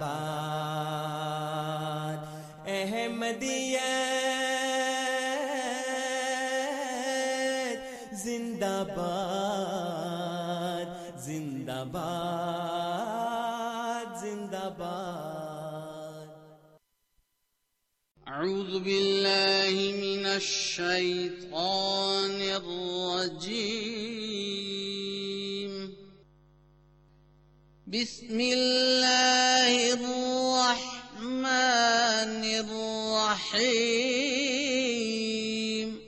زندہ باد احمدیت۔ زندہ باد زندہ باد زندہ باد أعوذ بالله من الشيطان الرجيم بسم الله الرحمن الرحيم.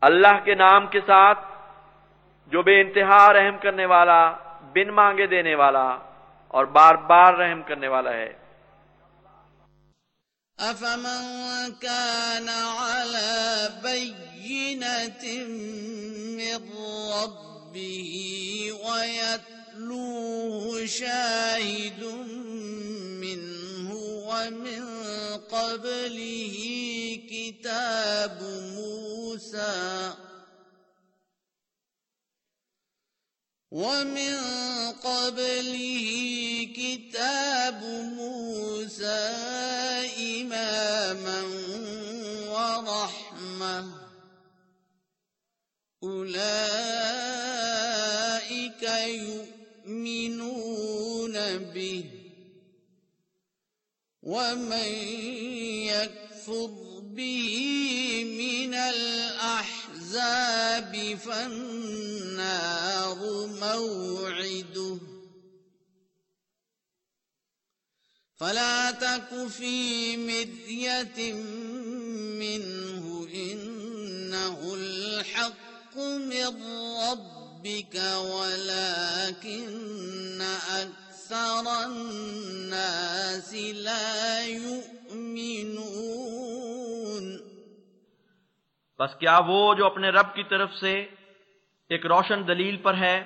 اللہ کے نام کے ساتھ جو بے انتہا رحم کرنے والا بن مانگے دینے والا اور بار بار رحم کرنے والا ہے۔ أفمن كان على بينة من ربه ويتلوه شاهد منه ومن قبله كتاب موسى ومن قبله كتاب موسى إماما ورحمة أولئك يؤمنون يؤمنون به ومن يكفر به من الأحزاب فالنار موعده فلا تك في مرية منه إنه الحق من ربه ربك ولكن أكثر الناس لا يؤمنون. بس کیا وہ جو اپنے رب کی طرف سے ایک روشن دلیل پر ہے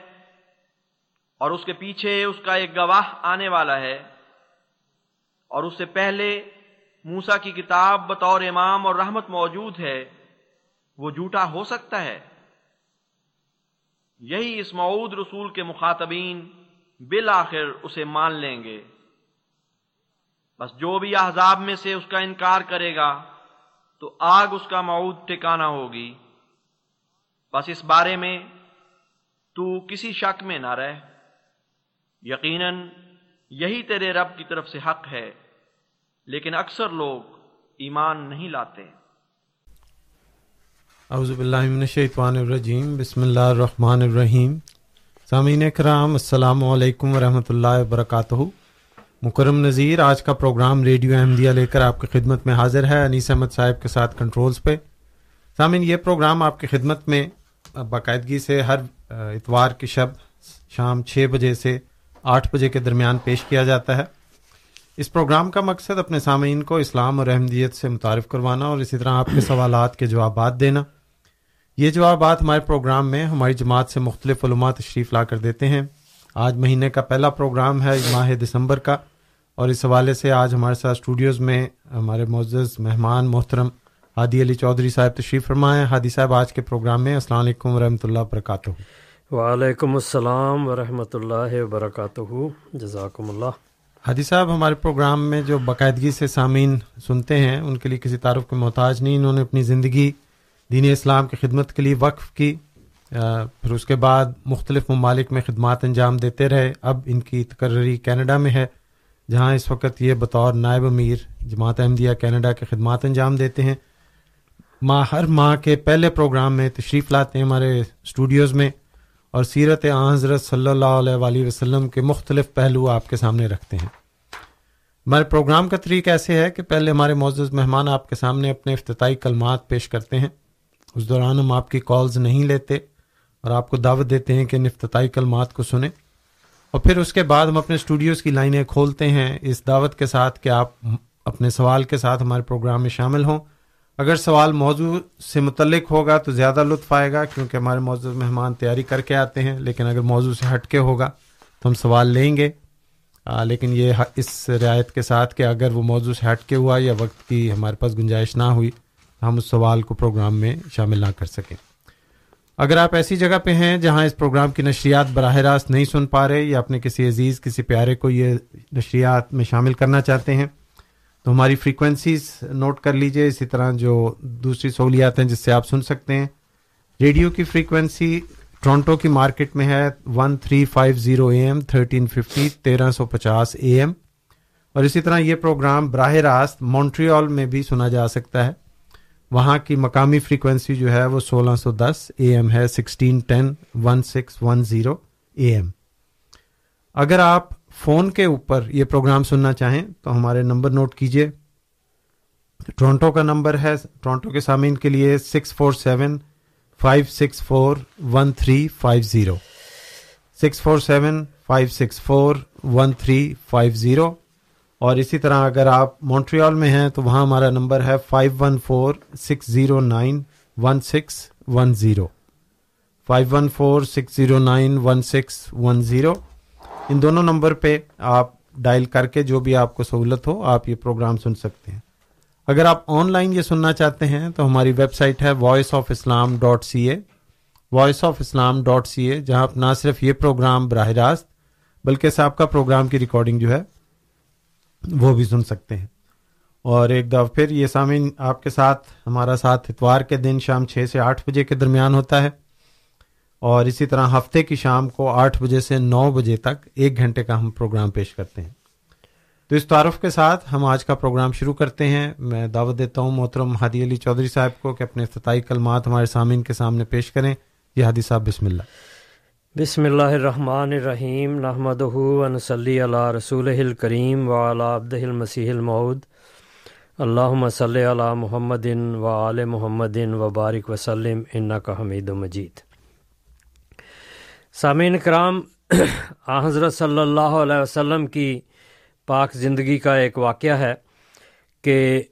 اور اس کے پیچھے اس کا ایک گواہ آنے والا ہے اور اس سے پہلے موسا کی کتاب بطور امام اور رحمت موجود ہے، وہ جھوٹا ہو سکتا ہے؟ یہی اس معود رسول کے مخاطبین بالآخر اسے مان لیں گے۔ بس جو بھی احزاب میں سے اس کا انکار کرے گا، تو آگ اس کا معود ٹھکانا ہوگی۔ بس اس بارے میں تو کسی شک میں نہ رہ۔ یقیناً یہی تیرے رب کی طرف سے حق ہے، لیکن اکثر لوگ ایمان نہیں لاتے۔ اعوذ باللہ من الشیطان الرجیم، بسم اللہ الرحمن الرحیم۔ سامعین کرام السلام علیکم ورحمۃ اللہ وبرکاتہ۔ مکرم نذیر، آج کا پروگرام ریڈیو احمدیہ لے کر آپ کی خدمت میں حاضر ہے، انیس احمد صاحب کے ساتھ کنٹرولز پہ۔ سامعین، یہ پروگرام آپ کی خدمت میں باقاعدگی سے ہر اتوار کی شب شام چھ بجے سے آٹھ بجے کے درمیان پیش کیا جاتا ہے۔ اس پروگرام کا مقصد اپنے سامعین کو اسلام اور احمدیت سے متعارف کروانا اور اسی طرح آپ کے سوالات کے جوابات دینا۔ یہ جوابات ہمارے پروگرام میں ہماری جماعت سے مختلف علومات تشریف لا کر دیتے ہیں۔ آج مہینے کا پہلا پروگرام ہے ماہ دسمبر کا اور اس حوالے سے آج ہمارے ساتھ اسٹوڈیوز میں ہمارے معزز مہمان محترم ہادی علی چودھری صاحب تشریف فرمائے ہادی صاحب، آج کے پروگرام میں السلام علیکم ورحمۃ اللہ وبرکاتہ۔ وعلیکم السلام ورحمۃ اللہ وبرکاتہ۔ جزاکم اللہ۔ ہادی صاحب، ہمارے پروگرام میں جو باقاعدگی سے سامعین سنتے ہیں، ان کے لیے کسی تعارف کے محتاج نہیں، انہوں نے اپنی زندگی دین اسلام کی خدمت کے لیے وقف کی پھر اس کے بعد مختلف ممالک میں خدمات انجام دیتے رہے۔ اب ان کی تقرری کینیڈا میں ہے، جہاں اس وقت یہ بطور نائب امیر جماعت احمدیہ کینیڈا کے خدمات انجام دیتے ہیں۔ ماہ، ہر ماہ کے پہلے پروگرام میں تشریف لاتے ہیں ہمارے اسٹوڈیوز میں۔ اور سیرت حضرت صلی اللہ علیہ وآلہ وسلم کے مختلف پہلو آپ کے سامنے رکھتے ہیں۔ ہمارے پروگرام کا طریقہ ایسے ہے کہ پہلے ہمارے معزز مہمان آپ کے سامنے اپنے افتتاحی کلمات پیش کرتے ہیں۔ اس دوران ہم آپ کی کالز نہیں لیتے اور آپ کو دعوت دیتے ہیں کہ ان افتتاحی کلمات کو سنیں۔ اور پھر اس کے بعد ہم اپنے اسٹوڈیوز کی لائنیں کھولتے ہیں۔ اس دعوت کے ساتھ کہ آپ اپنے سوال کے ساتھ ہمارے پروگرام میں شامل ہوں۔ اگر سوال موضوع سے متعلق ہوگا تو زیادہ لطف آئے گا کیونکہ ہمارے موضوع مہمان تیاری کر کے آتے ہیں لیکن اگر موضوع سے ہٹ کے ہوگا تو ہم سوال لیں گے۔ آ, لیکن یہ اس رعایت کے ساتھ کہ اگر وہ موضوع سے ہٹ کے ہوا یا وقت کی ہمارے پاس گنجائش نہ ہوئی ہم اس سوال کو پروگرام میں شامل نہ کر سکیں۔ اگر آپ ایسی جگہ پہ ہیں جہاں اس پروگرام کی نشریات براہ راست نہیں سن پا رہے یا اپنے کسی عزیز کسی پیارے کو یہ نشریات میں شامل کرنا چاہتے ہیں تو ہماری فریکوینسیز نوٹ کر لیجیے۔ اسی طرح جو دوسری سہولیات ہیں جس سے آپ سن سکتے ہیں۔ ریڈیو کی فریکوینسی ٹورانٹو کی مارکیٹ میں ہے۔ One three five zero A M thirteen fifty تیرہ سو پچاس اے ایم اور اسی طرح یہ پروگرام براہ راست مونٹریال میں بھی سنا جا سکتا ہے۔ وہاں کی مقامی فریکوینسی جو ہے وہ سولہ سو دس اے ایم ہے۔ Sixteen ten one six one zero A M اگر آپ فون کے اوپر یہ پروگرام سننا چاہیں تو ہمارے نمبر نوٹ کیجیے ٹورانٹو کا نمبر ہے ٹورانٹو کے سامعین کے لیے six four seven five six four one three five zero. Six four seven five six four one three five zero. اور اسی طرح اگر آپ مونٹریال میں ہیں تو وہاں ہمارا نمبر ہے five one four six zero nine one six one zero. Five one four six zero nine one six one zero. ان دونوں نمبر پہ آپ ڈائل کر کے جو بھی آپ کو سہولت ہو آپ یہ پروگرام سن سکتے ہیں۔ اگر آپ آن لائن یہ سننا چاہتے ہیں تو ہماری ویب سائٹ ہے voice of Islam dot C A voice of Islam dot C A جہاں آپ نہ صرف یہ پروگرام براہ راست بلکہ صاحب کا پروگرام کی ریکارڈنگ جو ہے وہ بھی سن سکتے ہیں۔ اور ایک دفعہ پھر یہ سامعین آپ کے ساتھ ہمارا ساتھ اتوار کے دن شام چھ سے آٹھ بجے کے درمیان ہوتا ہے۔ اور اسی طرح ہفتے کی شام کو آٹھ بجے سے نو بجے تک ایک گھنٹے کا ہم پروگرام پیش کرتے ہیں۔ تو اس تعارف کے ساتھ ہم آج کا پروگرام شروع کرتے ہیں۔ میں دعوت دیتا ہوں محترم ہادی علی چودھری صاحب کو کہ اپنے افتتاحی کلمات ہمارے سامعین کے سامنے پیش کریں۔ یہ ہادی صاحب، بسم اللہ۔ بسم اللہ الرحمن الرحیم۔ نحمد صلی اللہ رسول الکریم و عبد المسیح المعود اللہ صلی علی محمد و عل محمد و بارک وسلم ان کا حمید و مجید۔ سامعین کرام حضرت صلی اللہ علیہ وسلم کی پاک زندگی کا ایک واقعہ ہے کہ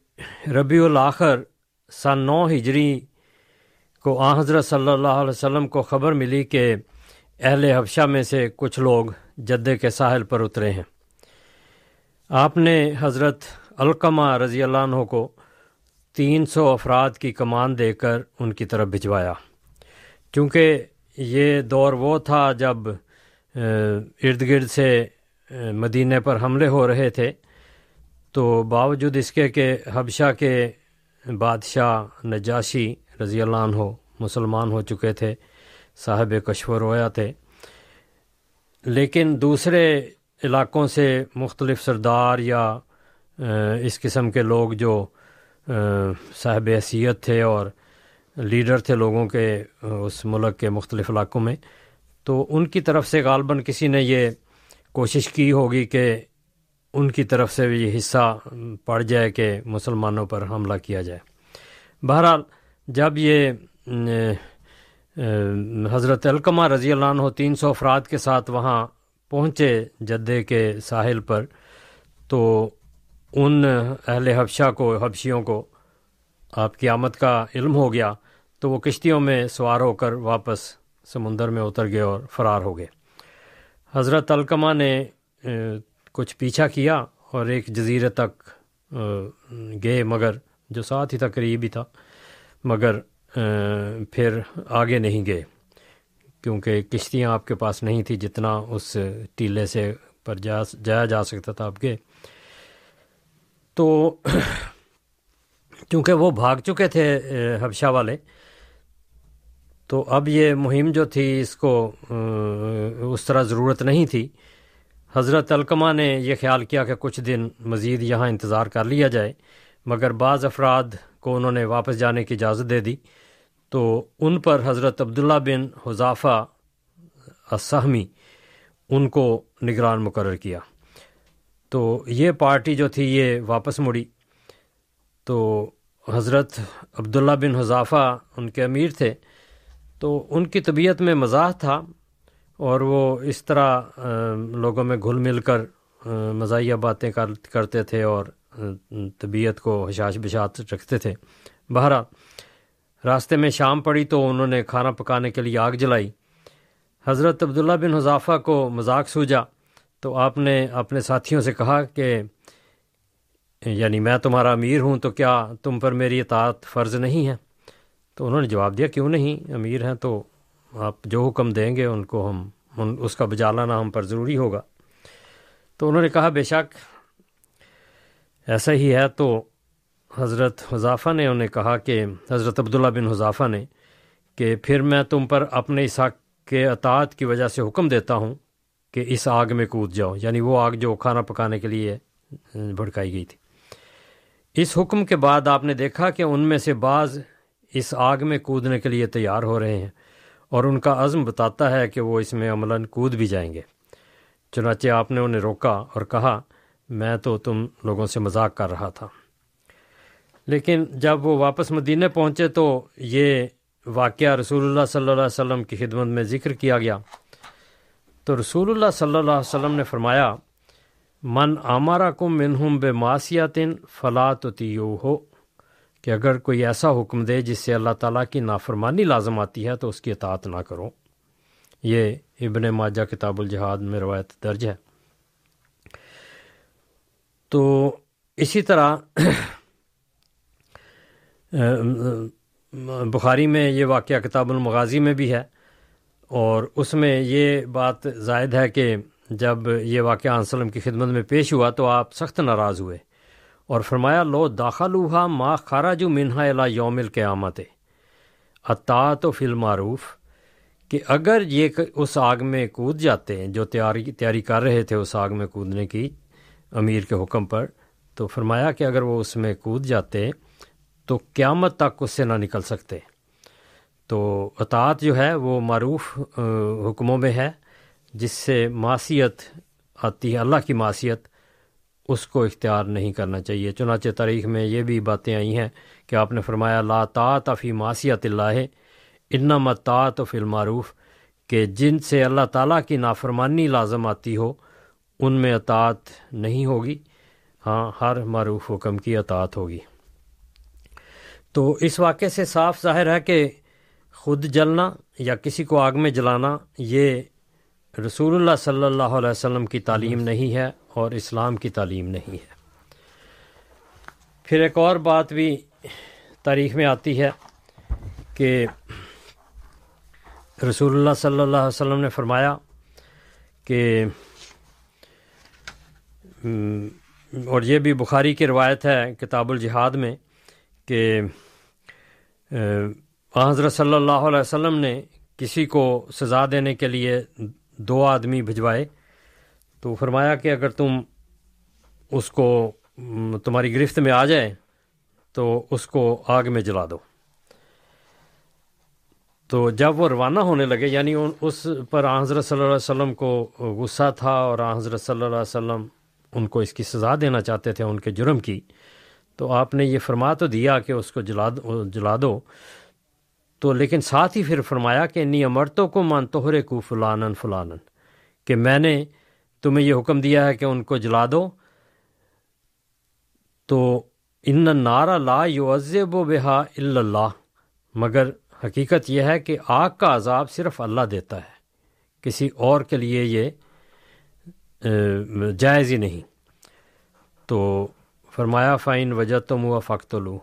ربیع الاخر سن نو ہجری کو آ حضرت صلی اللہ علیہ وسلم کو خبر ملی کہ اہل حفشہ میں سے کچھ لوگ جدے کے ساحل پر اترے ہیں۔ آپ نے حضرت علقمہ رضی اللہ عنہ کو تین سو افراد کی کمان دے کر ان کی طرف بھجوایا۔ چونکہ یہ دور وہ تھا جب ارد گرد سے مدینہ پر حملے ہو رہے تھے۔ تو باوجود اس کے کہ حبشہ کے بادشاہ نجاشی رضی اللہ عنہ مسلمان ہو چکے تھے، صاحب کشور رویا تھے۔ لیکن دوسرے علاقوں سے مختلف سردار یا اس قسم کے لوگ جو صاحب حیثیت تھے اور لیڈر تھے لوگوں کے، اس ملک کے مختلف علاقوں میں۔ تو ان کی طرف سے غالباً کسی نے یہ کوشش کی ہوگی کہ ان کی طرف سے بھی یہ حصہ پڑ جائے کہ مسلمانوں پر حملہ کیا جائے۔ بہرحال، جب یہ حضرت علقمہ رضی اللہ عنہ تین سو افراد کے ساتھ وہاں پہنچے جدے کے ساحل پر، تو ان اہل حبشہ کو، حبشیوں کو آپ کی آمد کا علم ہو گیا تو وہ کشتیوں میں سوار ہو کر واپس سمندر میں اتر گئے اور فرار ہو گئے۔ حضرت علقمہ نے کچھ پیچھا کیا اور ایک جزیرے تک گئے مگر، جو ساتھ ہی تھا، قریب ہی تھا، مگر پھر آگے نہیں گئے۔ کیونکہ کشتیاں آپ کے پاس نہیں تھی جتنا اس ٹیلے سے پر جا، جایا جا سکتا تھا، آپ کے تو چونکہ وہ بھاگ چکے تھے حبشہ والے۔ تو اب یہ مہم جو تھی، اس کو اس طرح ضرورت نہیں تھی۔ حضرت علقمہ نے یہ خیال کیا کہ کچھ دن مزید یہاں انتظار کر لیا جائے، مگر بعض افراد کو انہوں نے واپس جانے کی اجازت دے دی۔ تو ان پر حضرت عبداللہ بن حضافہ اسہمی ان کو نگران مقرر کیا۔ تو یہ پارٹی جو تھی، یہ واپس مڑی۔ تو حضرت عبداللہ بن حضافہ ان کے امیر تھے، تو ان کی طبیعت میں مزاح تھا اور وہ اس طرح لوگوں میں گھل مل کر مزاحیہ باتیں کرتے تھے اور طبیعت کو حشاش بشاط رکھتے تھے۔ بہرحال، راستے میں شام پڑی تو انہوں نے کھانا پکانے کے لیے آگ جلائی۔ حضرت عبداللہ بن حضافہ کو مذاق سوجا تو آپ نے اپنے ساتھیوں سے کہا کہ یعنی میں تمہارا امیر ہوں تو کیا تم پر میری اطاعت فرض نہیں ہے؟ تو انہوں نے جواب دیا، کیوں نہیں؟ امیر ہیں تو آپ جو حکم دیں گے ان کو ہم، ان، اس کا بجا لانا ہم پر ضروری ہوگا۔ تو انہوں نے کہا، بے شک ایسا ہی ہے۔ تو حضرت حضافہ نے انہیں کہا کہ، حضرت عبداللہ بن حضافہ نے کہ پھر میں تم پر اپنے اس حق کے اطاعت کی وجہ سے حکم دیتا ہوں کہ اس آگ میں کود جاؤ۔ یعنی وہ آگ جو کھانا پکانے کے لیے بھڑکائی گئی تھی۔ اس حکم کے بعد آپ نے دیکھا کہ ان میں سے بعض اس آگ میں کودنے کے لیے تیار ہو رہے ہیں اور ان کا عزم بتاتا ہے کہ وہ اس میں عملاً کود بھی جائیں گے۔ چنانچہ آپ نے انہیں روکا اور کہا، میں تو تم لوگوں سے مذاق کر رہا تھا۔ لیکن جب وہ واپس مدینہ پہنچے تو یہ واقعہ رسول اللہ صلی اللہ علیہ وسلم کی خدمت میں ذکر کیا گیا۔ تو رسول اللہ صلی اللہ علیہ وسلم نے فرمایا من آمارا کم منہم بے معاشیاتن فلاں تو تیو ہو کہ اگر کوئی ایسا حکم دے جس سے اللہ تعالیٰ کی نافرمانی لازم آتی ہے تو اس کی اطاعت نہ کرو۔ یہ ابن ماجہ کتاب الجہاد میں روایت درج ہے۔ تو اسی طرح بخاری میں یہ واقعہ کتاب المغازی میں بھی ہے اور اس میں یہ بات زائد ہے کہ جب یہ واقعہ وسلم کی خدمت میں پیش ہوا تو آپ سخت ناراض ہوئے اور فرمایا، لو داخلوہا ما خراج منہا الا یوم القیامت۔ اطاعت و فل معروف کہ اگر یہ اس آگ میں کود جاتے ہیں، جو تیاری تیاری کر رہے تھے اس آگ میں کودنے کی امیر کے حکم پر، تو فرمایا کہ اگر وہ اس میں کود جاتے تو قیامت تک اس سے نہ نکل سکتے۔ تو اطاعت جو ہے، وہ معروف حکموں میں ہے۔ جس سے معاشیت آتی ہے، اللہ کی معاشیت اس کو اختیار نہیں کرنا چاہیے۔ چنانچہ تاریخ میں یہ بھی باتیں آئی ہیں کہ آپ نے فرمایا، لا طاعت فی معاشیت اللہ، انما طاعت فی المعروف، کہ جن سے اللہ تعالیٰ کی نافرمانی لازم آتی ہو، ان میں اطاعت نہیں ہوگی۔ ہاں ہر معروف حکم کی اطاعت ہوگی۔ تو اس واقعے سے صاف ظاہر ہے کہ خود جلنا یا کسی کو آگ میں جلانا، یہ رسول اللہ صلی اللہ علیہ وسلم کی تعلیم نہیں ہے اور اسلام کی تعلیم نہیں ہے۔ پھر ایک اور بات بھی تاریخ میں آتی ہے کہ رسول اللہ صلی اللہ علیہ وسلم نے فرمایا کہ اور یہ بھی بخاری کی روایت ہے کتاب الجہاد میں کہ حضرت صلی اللہ علیہ وسلم نے کسی کو سزا دینے کے لیے دو آدمی بھجوائے تو فرمایا کہ اگر تم اس کو تمہاری گرفت میں آ جائے تو اس کو آگ میں جلا دو۔ تو جب وہ روانہ ہونے لگے یعنی اس پر حضرت صلی اللہ علیہ وسلم کو غصہ تھا اور حضرت صلی اللہ علیہ وسلم ان کو اس کی سزا دینا چاہتے تھے، ان کے جرم کی، تو آپ نے یہ فرما تو دیا کہ اس کو جلا دو جلا دو۔ تو لیکن ساتھ ہی پھر فرمایا کہ انی امرتوں کو مان توہرے کو فلانن فلانن کہ میں نے تمہیں یہ حکم دیا ہے کہ ان کو جلا دو۔ تو ان نارا لا یعذب و بحا اللہ، مگر حقیقت یہ ہے کہ آگ کا عذاب صرف اللہ دیتا ہے، کسی اور کے لیے یہ جائز ہی نہیں۔ تو فرمایا فائن وجہ تم ہوا فخت لو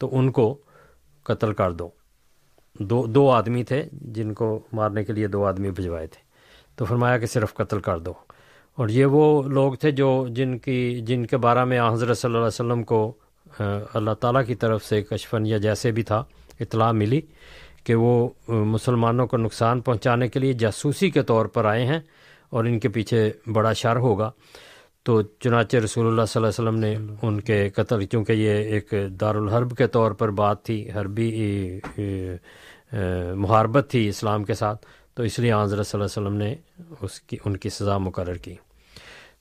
تو ان کو قتل کر دو۔ دو دو آدمی تھے جن کو مارنے کے لیے دو آدمی بھجوائے تھے۔ تو فرمایا کہ صرف قتل کر دو۔ اور یہ وہ لوگ تھے جو جن کی، جن کے بارے میں حضرت صلی اللہ علیہ وسلم کو اللہ تعالیٰ کی طرف سے کشفن یا جیسے بھی تھا، اطلاع ملی کہ وہ مسلمانوں کو نقصان پہنچانے کے لیے جاسوسی کے طور پر آئے ہیں اور ان کے پیچھے بڑا شر ہوگا۔ تو چنانچہ رسول اللہ صلی اللہ علیہ وسلم نے ان کے قتل، چونکہ یہ ایک دارالحرب کے طور پر بات تھی، حربی محاربت تھی اسلام کے ساتھ، تو اس لیے حضرت صلی اللہ علیہ وسلم نے اس کی، ان کی سزا مقرر کی۔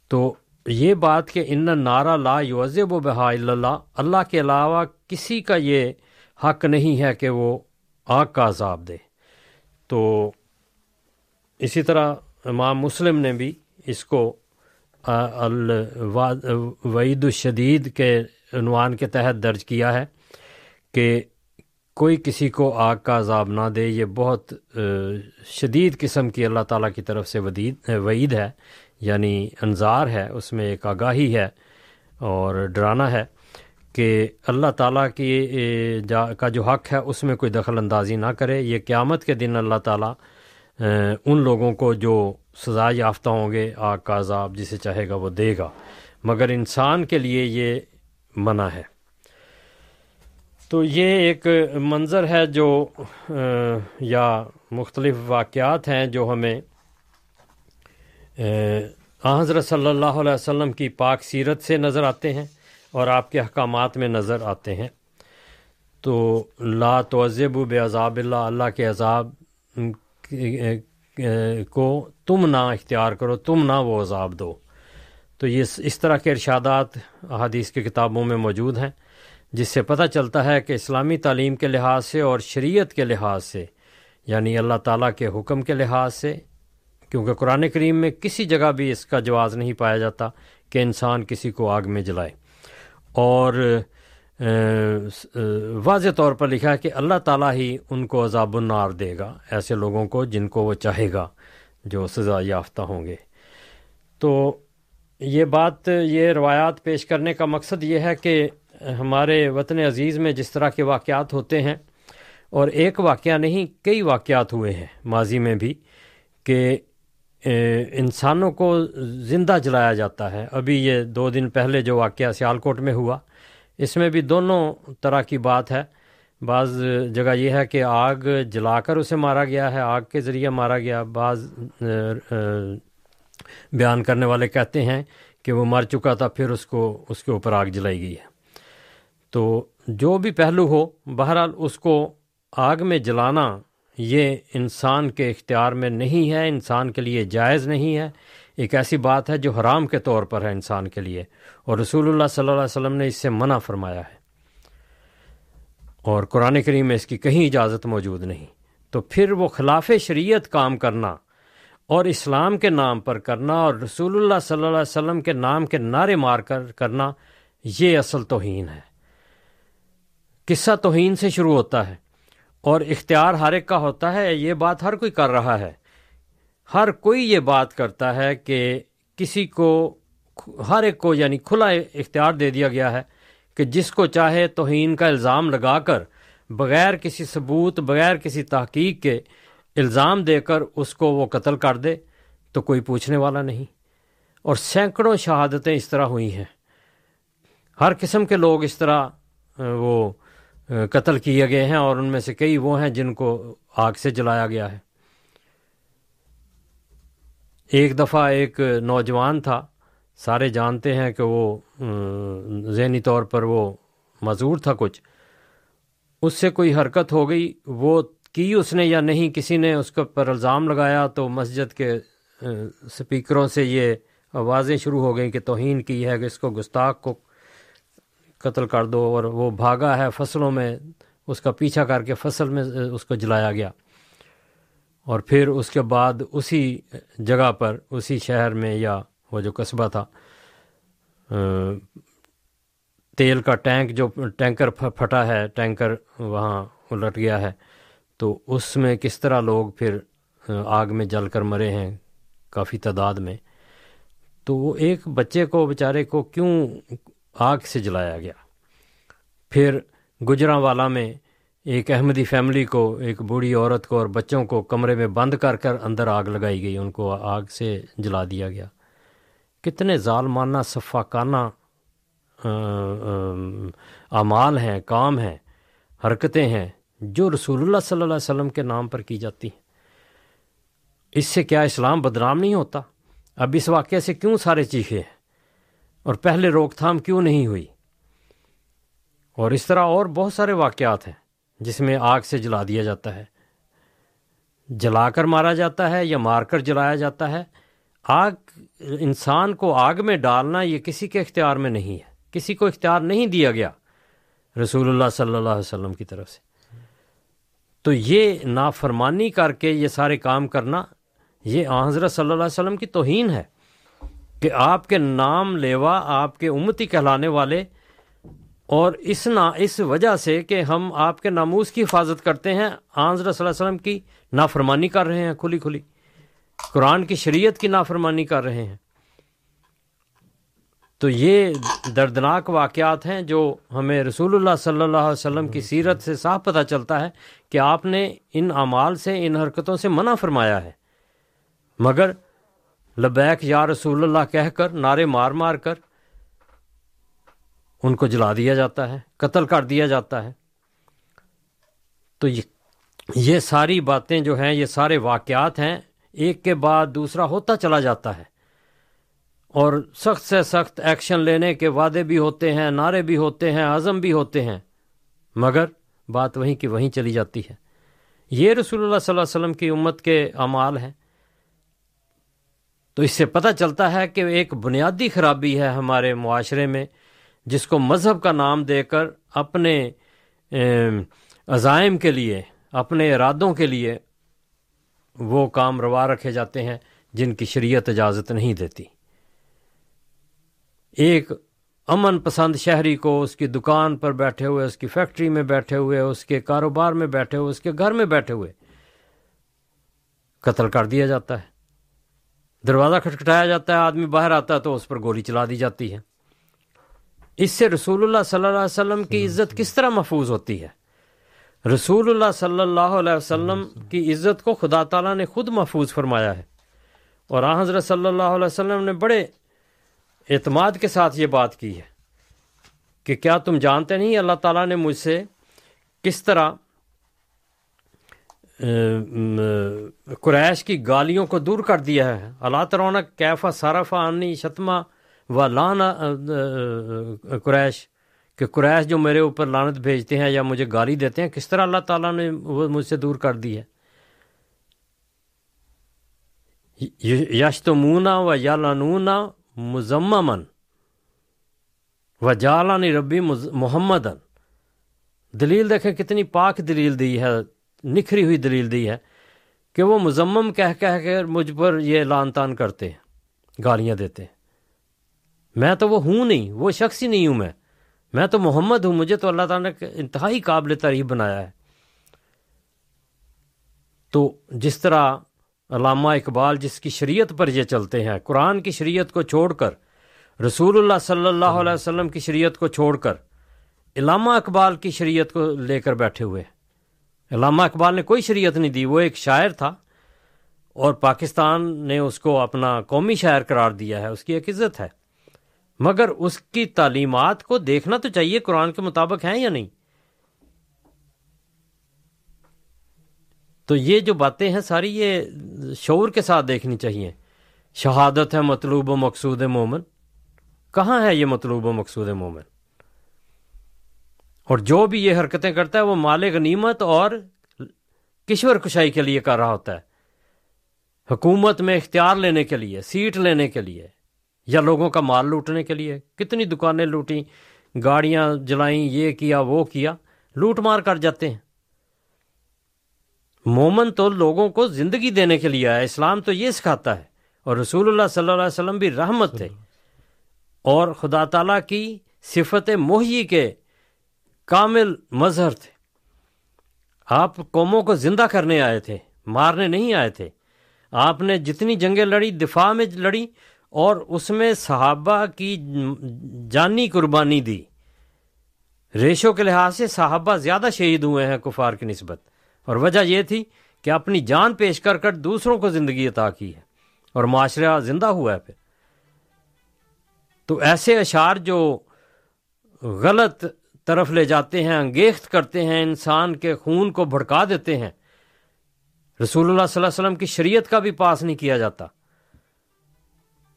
تو یہ بات کہ ان نعرہ لا یوزب و بحا اللہ اللہ کے علاوہ کسی کا یہ حق نہیں ہے کہ وہ آگ کا عذاب دے۔ تو اسی طرح امام مسلم نے بھی اس کو وعید الشدید کے عنوان کے تحت درج کیا ہے کہ کوئی کسی کو آگ کا عذاب نہ دے، یہ بہت شدید قسم کی اللہ تعالیٰ کی طرف سے ودید، وعید ہے یعنی انظار ہے، اس میں ایک آگاہی ہے اور ڈرانا ہے کہ اللہ تعالیٰ کی جا، کا جو حق ہے، اس میں کوئی دخل اندازی نہ کرے۔ یہ قیامت کے دن اللہ تعالیٰ ان لوگوں کو جو سزا یافتہ ہوں گے، آگ کا عذاب جسے چاہے گا وہ دے گا۔ مگر انسان کے لیے یہ منع ہے۔ تو یہ ایک منظر ہے جو یا مختلف واقعات ہیں جو ہمیں حضرت صلی اللہ علیہ وسلم کی پاک سیرت سے نظر آتے ہیں اور آپ کے احکامات میں نظر آتے ہیں۔ تو لا توضب بے عذاب اللہ اللہ کے عذاب کو تم نہ اختیار کرو، تم نہ وہ عذاب دو۔ تو یہ اس طرح کے ارشادات احادیث کی کتابوں میں موجود ہیں، جس سے پتہ چلتا ہے کہ اسلامی تعلیم کے لحاظ سے اور شریعت کے لحاظ سے یعنی اللہ تعالیٰ کے حکم کے لحاظ سے، کیونکہ قرآن کریم میں کسی جگہ بھی اس کا جواز نہیں پایا جاتا کہ انسان کسی کو آگ میں جلائے۔ اور واضح طور پر لکھا ہے کہ اللہ تعالیٰ ہی ان کو عذاب النار دے گا، ایسے لوگوں کو جن کو وہ چاہے گا جو سزا یافتہ ہوں گے۔ تو یہ بات، یہ روایات پیش کرنے کا مقصد یہ ہے کہ ہمارے وطن عزیز میں جس طرح کے واقعات ہوتے ہیں، اور ایک واقعہ نہیں، کئی واقعات ہوئے ہیں ماضی میں بھی کہ انسانوں کو زندہ جلایا جاتا ہے۔ ابھی یہ دو دن پہلے جو واقعہ سیالکوٹ میں ہوا اس میں بھی دونوں طرح کی بات ہے۔ بعض جگہ یہ ہے کہ آگ جلا کر اسے مارا گیا ہے، آگ کے ذریعے مارا گیا۔ بعض بیان کرنے والے کہتے ہیں کہ وہ مر چکا تھا، پھر اس کو، اس کے اوپر آگ جلائی گئی ہے۔ تو جو بھی پہلو ہو، بہرحال اس کو آگ میں جلانا یہ انسان کے اختیار میں نہیں ہے، انسان کے لیے جائز نہیں ہے۔ ایک ایسی بات ہے جو حرام کے طور پر ہے انسان کے لیے، اور رسول اللہ صلی اللہ علیہ وسلم نے اس سے منع فرمایا ہے۔ اور قرآن کریم میں اس کی کہیں اجازت موجود نہیں۔ تو پھر وہ خلاف شریعت کام کرنا اور اسلام کے نام پر کرنا اور رسول اللہ صلی اللہ علیہ وسلم کے نام کے نعرے مار کر کرنا، یہ اصل توہین ہے۔ قصہ توہین سے شروع ہوتا ہے اور اختیار ہر ایک کا ہوتا ہے، یہ بات ہر کوئی کر رہا ہے۔ ہر کوئی یہ بات کرتا ہے کہ کسی کو ہر ایک کو یعنی کھلا اختیار دے دیا گیا ہے کہ جس کو چاہے توہین کا الزام لگا کر بغیر کسی ثبوت، بغیر کسی تحقیق کے الزام دے کر اس کو وہ قتل کر دے تو کوئی پوچھنے والا نہیں۔ اور سینکڑوں شہادتیں اس طرح ہوئی ہیں۔ ہر قسم کے لوگ اس طرح وہ قتل کیے گئے ہیں اور ان میں سے کئی وہ ہیں جن کو آگ سے جلایا گیا ہے۔ ایک دفعہ ایک نوجوان تھا، سارے جانتے ہیں کہ وہ ذہنی طور پر وہ معذور تھا کچھ۔ اس سے کوئی حرکت ہو گئی، وہ کی اس نے یا نہیں، کسی نے اس کے پر الزام لگایا تو مسجد کے سپیکروں سے یہ آوازیں شروع ہو گئیں کہ توہین کی ہے کہ اس کو گستاخ کو قتل کر دو اور وہ بھاگا ہے فصلوں میں، اس کا پیچھا کر کے فصل میں، اس کو جلایا گیا۔ اور پھر اس کے بعد اسی جگہ پر، اسی شہر میں یا وہ جو قصبہ تھا تیل کا ٹینک جو ٹینکر پھٹا ہے، ٹینکر وہاں الٹ گیا ہے، تو اس میں کس طرح لوگ پھر آگ میں جل کر مرے ہیں، کافی تعداد میں۔ تو وہ ایک بچے کو، بیچارے کو کیوں آگ سے جلایا گیا؟ پھر گجرا والا میں ایک احمدی فیملی کو، ایک بوڑھی عورت کو اور بچوں کو کمرے میں بند کر کر اندر آگ لگائی گئی، ان کو آگ سے جلا دیا گیا۔ کتنے ظالمانہ صفاقانہ اعمال ہیں، کام ہیں، حرکتیں ہیں جو رسول اللہ صلی اللہ علیہ وسلم کے نام پر کی جاتی ہیں۔ اس سے کیا اسلام بدنام نہیں ہوتا؟ اب اس واقعے سے کیوں سارے چیخے ہیں؟ اور پہلے روک تھام کیوں نہیں ہوئی؟ اور اس طرح اور بہت سارے واقعات ہیں۔ جس میں آگ سے جلا دیا جاتا ہے۔ جلا کر مارا جاتا ہے یا مار کر جلایا جاتا ہے۔ آگ، انسان کو آگ میں ڈالنا یہ کسی کے اختیار میں نہیں ہے۔ کسی کو اختیار نہیں دیا گیا رسول اللہ صلی اللہ علیہ وسلم کی طرف سے۔ تو یہ نافرمانی کر کے یہ سارے کام کرنا یہ حضرت صلی اللہ علیہ وسلم کی توہین ہے کہ آپ کے نام لیوا، آپ کے امتی کہلانے والے اور اس نا، اس وجہ سے کہ ہم آپ کے ناموس کی حفاظت کرتے ہیں حضرت صلی اللہ علیہ وسلم کی نافرمانی کر رہے ہیں کھلی کھلی۔ قرآن کی شریعت کی نافرمانی کر رہے ہیں۔ تو یہ دردناک واقعات ہیں جو ہمیں رسول اللہ صلی اللہ علیہ وسلم کی سیرت سے صاف پتہ چلتا ہے کہ آپ نے ان اعمال سے، ان حرکتوں سے منع فرمایا ہے۔ مگر لبیک یا رسول اللہ کہہ کر، نعرے مار مار کر ان کو جلا دیا جاتا ہے، قتل کر دیا جاتا ہے۔ تو یہ ساری باتیں جو ہیں، یہ سارے واقعات ہیں، ایک کے بعد دوسرا ہوتا چلا جاتا ہے۔ اور سخت سے سخت ایکشن لینے کے وعدے بھی ہوتے ہیں، نعرے بھی ہوتے ہیں، عزم بھی ہوتے ہیں۔ مگر بات وہیں کی وہیں چلی جاتی ہے۔ یہ رسول اللہ صلی اللہ علیہ وسلم کی امت کے اعمال ہیں۔ تو اس سے پتہ چلتا ہے کہ ایک بنیادی خرابی ہے ہمارے معاشرے میں۔ جس کو مذہب کا نام دے کر اپنے عزائم کے لیے، اپنے ارادوں کے لیے وہ کام روا رکھے جاتے ہیں جن کی شریعت اجازت نہیں دیتی۔ ایک امن پسند شہری کو اس کی دکان پر بیٹھے ہوئے، اس کی فیکٹری میں بیٹھے ہوئے، اس کے کاروبار میں بیٹھے ہوئے، اس کے گھر میں بیٹھے ہوئے قتل کر دیا جاتا ہے۔ دروازہ کھٹکھٹایا جاتا ہے، آدمی باہر آتا ہے تو اس پر گولی چلا دی جاتی ہے۔ اس سے رسول اللہ صلی اللہ علیہ وسلم کی عزت کس طرح محفوظ ہوتی ہے؟ رسول اللہ صلی اللہ علیہ وسلم کی عزت کو خدا تعالیٰ نے خود محفوظ فرمایا ہے۔ اور آ حضرت صلی اللہ علیہ وسلم نے بڑے اعتماد کے ساتھ یہ بات کی ہے کہ کیا تم جانتے نہیں اللہ تعالیٰ نے مجھ سے کس طرح قریش کی گالیوں کو دور کر دیا ہے؟ اللہ ترون کیفا صارفہ انی شتما و لانا قریش، کہ قریش جو میرے اوپر لانت بھیجتے ہیں یا مجھے گالی دیتے ہیں، کس طرح اللہ تعالیٰ نے وہ مجھ سے دور کر دی ہے؟ یش تو مونا و یا لانونا مزممن و جالانی ربی محمد دلیل دیکھیں کتنی پاک دلیل دی ہے، نکھری ہوئی دلیل دی ہے کہ وہ مزمم کہہ کہہ کر مجھ پر یہ لان تان کرتے ہیں، گالیاں دیتے ہیں۔ میں تو وہ ہوں نہیں، وہ شخص ہی نہیں ہوں میں۔ میں تو محمد ہوں، مجھے تو اللہ تعالیٰ نے انتہائی قابل تعریف بنایا ہے۔ تو جس طرح علامہ اقبال جس کی شریعت پر یہ چلتے ہیں، قرآن کی شریعت کو چھوڑ کر، رسول اللہ صلی اللہ علیہ وسلم کی شریعت کو چھوڑ کر، علامہ اقبال کی شریعت کو لے کر بیٹھے ہوئے۔ علامہ اقبال نے کوئی شریعت نہیں دی، وہ ایک شاعر تھا اور پاکستان نے اس کو اپنا قومی شاعر قرار دیا ہے، اس کی ایک عزت ہے۔ مگر اس کی تعلیمات کو دیکھنا تو چاہیے قرآن کے مطابق ہیں یا نہیں۔ تو یہ جو باتیں ہیں ساری یہ شعور کے ساتھ دیکھنی چاہیے۔ شہادت ہے مطلوب و مقصود مومن۔ کہاں ہے یہ مطلوب و مقصود مومن؟ اور جو بھی یہ حرکتیں کرتا ہے وہ مال غنیمت اور کشور کشائی کے لیے کر رہا ہوتا ہے۔ حکومت میں اختیار لینے کے لیے، سیٹ لینے کے لیے۔ یا لوگوں کا مال لوٹنے کے لیے؟ کتنی دکانیں لوٹیں؟ گاڑیاں جلائیں، یہ کیا، وہ کیا؟ لوٹ مار کر جاتے ہیں۔ مومن تو لوگوں کو زندگی دینے کے لیے آیا، اسلام تو یہ سکھاتا ہے۔ اور رسول اللہ صلی اللہ علیہ وسلم بھی رحمت تھے۔ اور خدا تعالیٰ کی صفت محی کے کامل مظہر تھے۔ آپ قوموں کو زندہ کرنے آئے تھے، مارنے نہیں آئے تھے۔ آپ نے جتنی جنگیں لڑی، دفاع میں لڑی اور اس میں صحابہ کی جانی قربانی دی۔ ریشو کے لحاظ سے صحابہ زیادہ شہید ہوئے ہیں کفار کی نسبت۔ اور وجہ یہ تھی کہ اپنی جان پیش کر کر دوسروں کو زندگی عطا کی ہے اور معاشرہ زندہ ہوا ہے پھر۔ تو ایسے اشعار جو غلط طرف لے جاتے ہیں، انگیخت کرتے ہیں، انسان کے خون کو بھڑکا دیتے ہیں، رسول اللہ صلی اللہ علیہ وسلم کی شریعت کا بھی پاس نہیں کیا جاتا۔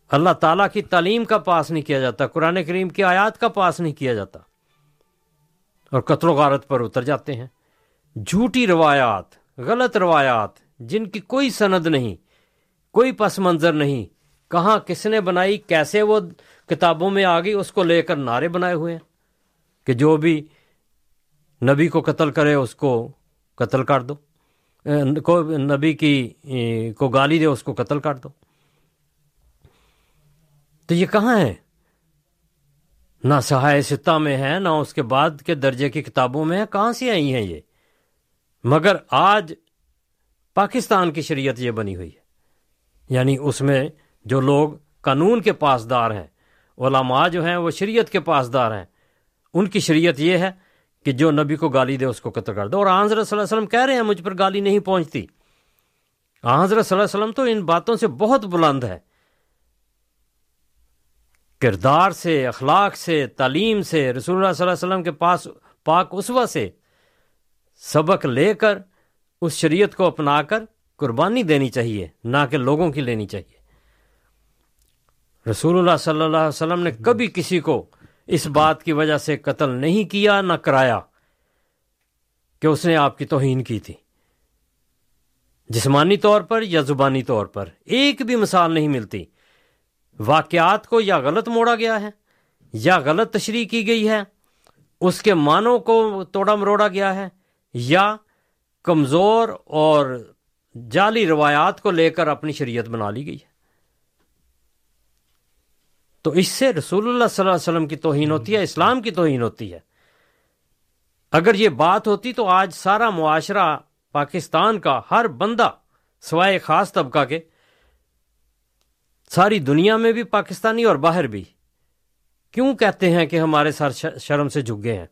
اللہ تعالیٰ کی تعلیم کا پاس نہیں کیا جاتا، قرآن کریم کی آیات کا پاس نہیں کیا جاتا۔ اور قتل و غارت پر اتر جاتے ہیں۔ جھوٹی روایات، غلط روایات، جن کی کوئی سند نہیں، کوئی پس منظر نہیں، کہاں کس نے بنائی، کیسے وہ کتابوں میں آ گئی اس کو لے کر نعرے بنائے ہوئے ہیں۔ کہ جو بھی نبی کو قتل کرے، اس کو قتل کر دو۔ کو نبی کی کو گالی دے، اس کو قتل کر دو۔ تو یہ کہاں ہے نہ سہائے ستہ میں ہے نہ اس کے بعد کے درجے کی کتابوں میں ہے کہاں سے آئی ہیں یہ؟ مگر آج پاکستان کی شریعت یہ بنی ہوئی ہے۔ یعنی اس میں جو لوگ قانون کے پاسدار ہیں، علماء جو ہیں وہ شریعت کے پاسدار ہیں۔ ان کی شریعت یہ ہے کہ جو نبی کو گالی دے اس کو قتل کر دو اور حضرت صلی اللہ علیہ وسلم کہہ رہے ہیں، مجھ پر گالی نہیں پہنچتی۔ حضرت صلی اللہ علیہ وسلم تو ان باتوں سے بہت بلند ہے۔ کردار سے، اخلاق سے، تعلیم سے، رسول اللہ صلی اللہ علیہ وسلم کے پاس پاک اسوا سے سبق لے کر اس شریعت کو اپنا کر قربانی دینی چاہیے، نہ کہ لوگوں کی لینی چاہیے۔ رسول اللہ صلی اللہ علیہ وسلم نے کبھی کسی کو اس بات کی وجہ سے قتل نہیں کیا، نہ کرایا کہ اس نے آپ کی توہین کی تھی۔ جسمانی طور پر یا زبانی طور پر، ایک بھی مثال نہیں ملتی۔ واقعات کو یا غلط موڑا گیا ہے یا غلط تشریح کی گئی ہے، اس کے معنوں کو توڑا مروڑا گیا ہے، یا کمزور اور جعلی روایات کو لے کر اپنی شریعت بنا لی گئی ہے۔ تو اس سے رسول اللہ صلی اللہ علیہ وسلم کی توہین ہوتی ہے، اسلام کی توہین ہوتی ہے۔ اگر یہ بات ہوتی تو آج سارا معاشرہ پاکستان کا، ہر بندہ سوائے خاص طبقہ کے ساری دنیا میں بھی پاکستانی اور باہر بھی۔ کیوں کہتے ہیں کہ ہمارے سر شرم سے جھک گئے ہیں؟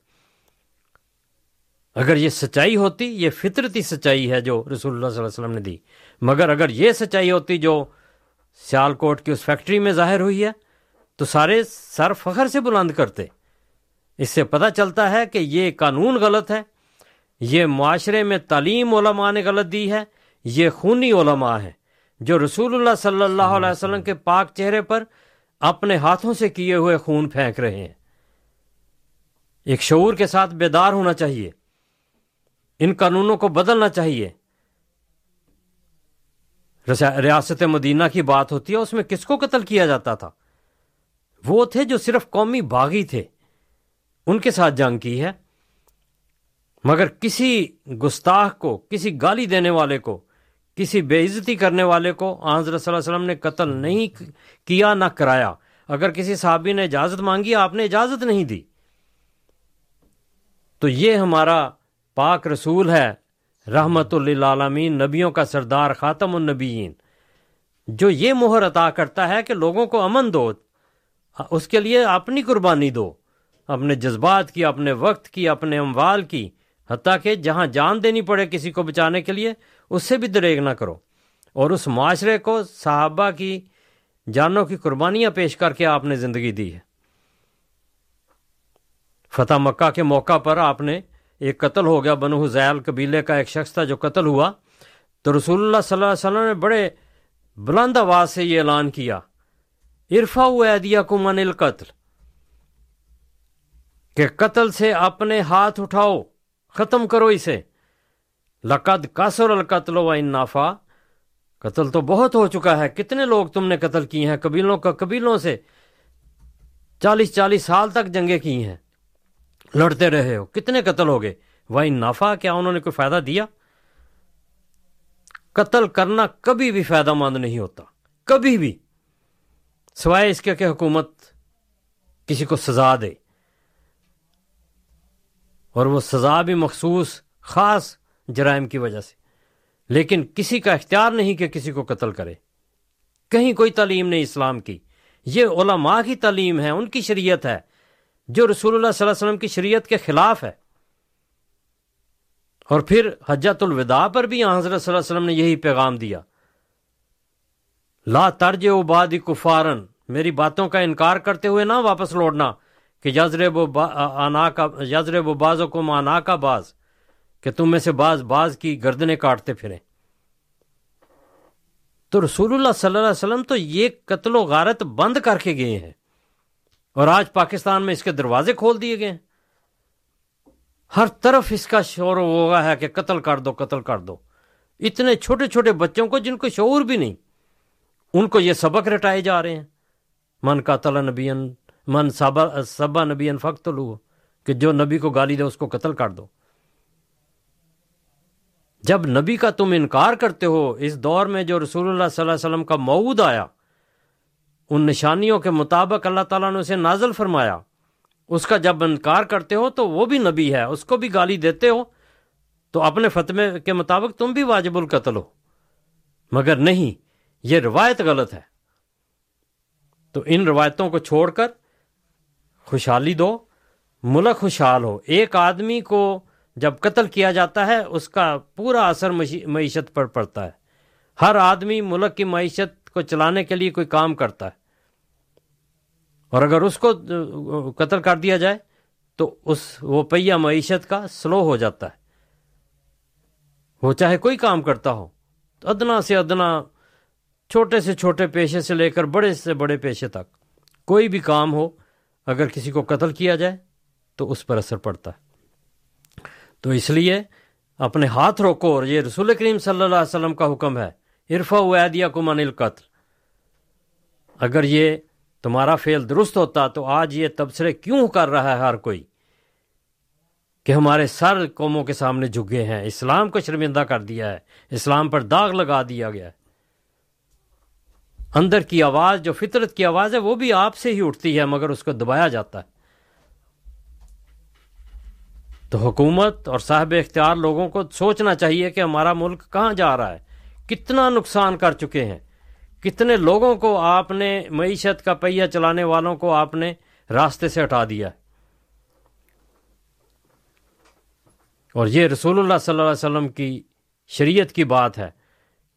اگر یہ سچائی ہوتی، یہ فطرتی سچائی ہے جو رسول اللہ صلی اللہ علیہ وسلم نے دی۔ مگر اگر یہ سچائی ہوتی جو سیال کوٹ کی اس فیکٹری میں ظاہر ہوئی ہے، تو سارے سر فخر سے بلند کرتے۔ اس سے پتہ چلتا ہے کہ یہ قانون غلط ہے، یہ معاشرے میں تعلیم علماء نے غلط دی ہے، یہ خونی علماء ہے جو رسول اللہ صلی اللہ علیہ وسلم کے پاک چہرے پر اپنے ہاتھوں سے کیے ہوئے خون پھینک رہے ہیں۔ ایک شعور کے ساتھ بیدار ہونا چاہیے۔ ان قانونوں کو بدلنا چاہیے۔ ریاست مدینہ کی بات ہوتی ہے، اس میں کس کو قتل کیا جاتا تھا؟ وہ تھے جو صرف قومی باغی تھے۔ ان کے ساتھ جنگ کی ہے۔ مگر کسی گستاخ کو، کسی گالی دینے والے کو کسی بے عزتی کرنے والے کو حضرت صلی اللہ علیہ وسلم نے قتل نہیں کیا، نہ کرایا۔ اگر کسی صحابی نے اجازت مانگی، آپ نے اجازت نہیں دی۔ تو یہ ہمارا پاک رسول ہے، رحمت للعالمین، نبیوں کا سردار، خاتم النبیین۔ جو یہ مہر عطا کرتا ہے کہ لوگوں کو امن دو، اس کے لیے اپنی قربانی دو۔ اپنے جذبات کی، اپنے وقت کی، اپنے اموال کی۔ حتیٰ کہ جہاں جان دینی پڑے کسی کو بچانے کے لیے اس سے بھی دریگ نہ کرو۔ اور اس معاشرے کو صحابہ کی جانوں کی قربانیاں پیش کر کے آپ نے زندگی دی ہے۔ فتح مکہ کے موقع پر آپ نے ایک قتل ہو گیا۔ بنو حزیل قبیلے کا ایک شخص تھا جو قتل ہوا۔ تو رسول اللہ صلی اللہ علیہ وسلم نے بڑے بلند آواز سے یہ اعلان کیا عرفا دیا کمن القتل، کہ قتل سے اپنے ہاتھ اٹھاؤ، ختم کرو اسے۔ لقد کاسر القتل و انافا قتل تو بہت ہو چکا ہے۔ کتنے لوگ تم نے قتل کیے ہیں؟ قبیلوں کا قبیلوں سے چالیس چالیس سال تک جنگیں کی ہیں۔ لڑتے رہے ہو۔ کتنے قتل ہو گئے؟ وہ نافع، کیا انہوں نے کوئی فائدہ دیا؟ قتل کرنا کبھی بھی فائدہ مند نہیں ہوتا۔ کبھی بھی۔ سوائے اس کے کہ حکومت کسی کو سزا دے۔ اور وہ سزا بھی مخصوص، خاص جرائم کی وجہ سے۔ لیکن کسی کا اختیار نہیں کہ کسی کو قتل کرے۔ کہیں کوئی تعلیم نہیں اسلام کی۔ یہ علماء کی تعلیم ہے، ان کی شریعت ہے، جو رسول اللہ صلی اللہ علیہ وسلم کی شریعت کے خلاف ہے۔ اور پھر حجت الوداع پر بھی حضرت صلی اللہ علیہ وسلم نے یہی پیغام دیا۔ لا ترج و باد کفارن، میری باتوں کا انکار کرتے ہوئے نہ واپس لوٹنا کہ یزرب آنا کا یزرب و باز کو مانا کا باز کہ تم میں سے باز باز کی گردنے کاٹتے پھریں۔ تو رسول اللہ صلی اللہ علیہ وسلم تو یہ قتل و غارت بند کر کے گئے ہیں اور آج پاکستان میں اس کے دروازے کھول دیے گئے ہیں۔ ہر طرف اس کا شور ہوگا ہے کہ قتل کر دو، قتل کر دو۔ اتنے چھوٹے چھوٹے بچوں کو جن کو شعور بھی نہیں، ان کو یہ سبق رٹائے جا رہے ہیں۔ من کا تلا نبی من سبا نبی فخت لو کہ جو نبی کو گالی دے اس کو قتل کر دو۔ جب نبی کا تم انکار کرتے ہو، اس دور میں جو رسول اللہ صلی اللہ علیہ وسلم کا مود آیا، ان نشانیوں کے مطابق اللہ تعالیٰ نے اسے نازل فرمایا۔ اس کا جب انکار کرتے ہو تو وہ بھی نبی ہے، اس کو بھی گالی دیتے ہو۔ تو اپنے فتمے کے مطابق تم بھی واجب القتل ہو۔ مگر نہیں، یہ روایت غلط ہے۔ تو ان روایتوں کو چھوڑ کر خوشحالی دو، ملک خوشحال ہو۔ ایک آدمی کو جب قتل کیا جاتا ہے، اس کا پورا اثر معیشت پر پڑتا ہے۔ ہر آدمی ملک کی معیشت کو چلانے کے لیے کوئی کام کرتا ہے۔ اور اگر اس کو قتل کر دیا جائے، تو اس، وہ پہیا معیشت کا سلو ہو جاتا ہے۔ وہ چاہے کوئی کام کرتا ہو، تو ادنا سے ادنا، چھوٹے سے چھوٹے پیشے سے لے کر بڑے سے بڑے پیشے تک، کوئی بھی کام ہو، اگر کسی کو قتل کیا جائے، تو اس پر اثر پڑتا ہے۔ تو اس لیے اپنے ہاتھ روکو اور یہ رسول کریم صلی اللہ علیہ وسلم کا حکم ہے عرفا ویدیا کو من القتل۔ اگر یہ تمہارا فعل درست ہوتا تو آج یہ تبصرے کیوں کر رہا ہے ہر کوئی؟ کہ ہمارے سر قوموں کے سامنے جھگے ہیں۔ اسلام کو شرمندہ کر دیا ہے۔ اسلام پر داغ لگا دیا گیا ہے۔ اندر کی آواز، جو فطرت کی آواز ہے، وہ بھی آپ سے ہی اٹھتی ہے، مگر اس کو دبایا جاتا ہے۔ تو حکومت اور صاحب اختیار لوگوں کو سوچنا چاہیے کہ ہمارا ملک کہاں جا رہا ہے۔ کتنا نقصان کر چکے ہیں۔ کتنے لوگوں کو آپ نے معیشت کا پہیا چلانے والوں کو آپ نے راستے سے ہٹا دیا۔ اور یہ رسول اللہ صلی اللہ علیہ وسلم کی شریعت کی بات ہے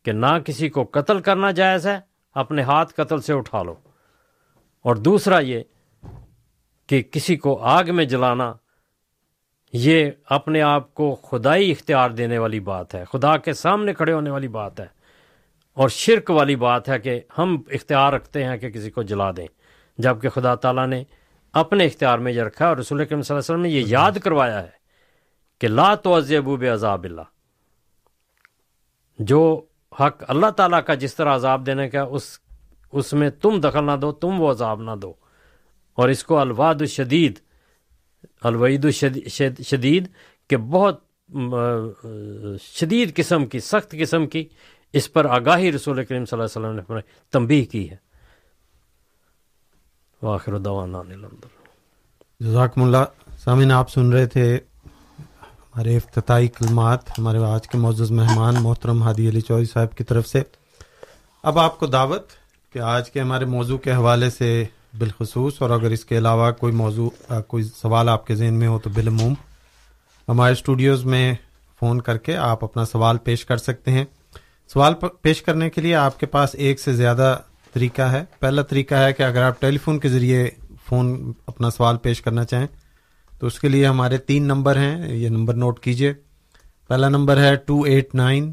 کہ نہ کسی کو قتل کرنا جائز ہے، اپنے ہاتھ قتل سے اٹھا لو۔ اور دوسرا یہ کہ کسی کو آگ میں جلانا یہ اپنے آپ کو خدائی اختیار دینے والی بات ہے۔ خدا کے سامنے کھڑے ہونے والی بات ہے۔ اور شرک والی بات ہے کہ ہم اختیار رکھتے ہیں کہ کسی کو جلا دیں۔ جبکہ خدا تعالیٰ نے اپنے اختیار میں یہ رکھا ہے اور رسول صلی اللہ علیہ وسلم نے یہ یاد کروایا ہے کہ لا تو ابوب عذاب اللہ۔ جو حق اللہ تعالیٰ کا جس طرح عذاب دینے کا، اس اس میں تم دخل نہ دو، تم وہ عذاب نہ دو۔ اور اس کو الواد الشدید الوعید الشدید کہ بہت شدید قسم کی، سخت قسم کی اس پر آگاہی رسول کریم صلی اللہ علیہ وسلم نے تنبیہ کی ہے۔ واخر دوانا جزاکم اللہ۔ سامعین، آپ سن رہے تھے ہمارے افتتاحی کلمات، ہمارے آج کے معزز مہمان محترم ہادی علی چودھری صاحب کی طرف سے۔ اب آپ کو دعوت کہ آج کے ہمارے موضوع کے حوالے سے بالخصوص، اور اگر اس کے علاوہ کوئی موضوع کوئی سوال آپ کے ذہن میں ہو تو بالعموم ہمارے اسٹوڈیوز میں فون کر کے آپ اپنا سوال پیش کر سکتے ہیں۔ سوال پیش کرنے کے لیے آپ کے پاس ایک سے زیادہ طریقہ ہے۔ پہلا طریقہ ہے کہ اگر آپ ٹیلی فون کے ذریعے فون اپنا سوال پیش کرنا چاہیں، تو اس کے لیے ہمارے تین نمبر ہیں۔ یہ نمبر نوٹ کیجیے۔ پہلا نمبر ہے two eight nine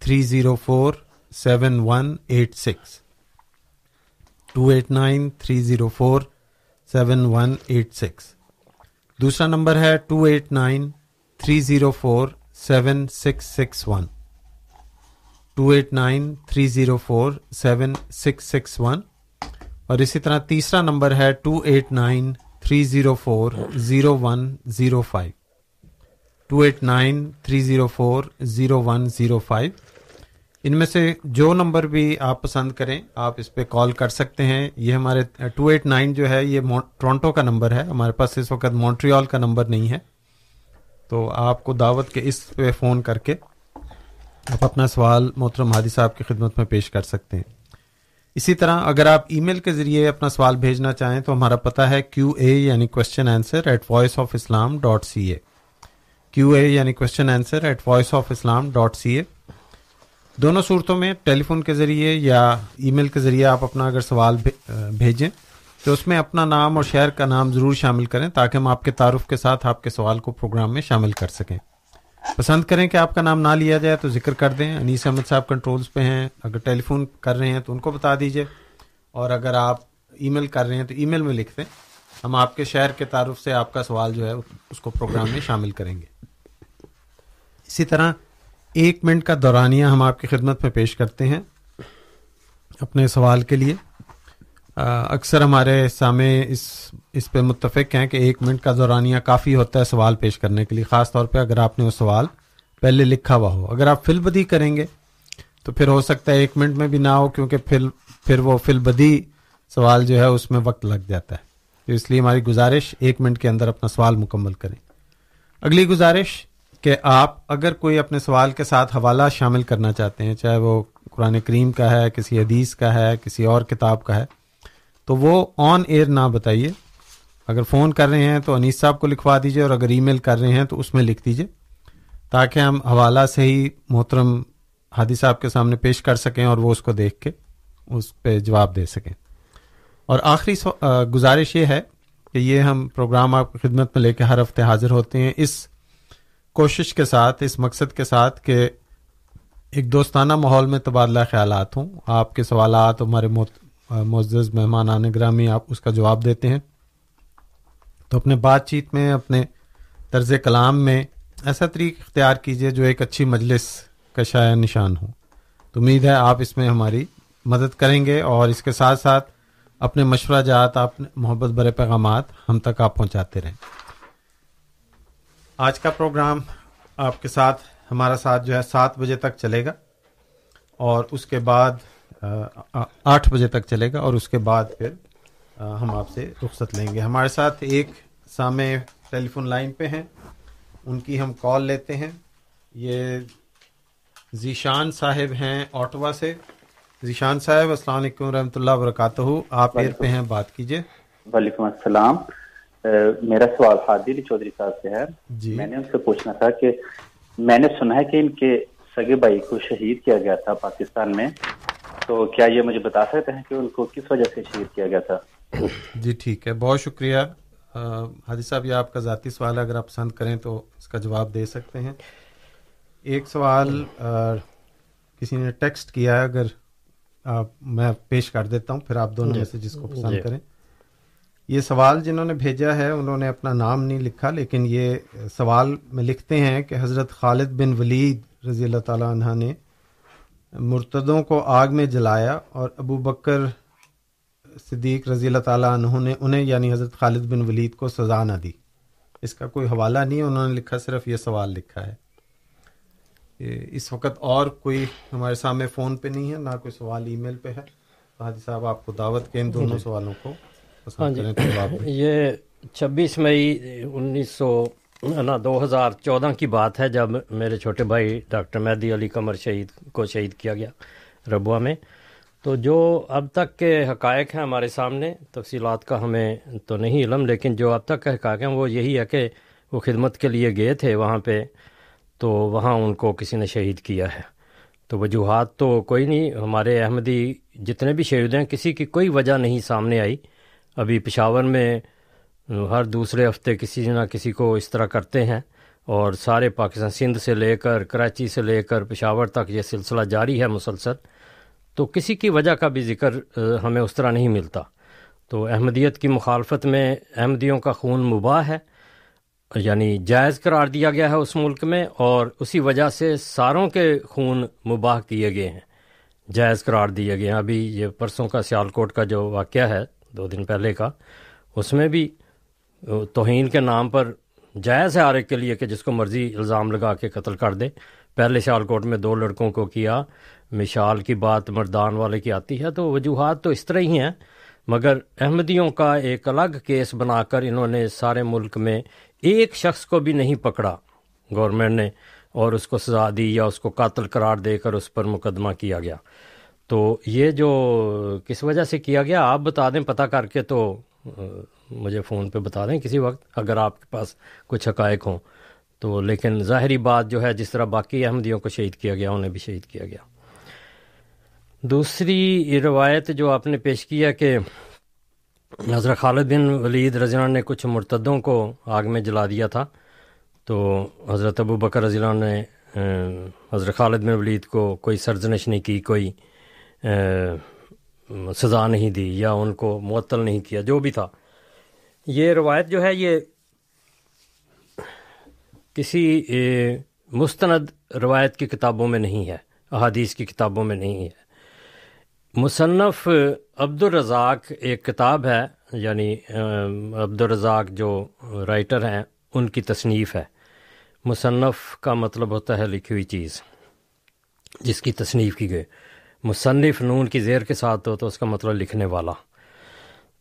three zero four seven one eight six. Two eight nine three zero four seven one eight six دوسرا نمبر ہے two eight nine three zero four seven six six one two eight nine three zero four seven six six one اور اسی طرح تیسرا number ہے two eight nine three zero four zero one zero five two eight nine three zero four zero one zero five ان میں سے جو number بھی آپ پسند کریں، آپ اس پہ کال کر سکتے ہیں۔ یہ ہمارے ٹو ایٹ نائن جو ہے، یہ ٹورانٹو کا نمبر ہے۔ ہمارے پاس اس وقت مونٹریال کا نمبر نہیں ہے۔ تو آپ کو دعوت کے اس پہ فون کر کے آپ اپنا سوال محترم ہادی صاحب کی خدمت میں پیش کر سکتے ہیں۔ اسی طرح اگر آپ ای میل کے ذریعے اپنا سوال بھیجنا چاہیں تو ہمارا پتہ ہے کیو اے یعنی question answer at voice of Islam dot C A Q A یعنی question answer at voice of Islam dot C A دونوں صورتوں میں ٹیلی فون کے ذریعے یا ای میل کے ذریعے آپ اپنا اگر سوال بھیجیں، تو اس میں اپنا نام اور شہر کا نام ضرور شامل کریں تاکہ ہم آپ کے تعارف کے ساتھ آپ کے سوال کو پروگرام میں شامل کر سکیں۔ پسند کریں کہ آپ کا نام نہ لیا جائے تو ذکر کر دیں۔ انیس احمد صاحب کنٹرولز پہ ہیں۔ اگر ٹیلی فون کر رہے ہیں تو ان کو بتا دیجیے اور اگر آپ ای میل کر رہے ہیں تو ای میل میں لکھ دیں۔ ہم آپ کے شہر کے تعارف سے آپ کا سوال جو ہے اس کو پروگرام میں شامل کریں گے۔ اسی طرح ایک منٹ کا دورانیہ ہم آپ کی خدمت میں پیش کرتے ہیں اپنے سوال کے لیے۔ اکثر ہمارے سامع اس اس پہ متفق ہیں کہ ایک منٹ کا دورانیہ کافی ہوتا ہے سوال پیش کرنے کے لیے، خاص طور پہ اگر آپ نے وہ سوال پہلے لکھا ہوا ہو۔ اگر آپ فل بدی کریں گے تو پھر ہو سکتا ہے ایک منٹ میں بھی نہ ہو، کیونکہ پھر پھر وہ فل بدی سوال جو ہے اس میں وقت لگ جاتا ہے۔ تو اس لیے ہماری گزارش، ایک منٹ کے اندر اپنا سوال مکمل کریں۔ اگلی گزارش کہ آپ اگر کوئی اپنے سوال کے ساتھ حوالہ شامل کرنا چاہتے ہیں، چاہے وہ قرآن کریم کا ہے، کسی حدیث کا ہے، کسی اور کتاب کا ہے، تو وہ آن ایئر نہ بتائیے۔ اگر فون کر رہے ہیں تو انیس صاحب کو لکھوا دیجیے اور اگر ای میل کر رہے ہیں تو اس میں لکھ دیجیے تاکہ ہم حوالہ سے ہی محترم ہادی صاحب کے سامنے پیش کر سکیں اور وہ اس کو دیکھ کے اس پہ جواب دے سکیں۔ اور آخری گزارش یہ ہے کہ یہ ہم پروگرام آپ کی خدمت میں لے کے ہر ہفتے حاضر ہوتے ہیں۔ اس کوشش کے ساتھ، اس مقصد کے ساتھ کہ ایک دوستانہ ماحول میں تبادلہ خیالات ہوں۔ آپ کے سوالات، ہمارے معزز مہمان آنے گرامی، آپ اس کا جواب دیتے ہیں۔ تو اپنے بات چیت میں، اپنے طرز کلام میں ایسا طریق اختیار کیجیے جو ایک اچھی مجلس کا شاع نشان ہو۔ تو امید ہے آپ اس میں ہماری مدد کریں گے اور اس کے ساتھ ساتھ اپنے مشورہ جات آپ محبت برے پیغامات ہم تک آپ پہنچاتے رہیں۔ آج کا پروگرام آپ کے ساتھ ہمارا ساتھ جو ہے سات بجے تک چلے گا اور اس کے بعد آٹھ بجے تک چلے گا اور اس کے بعد پھر ہم آپ سے رخصت لیں گے۔ ہمارے ساتھ ایک سامع ٹیلی فون لائن پہ ہیں۔ ان کی ہم کال لیتے ہیں۔ یہ ذیشان صاحب ہیں آٹوا سے۔ ذیشان صاحب السلام علیکم رحمۃ اللہ وبرکاتہ۔ آپ ایر پہ ہیں بات کیجیے وعلیکم السلام۔ میرا سوال حادی علی چودھری صاحب سے ہے۔ جی۔ میں نے ان سے پوچھنا تھا کہ میں نے سنا ہے کہ ان کے سگے بھائی کو شہید کیا گیا تھا پاکستان میں۔ تو کیا یہ مجھے بتا سکتے ہیں کہ ان کو کس وجہ سے شہید کیا گیا تھا؟ جی ٹھیک ہے۔ بہت شکریہ۔ حادی صاحب یہ آپ کا ذاتی سوال ہے۔ اگر آپ پسند کریں تو اس کا جواب دے سکتے ہیں۔ ایک سوال کسی نے ٹیکسٹ کیا ہے؟ اگر میں پیش کر دیتا ہوں پھر آپ دونوں میں سے جس کو پسند جی۔ کریں۔ یہ سوال جنہوں نے بھیجا ہے انہوں نے اپنا نام نہیں لکھا لیکن یہ سوال میں لکھتے ہیں کہ حضرت خالد بن ولید رضی اللہ تعالیٰ عنہ نے مرتدوں کو آگ میں جلایا اور ابو بکر صدیق رضی اللہ تعالیٰ عنہ نے انہیں یعنی حضرت خالد بن ولید کو سزا نہ دی۔ اس کا کوئی حوالہ نہیں انہوں نے لکھا صرف یہ سوال لکھا ہے۔ اس وقت اور کوئی ہمارے سامنے فون پہ نہیں ہے نہ کوئی سوال ای میل پہ ہے۔ حاجی صاحب آپ کو دعوت کے ان دونوں سوالوں کو جی یہ چھبیس مئی انیس سو نا دو ہزار چودہ کی بات ہے جب میرے چھوٹے بھائی ڈاکٹر مہدی علی قمر شہید کو شہید کیا گیا ربوا میں۔ تو جو اب تک کے حقائق ہیں ہمارے سامنے تفصیلات کا ہمیں تو نہیں علم لیکن جو اب تک کے حقائق ہیں وہ یہی ہے کہ وہ خدمت کے لیے گئے تھے وہاں پہ تو وہاں ان کو کسی نے شہید کیا ہے۔ تو وجوہات تو کوئی نہیں ہمارے احمدی جتنے بھی شہید ہیں کسی کی کوئی وجہ نہیں سامنے آئی۔ ابھی پشاور میں ہر دوسرے ہفتے کسی نہ کسی کو اس طرح کرتے ہیں اور سارے پاکستان سندھ سے لے کر کراچی سے لے کر پشاور تک یہ سلسلہ جاری ہے مسلسل، تو کسی کی وجہ کا بھی ذکر ہمیں اس طرح نہیں ملتا۔ تو احمدیت کی مخالفت میں احمدیوں کا خون مباح ہے یعنی جائز قرار دیا گیا ہے اس ملک میں اور اسی وجہ سے ساروں کے خون مباح کیے گئے ہیں۔ جائز قرار دیے گئے ہیں۔ ابھی یہ پرسوں کا سیال کوٹ کا جو واقعہ ہے دو دن پہلے کا، اس میں بھی توہین کے نام پر جائز ہے آر ایک کے لیے کہ جس کو مرضی الزام لگا کے قتل کر دے۔ پہلے سیال کوٹ میں دو لڑکوں کو کیا مشال کی بات مردان والے کی آتی ہے تو وجوہات تو اس طرح ہی ہیں، مگر احمدیوں کا ایک الگ کیس بنا کر انہوں نے سارے ملک میں ایک شخص کو بھی نہیں پکڑا۔ گورنمنٹ نے اور اس کو سزا دی یا اس کو قاتل قرار دے کر اس پر مقدمہ کیا گیا۔ تو یہ جو کس وجہ سے کیا گیا؟ آپ بتا دیں پتہ کر کے تو مجھے فون پہ بتا دیں کسی وقت، اگر آپ کے پاس کچھ حقائق ہوں۔ تو لیکن ظاہری بات جو ہے، جس طرح باقی احمدیوں کو شہید کیا گیا، انہیں بھی شہید کیا گیا۔ دوسری روایت جو آپ نے پیش کیا کہ حضرت خالد بن ولید رضی نے کچھ مرتدوں کو آگ میں جلا دیا تھا۔ تو حضرت ابو بکر رضی اللہ نے حضرت خالد بن ولید کو کوئی سرزنش نہیں کی، کوئی سزا نہیں دی یا ان کو معطل نہیں کیا، جو بھی تھا۔ یہ روایت جو ہے، یہ کسی مستند روایت کی کتابوں میں نہیں ہے، احادیث کی کتابوں میں نہیں ہے۔ مصنف عبد الرزاق ایک کتاب ہے یعنی عبد الرزاق جو رائٹر ہیں، ان کی تصنیف ہے۔ مصنف کا مطلب ہوتا ہے لکھی ہوئی چیز، جس کی تصنیف کی گئی۔ مصنف نون کی زیر کے ساتھ ہو تو اس کا مطلب لکھنے والا۔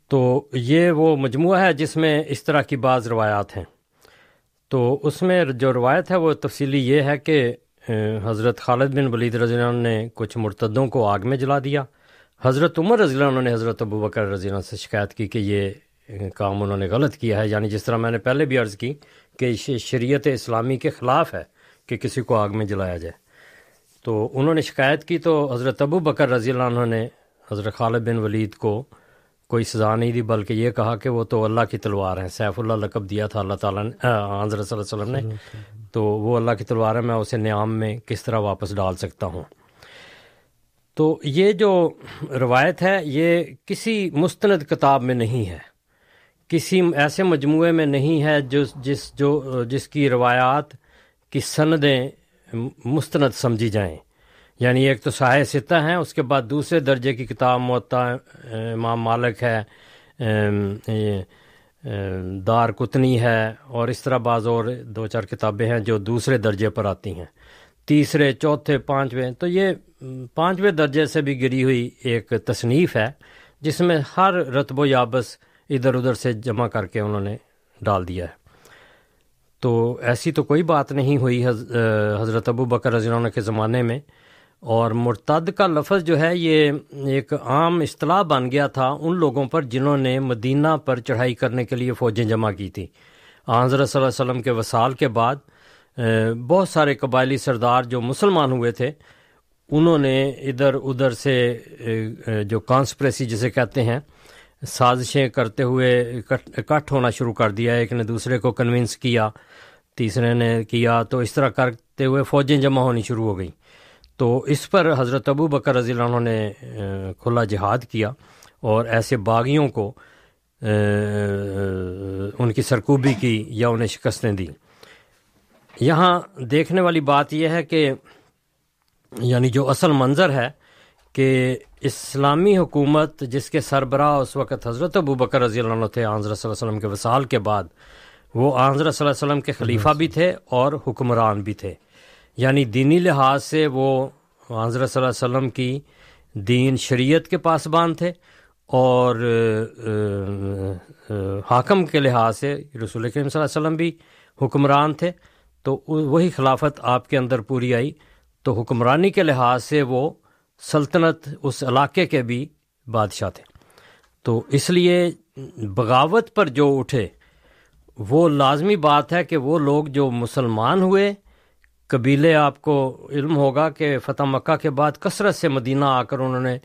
تو یہ وہ مجموعہ ہے جس میں اس طرح کی بعض روایات ہیں۔ تو اس میں جو روایت ہے وہ تفصیلی یہ ہے کہ حضرت خالد بن ولید رضی اللہ نے کچھ مرتدوں کو آگ میں جلا دیا۔ حضرت عمر رضی اللہ عنہ نے حضرت ابو بکر رضی اللہ سے شکایت کی کہ یہ کام انہوں نے غلط کیا ہے۔ یعنی جس طرح میں نے پہلے بھی عرض کی کہ شریعت اسلامی کے خلاف ہے کہ کسی کو آگ میں جلایا جائے۔ تو انہوں نے شکایت کی تو حضرت ابو بکر رضی اللہ عنہ نے حضرت خالد بن ولید کو کوئی سزا نہیں دی بلکہ یہ کہا کہ وہ تو اللہ کی تلوار ہیں۔ سیف اللہ لقب دیا تھا اللہ تعالیٰ نے حضرت صلی اللہ علیہ وسلم نے۔ تو وہ اللہ کی تلوار ہے میں اسے نیام میں کس طرح واپس ڈال سکتا ہوں؟ تو یہ جو روایت ہے یہ کسی مستند کتاب میں نہیں ہے۔ کسی ایسے مجموعے میں نہیں ہے جو جس جو جس کی روایات کی سندیں مستند سمجھی جائیں۔ یعنی ایک تو ساحِ ستہ ہیں، اس کے بعد دوسرے درجے کی کتاب موتا امام مالک ہے دار کتنی ہے، اور اس طرح بعض اور دو چار کتابیں ہیں جو دوسرے درجے پر آتی ہیں۔ تیسرے، چوتھے، پانچویں، تو یہ پانچویں درجے سے بھی گری ہوئی ایک تصنیف ہے، جس میں ہر رتب و یابس ادھر ادھر سے جمع کر کے انہوں نے ڈال دیا ہے۔ تو ایسی تو کوئی بات نہیں ہوئی حضرت ابو بکر رضی اللہ کے زمانے میں۔ اور مرتد کا لفظ جو ہے یہ ایک عام اصطلاح بن گیا تھا ان لوگوں پر جنہوں نے مدینہ پر چڑھائی کرنے کے لیے فوجیں جمع کی تھیں۔ حضرت صلی اللہ علیہ وسلم کے وصال کے بعد بہت سارے قبائلی سردار جو مسلمان ہوئے تھے، انہوں نے ادھر ادھر سے جو کانسپریسی جسے کہتے ہیں، سازشیں کرتے ہوئے اکٹھ ہونا شروع کر دیا۔ ایک نے دوسرے کو کنونس کیا۔ تیسرے نے کیا، تو اس طرح کرتے ہوئے فوجیں جمع ہونی شروع ہو گئیں۔ تو اس پر حضرت ابو بکر رضی اللہ عنہ نے کھلا جہاد کیا اور ایسے باغیوں کو ان کی سرکوبی کی یا انہیں شکستیں دیں۔ یہاں دیکھنے والی بات یہ ہے کہ یعنی جو اصل منظر ہے کہ اسلامی حکومت جس کے سربراہ اس وقت حضرت ابو بکر رضی اللہ عنہ تھے آنظر صلی اللہ علیہ وسلم کے وصال کے بعد وہ آنظر صلی اللہ علیہ وسلم کے خلیفہ بھی تھے اور حکمران بھی تھے۔ یعنی دینی لحاظ سے وہ آنظر صلی اللہ علیہ وسلم کی دین شریعت کے پاسبان تھے اور حاکم کے لحاظ سے رسول کریم صلی اللہ علیہ وسلم بھی حکمران تھے۔ تو وہی خلافت آپ کے اندر پوری آئی۔ تو حکمرانی کے لحاظ سے وہ سلطنت اس علاقے کے بھی بادشاہ تھے۔ تو اس لیے بغاوت پر جو اٹھے وہ لازمی بات ہے کہ وہ لوگ جو مسلمان ہوئے، قبیلے آپ کو علم ہوگا کہ فتح مکہ کے بعد کثرت سے مدینہ آ کر انہوں نے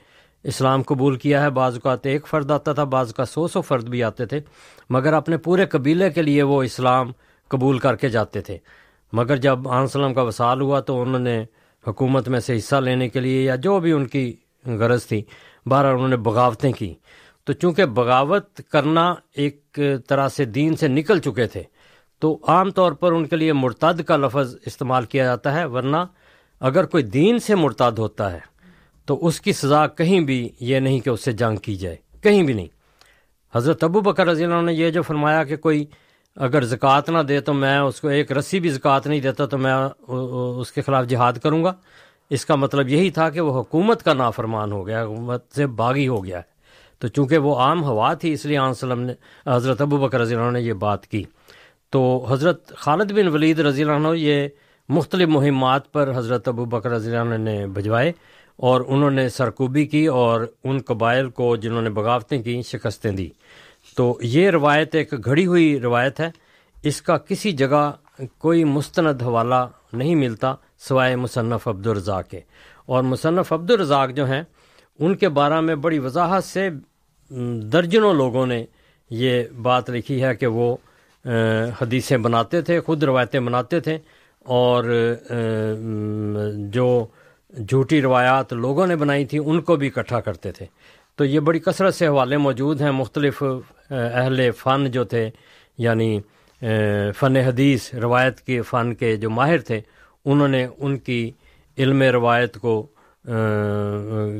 اسلام قبول کیا ہے۔ بعض اوقات ایک فرد آتا تھا، بعض کا سو سو فرد بھی آتے تھے، مگر اپنے پورے قبیلے کے لیے وہ اسلام قبول کر کے جاتے تھے۔ مگر جب آن سلم کا وصال ہوا تو انہوں نے حکومت میں سے حصہ لینے کے لیے یا جو بھی ان کی غرض تھی بہرحال انہوں نے بغاوتیں کی۔ تو چونکہ بغاوت کرنا ایک طرح سے دین سے نکل چکے تھے۔ تو عام طور پر ان کے لیے مرتد کا لفظ استعمال کیا جاتا ہے، ورنہ اگر کوئی دین سے مرتد ہوتا ہے، تو اس کی سزا کہیں بھی یہ نہیں کہ اس سے جنگ کی جائے، کہیں بھی نہیں۔ حضرت ابو بکر رضی اللہ نے یہ جو فرمایا کہ کوئی اگر زکوٰۃ نہ دے تو میں اس کو ایک رسی بھی زکوٰۃ نہیں دیتا، تو میں اس کے خلاف جہاد کروں گا۔ اس کا مطلب یہی تھا کہ وہ حکومت کا نافرمان ہو گیا، حکومت سے باغی ہو گیا۔ ہے تو چونکہ وہ عام ہوا تھی، اس لیے وسلم نے، حضرت ابو بکر رضی اللہ نے یہ بات کی۔ تو حضرت خالد بن ولید رضی اللہ عنہ یہ مختلف مہمات پر حضرت ابو بکر رضی اللہ عنہ نے بھجوائے اور انہوں نے سرکوبی کی اور ان قبائل کو جنہوں نے بغاوتیں کی، شکستیں دی۔ تو یہ روایت ایک گھڑی ہوئی روایت ہے۔ اس کا کسی جگہ کوئی مستند حوالہ نہیں ملتا سوائے مصنف عبد الرزاق کے۔ اور مصنف عبد الرزاق جو ہیں، ان کے بارے میں بڑی وضاحت سے درجنوں لوگوں نے یہ بات لکھی ہے کہ وہ حدیثیں بناتے تھے، خود روایتیں بناتے تھے اور جو جھوٹی روایات لوگوں نے بنائی تھیں ان کو بھی اکٹھا کرتے تھے۔ تو یہ بڑی کثرت سے حوالے موجود ہیں۔ مختلف اہل فن جو تھے یعنی فن حدیث، روایت کے، فن کے جو ماہر تھے، انہوں نے ان کی علم روایت کو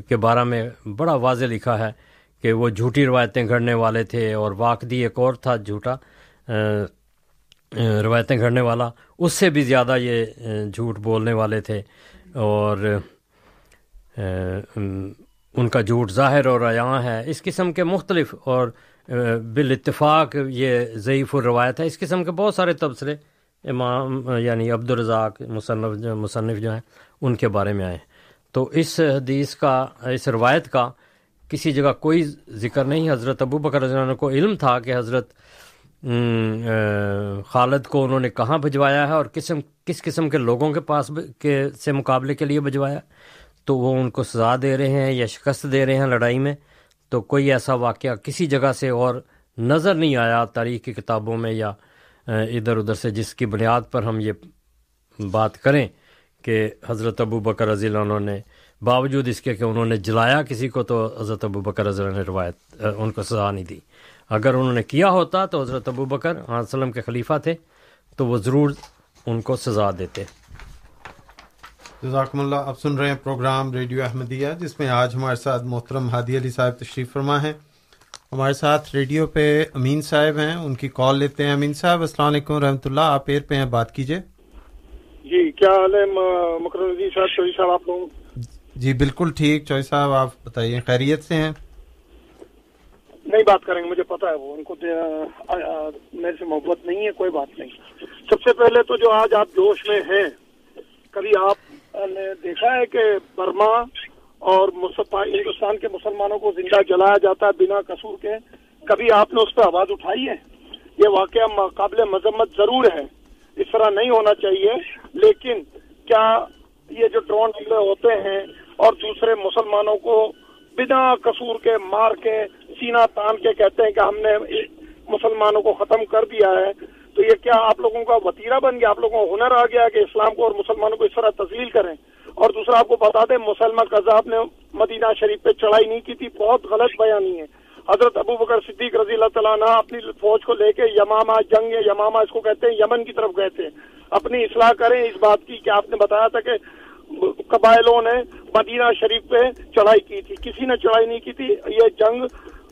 کے بارے میں بڑا واضح لکھا ہے۔ کہ وہ جھوٹی روایتیں گھڑنے والے تھے اور واقعی ایک اور تھا جھوٹا روایتیں گھڑنے والا، اس سے بھی زیادہ یہ جھوٹ بولنے والے تھے اور ان کا جھوٹ ظاہر اور عیاں ہے۔ اس قسم کے مختلف اور بالاتفاق یہ ضعیف الروایت ہے۔ اس قسم کے بہت سارے تبصرے امام یعنی عبد الرزاق مصنف مصنف جو ہیں، ان کے بارے میں آئے ہیں۔ تو اس حدیث کا، اس روایت کا کسی جگہ کوئی ذکر نہیں، حضرت ابو بکر رضی اللہ کو علم تھا کہ حضرت خالد کو انہوں نے کہاں بھجوایا ہے اور قسم، کس قسم کے لوگوں کے پاس کے سے مقابلے کے لیے بھجوایا، تو وہ ان کو سزا دے رہے ہیں یا شکست دے رہے ہیں لڑائی میں۔ تو کوئی ایسا واقعہ کسی جگہ سے اور نظر نہیں آیا تاریخ کی کتابوں میں یا ادھر ادھر سے جس کی بنیاد پر ہم یہ بات کریں کہ حضرت ابو بکر رضی اللہ عنہ نے باوجود اس کے کہ انہوں نے جلایا کسی کو تو حضرت ابو بکر اللہ نے روایت ان کو سزا نہیں دی۔ اگر انہوں نے کیا ہوتا تو حضرت ابو بکر وسلم کے خلیفہ تھے تو وہ ضرور ان کو سزا دیتے۔ جزاکم اللہ۔ اب سن رہے ہیں پروگرام ریڈیو احمدیہ جس میں آج ہمارے ساتھ محترم ہادی علی صاحب تشریف فرما ہیں۔ ہمارے ساتھ ریڈیو پہ امین صاحب ہیں ان کی کال لیتے ہیں۔ امین صاحب السلام علیکم رحمۃ اللہ۔ آپ ایر پہ ہیں بات کیجیے جی کیا حال ہے؟ مکرم صاحب صاحب آپ لوگ جی بالکل ٹھیک۔ چوئی صاحب، آپ بتائیے، خیریت سے ہیں؟ نہیں بات کریں گے، مجھے پتا ہے وہ۔ ان کو میرے سے محبت نہیں ہے، کوئی بات نہیں۔ سب سے پہلے تو جو آج آپ جوش میں ہیں، کبھی آپ نے دیکھا ہے کہ برما اور ہندوستان کے مسلمانوں کو زندہ جلایا جاتا ہے بنا قصور کے؟ کبھی آپ نے اس پہ آواز اٹھائی ہے؟ یہ واقعہ قابل مذمت ضرور ہے۔ اس طرح نہیں ہونا چاہیے، لیکن کیا یہ جو ڈرون حملے ہوتے ہیں اور دوسرے مسلمانوں کو بنا قصور کے، مار کے سینا تان کے کہتے ہیں کہ ہم نے مسلمانوں کو ختم کر دیا ہے۔ تو یہ کیا آپ لوگوں کا وطیرہ بن گیا؟ آپ لوگوں کو ہنر آ گیا کہ اسلام کو اور مسلمانوں کو اس طرح تسلیل کریں۔ اور دوسرا آپ کو بتا دیں، مسلمہ قذاب نے مدینہ شریف پہ چڑھائی نہیں کی تھی۔ بہت غلط بیانی ہے۔ حضرت ابو بکر صدیق رضی اللہ تعالیٰ نے اپنی فوج کو لے کے یمامہ جنگ یمامہ اس کو کہتے ہیں، یمن کی طرف گئے تھے۔ اپنی اصلاح کریں اس بات کی۔ کہ آپ نے بتایا تھا کہ قبائلوں نے مدینہ شریف پہ چڑھائی کی تھی۔ کسی نے چڑھائی نہیں کی تھی۔ یہ جنگ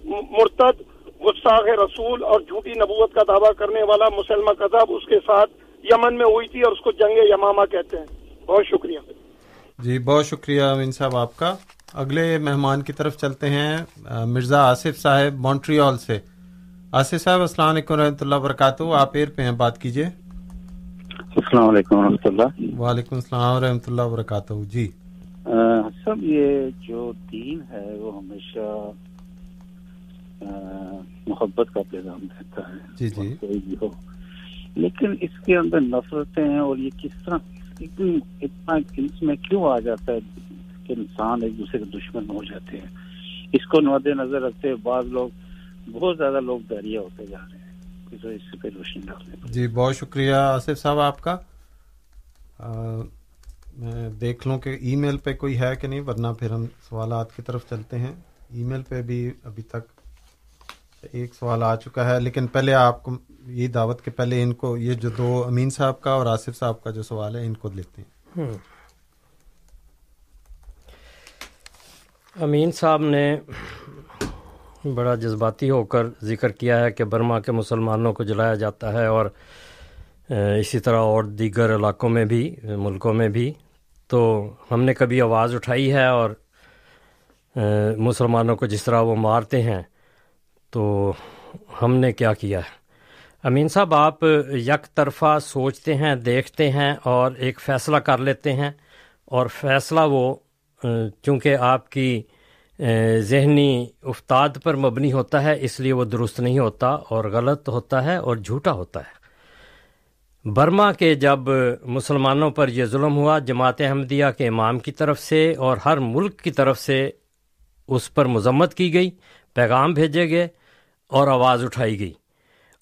مرتد گستاخ رسول اور جھوٹی نبوت کا دعویٰ کرنے والا مسلمہ کذاب اس کے ساتھ یمن میں ہوئی تھی اور اس کو جنگ یمامہ کہتے ہیں۔ بہت شکریہ۔ جی بہت شکریہ امین صاحب آپ کا۔ اگلے مہمان کی طرف چلتے ہیں مرزا آصف صاحب مونٹریال سے۔ آصف صاحب، السلام علیکم و رحمۃ اللہ وبرکاتہ۔ آپ ایر پہ ہیں، بات کیجیے السلام علیکم و رحمۃ اللہ۔ وعلیکم السلام و رحمۃ اللہ وبرکاتہ۔ جی۔ سب یہ جو دین ہے وہ ہمیشہ محبت کا پیغام دیتا ہے۔ جی جی۔ کوئی بھی ہو۔ لیکن اس کے اندر نفرتیں ہیں اور یہ کس طرح اتنا اس میں کیوں آ جاتا ہے کہ انسان ایک دوسرے کے دشمن ہو جاتے ہیں؟ اس کو مد نظر رکھتے بعض لوگ بہت زیادہ لوگ دریا ہوتے جا رہے ہیں۔ اس پہ روشنی ڈالنے جی بہت شکریہ آصف صاحب آپ کا۔ میں دیکھ لوں کہ ای میل پہ کوئی ہے کہ نہیں ورنہ پھر ہم سوالات کی طرف چلتے ہیں۔ ای میل پہ بھی ابھی تک ایک سوال آ چکا ہے لیکن پہلے آپ کو یہ دعوت کے پہلے ان کو یہ جو دو امین صاحب کا اور آصف صاحب کا جو سوال ہے ان کو لیتے ہیں۔ امین صاحب نے بڑا جذباتی ہو کر ذکر کیا ہے کہ برما کے مسلمانوں کو جلایا جاتا ہے اور اسی طرح اور دیگر علاقوں میں بھی، ملکوں میں بھی۔ تو ہم نے کبھی آواز اٹھائی ہے اور مسلمانوں کو جس طرح وہ مارتے ہیں، تو ہم نے کیا کیا ہے؟ امین صاحب، آپ یک طرفہ سوچتے ہیں، دیکھتے ہیں اور ایک فیصلہ کر لیتے ہیں۔ اور فیصلہ وہ چونکہ آپ کی ذہنی افتاد پر مبنی ہوتا ہے، اس لیے وہ درست نہیں ہوتا اور غلط ہوتا ہے اور جھوٹا ہوتا ہے۔ برما کے جب مسلمانوں پر یہ ظلم ہوا، جماعت احمدیہ کے امام کی طرف سے اور ہر ملک کی طرف سے اس پر مذمت کی گئی، پیغام بھیجے گئے اور آواز اٹھائی گئی۔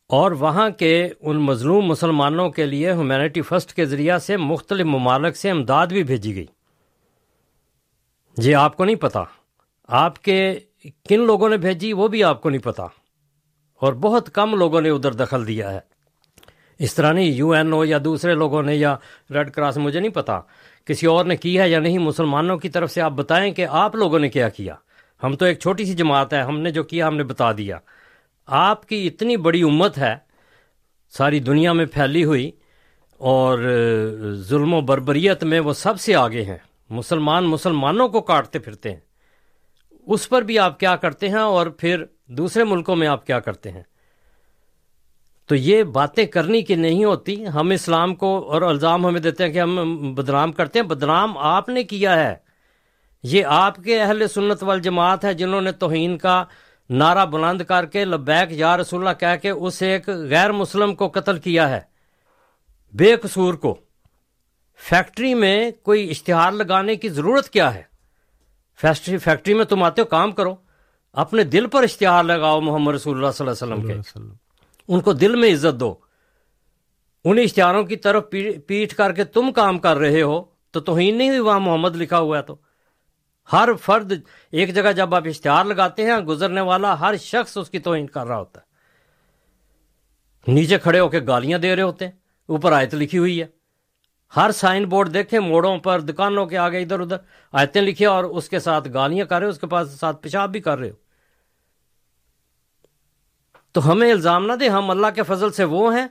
اور وہاں کے ان مظلوم مسلمانوں کے لیے ہیومینٹی فسٹ کے ذریعہ سے مختلف ممالک سے امداد بھی بھیجی گئی۔ جی آپ کو نہیں پتا۔ آپ کے کن لوگوں نے بھیجی وہ بھی آپ کو نہیں پتا اور بہت کم لوگوں نے ادھر دخل دیا ہے۔ اس طرح نہیں، یو این او یا دوسرے لوگوں نے یا ریڈ کراس، مجھے نہیں پتا۔ کسی اور نے کی ہے یا نہیں، مسلمانوں کی طرف سے آپ بتائیں کہ آپ لوگوں نے کیا کیا۔ ہم تو ایک چھوٹی سی جماعت ہے، ہم نے جو کیا، ہم نے بتا دیا۔ آپ کی اتنی بڑی امت ہے، ساری دنیا میں پھیلی ہوئی اور ظلم و بربریت میں وہ سب سے آگے ہیں۔ مسلمان مسلمانوں کو کاٹتے پھرتے ہیں۔ اس پر بھی آپ کیا کرتے ہیں اور پھر دوسرے ملکوں میں آپ کیا کرتے ہیں؟ تو یہ باتیں کرنی کی نہیں ہوتی۔ ہم اسلام کو اور الزام ہمیں دیتے ہیں کہ ہم بدنام کرتے ہیں۔ بدنام آپ نے کیا ہے۔ یہ آپ کے اہل سنت وال جماعت ہے جنہوں نے توہین کا نعرہ بلند کر کے لبیک یا رسول اللہ کہہ کے اس ایک غیر مسلم کو قتل کیا ہے۔ بے قصور کو۔ فیکٹری میں کوئی اشتہار لگانے کی ضرورت کیا ہے؟ فیکٹری میں تم آتے ہو کام کرو۔ اپنے دل پر اشتہار لگاؤ محمد رسول اللہ صلی اللہ علیہ وسلم کے۔ ان کو دل میں عزت دو۔ ان اشتہاروں کی طرف پیٹ کر کے تم کام کر رہے ہو تو توہین نہیں ہوئی وہاں محمد لکھا ہوا ہے تو۔ ہر فرد ایک جگہ جب آپ اشتہار لگاتے ہیں گزرنے والا ہر شخص اس کی توہین کر رہا ہوتا ہے۔ نیچے کھڑے ہو کے گالیاں دے رہے ہوتے ہیں اوپر آیت لکھی ہوئی ہے۔ ہر سائن بورڈ دیکھیں موڑوں پر، دکانوں کے آگے ادھر ادھر آیتیں لکھے اور اس کے ساتھ گالیاں کر رہے ہو، اس کے پاس ساتھ پیشاب بھی کر رہے ہو۔ تو ہمیں الزام نہ دے ہم اللہ کے فضل سے وہ ہیں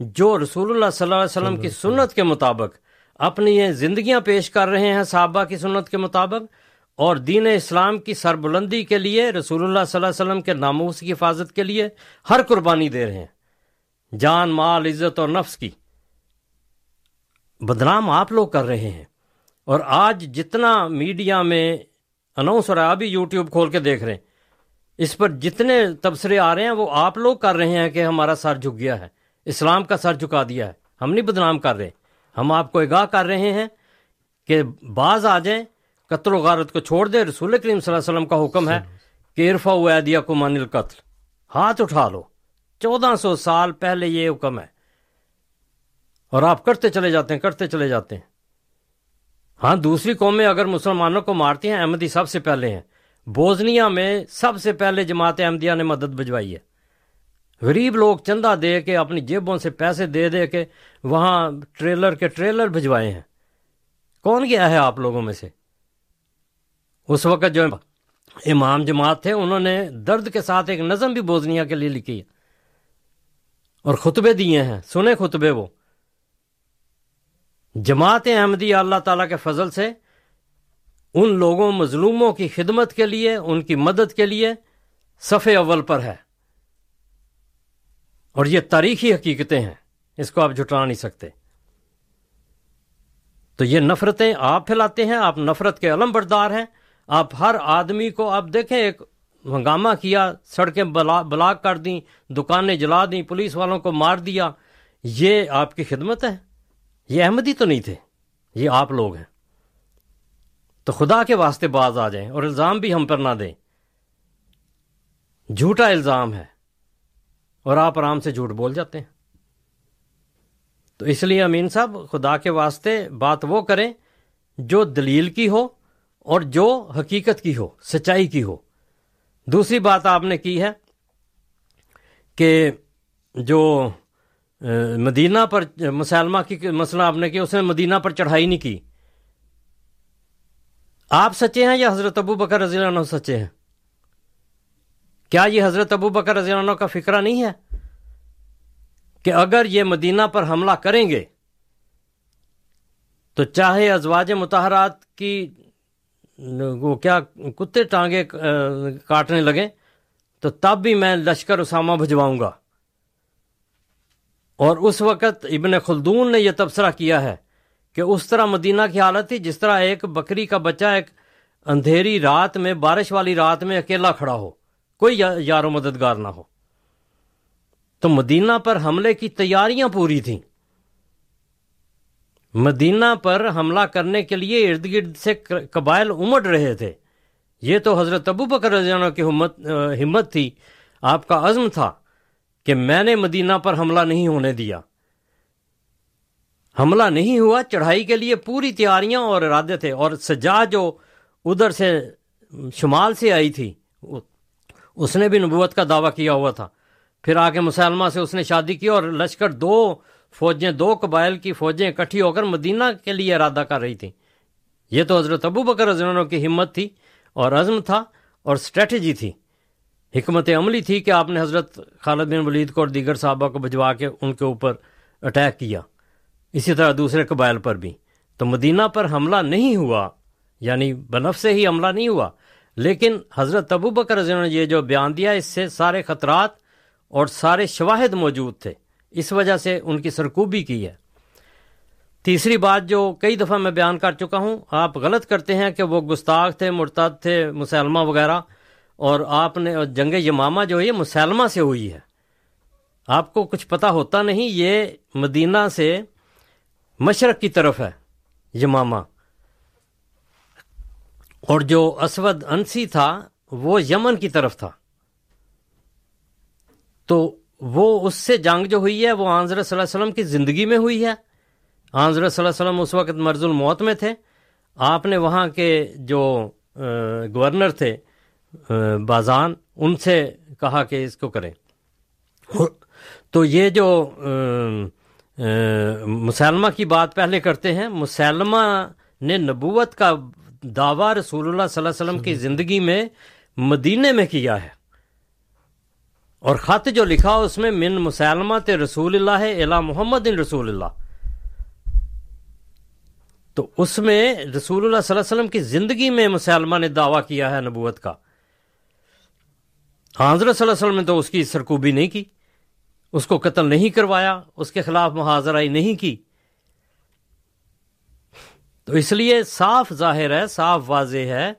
جو رسول اللہ صلی اللہ علیہ وسلم کی سنت کے مطابق اپنی یہ زندگیاں پیش کر رہے ہیں، صحابہ کی سنت کے مطابق اور دین اسلام کی سربلندی کے لیے، رسول اللہ صلی اللہ علیہ وسلم کے ناموس کی حفاظت کے لیے ہر قربانی دے رہے ہیں۔ جان، مال، عزت اور نفس کی۔ بدنام آپ لوگ کر رہے ہیں۔ اور آج جتنا میڈیا میں اناؤنس ہو رہا ہے ابھی یوٹیوب کھول کے دیکھ رہے ہیں، اس پر جتنے تبصرے آ رہے ہیں، وہ آپ لوگ کر رہے ہیں کہ ہمارا سر جھک گیا ہے۔ اسلام کا سر جھکا دیا ہے۔ ہم نہیں بدنام کر رہے۔ ہم آپ کو اگاہ کر رہے ہیں کہ بعض آ جائیں، قتل و غارت کو چھوڑ دے رسول کریم صلی اللہ علیہ وسلم کا حکم ہے کہ عرفا ہوا دیا کو مان القتل ہاتھ اٹھا لو۔ چودہ سو سال پہلے یہ حکم ہے۔ اور آپ کرتے چلے جاتے ہیں، کرتے چلے جاتے ہیں۔ ہاں دوسری قومیں اگر مسلمانوں کو مارتی ہیں، احمدی سب سے پہلے ہیں۔ بوزنیا میں سب سے پہلے جماعت احمدیہ نے مدد بھجوائی ہے۔ غریب لوگ چندہ دے کے، اپنی جیبوں سے پیسے دے دے کے وہاں ٹریلر کے ٹریلر بھجوائے ہیں۔ کون گیا ہے آپ لوگوں میں سے؟ اس وقت جو امام جماعت تھے، انہوں نے درد کے ساتھ ایک نظم بھی بوزنیا کے لیے لکھی ہے۔ اور خطبے دیے ہیں۔ سنے خطبے وہ۔ جماعت احمدی اللہ تعالیٰ کے فضل سے ان لوگوں، مظلوموں کی خدمت کے لیے، ان کی مدد کے لیے صفحے اول پر ہے۔ اور یہ تاریخی حقیقتیں ہیں۔ اس کو آپ جھٹا نہیں سکتے۔ تو یہ نفرتیں آپ پھیلاتے ہیں، آپ نفرت کے علم بردار ہیں۔ آپ ہر آدمی کو آپ دیکھیں، ایک ہنگامہ کیا، سڑکیں بلاک کر دیں، دکانیں جلا دیں، پولیس والوں کو مار دیا۔ یہ آپ کی خدمت ہے۔ یہ احمدی تو نہیں تھے، یہ آپ لوگ ہیں۔ تو خدا کے واسطے باز آ جائیں اور الزام بھی ہم پر نہ دیں۔ جھوٹا الزام ہے اور آپ آرام سے جھوٹ بول جاتے ہیں۔ تو اس لیے امین صاحب، خدا کے واسطے بات وہ کریں جو دلیل کی ہو اور جو حقیقت کی ہو، سچائی کی ہو۔ دوسری بات آپ نے کی ہے کہ جو مدینہ پر، مسلمہ کی، مسئلہ آپ نے کیا اس نے مدینہ پر چڑھائی نہیں کی۔ آپ سچے ہیں یا حضرت ابو بکر رضی اللہ عنہ سچے ہیں؟ کیا یہ حضرت ابو بکر رضی اللہ عنہ کا فکرہ نہیں ہے کہ اگر یہ مدینہ پر حملہ کریں گے تو چاہے ازواج متحرات کی، وہ کیا کتے ٹانگے کاٹنے لگیں، تو تب بھی میں لشکر اسامہ بھجواؤں گا۔ اور اس وقت ابن خلدون نے یہ تبصرہ کیا ہے کہ اس طرح مدینہ کی حالت تھی جس طرح ایک بکری کا بچہ ایک اندھیری رات میں، بارش والی رات میں اکیلا کھڑا ہو۔ کوئی یار و مددگار نہ ہو۔ تو مدینہ پر حملے کی تیاریاں پوری تھیں۔ مدینہ پر حملہ کرنے کے لیے ارد گرد سے قبائل امڑ رہے تھے۔ یہ تو حضرت ابو بکر رضی اللہ کی ہمت تھی۔ آپ کا عزم تھا۔ کہ میں نے مدینہ پر حملہ نہیں ہونے دیا۔ حملہ نہیں ہوا، چڑھائی کے لیے پوری تیاریاں اور ارادے تھے اور سجا جو ادھر سے شمال سے آئی تھی، اس نے بھی نبوت کا دعویٰ کیا ہوا تھا۔ پھر آ کے مسلمہ سے اس نے شادی کی اور لشکر دو فوجیں، دو قبائل کی فوجیں اکٹھی ہو کر مدینہ کے لیے ارادہ کر رہی تھیں۔ یہ تو حضرت ابو بکر عنہ کی ہمت تھی اور عزم تھا اور اسٹریٹجی تھی۔ حکمت عملی تھی کہ آپ نے حضرت خالد بن ولید کو اور دیگر صحابہ کو بھجوا کے ان کے اوپر اٹیک کیا۔ اسی طرح دوسرے قبائل پر بھی۔ تو مدینہ پر حملہ نہیں ہوا یعنی بنف سے ہی حملہ نہیں ہوا، لیکن حضرت ابو بکر نے یہ جو بیان دیا، اس سے سارے خطرات اور سارے شواہد موجود تھے۔ اس وجہ سے ان کی سرکوبی کی ہے۔ تیسری بات جو کئی دفعہ میں بیان کر چکا ہوں، آپ غلط کرتے ہیں کہ وہ گستاخ تھے، مرتد تھے، مسلمہ وغیرہ۔ اور آپ نے جنگ یمامہ جو ہے یہ مسلمہ سے ہوئی ہے۔ آپ کو کچھ پتہ ہوتا نہیں، یہ مدینہ سے مشرق کی طرف ہے، یمامہ۔ اور جو اسود انسی تھا، وہ یمن کی طرف تھا۔ تو وہ اس سے جنگ جو ہوئی ہے، وہ آنظر صلی اللہ علیہ وسلم کی زندگی میں ہوئی ہے۔ آنظر صلی اللہ علیہ وسلم اس وقت مرض الموت میں تھے۔ آپ نے وہاں کے جو گورنر تھے بازان، ان سے کہا کہ اس کو کریں۔ تو یہ جو، مسلمہ کی بات پہلے کرتے ہیں، مسلمہ نے نبوت کا دعویٰ رسول اللہ صلی اللہ علیہ وسلم کی زندگی میں مدینے میں کیا ہے۔ اور خط جو لکھا اس میں، من مسلمت رسول اللہ الا محمد رسول اللہ۔ تو اس میں رسول اللہ صلی اللہ علیہ وسلم کی زندگی میں مسلمہ نے دعویٰ کیا ہے نبوت کا۔ ہاں، حضرت صلی اللہ علیہ وسلم نے تو اس کی سرکوبی نہیں کی۔ اس کو قتل نہیں کروایا، اس کے خلاف محاذرائی نہیں کی۔ تو اس لیے صاف ظاہر ہے، صاف واضح ہے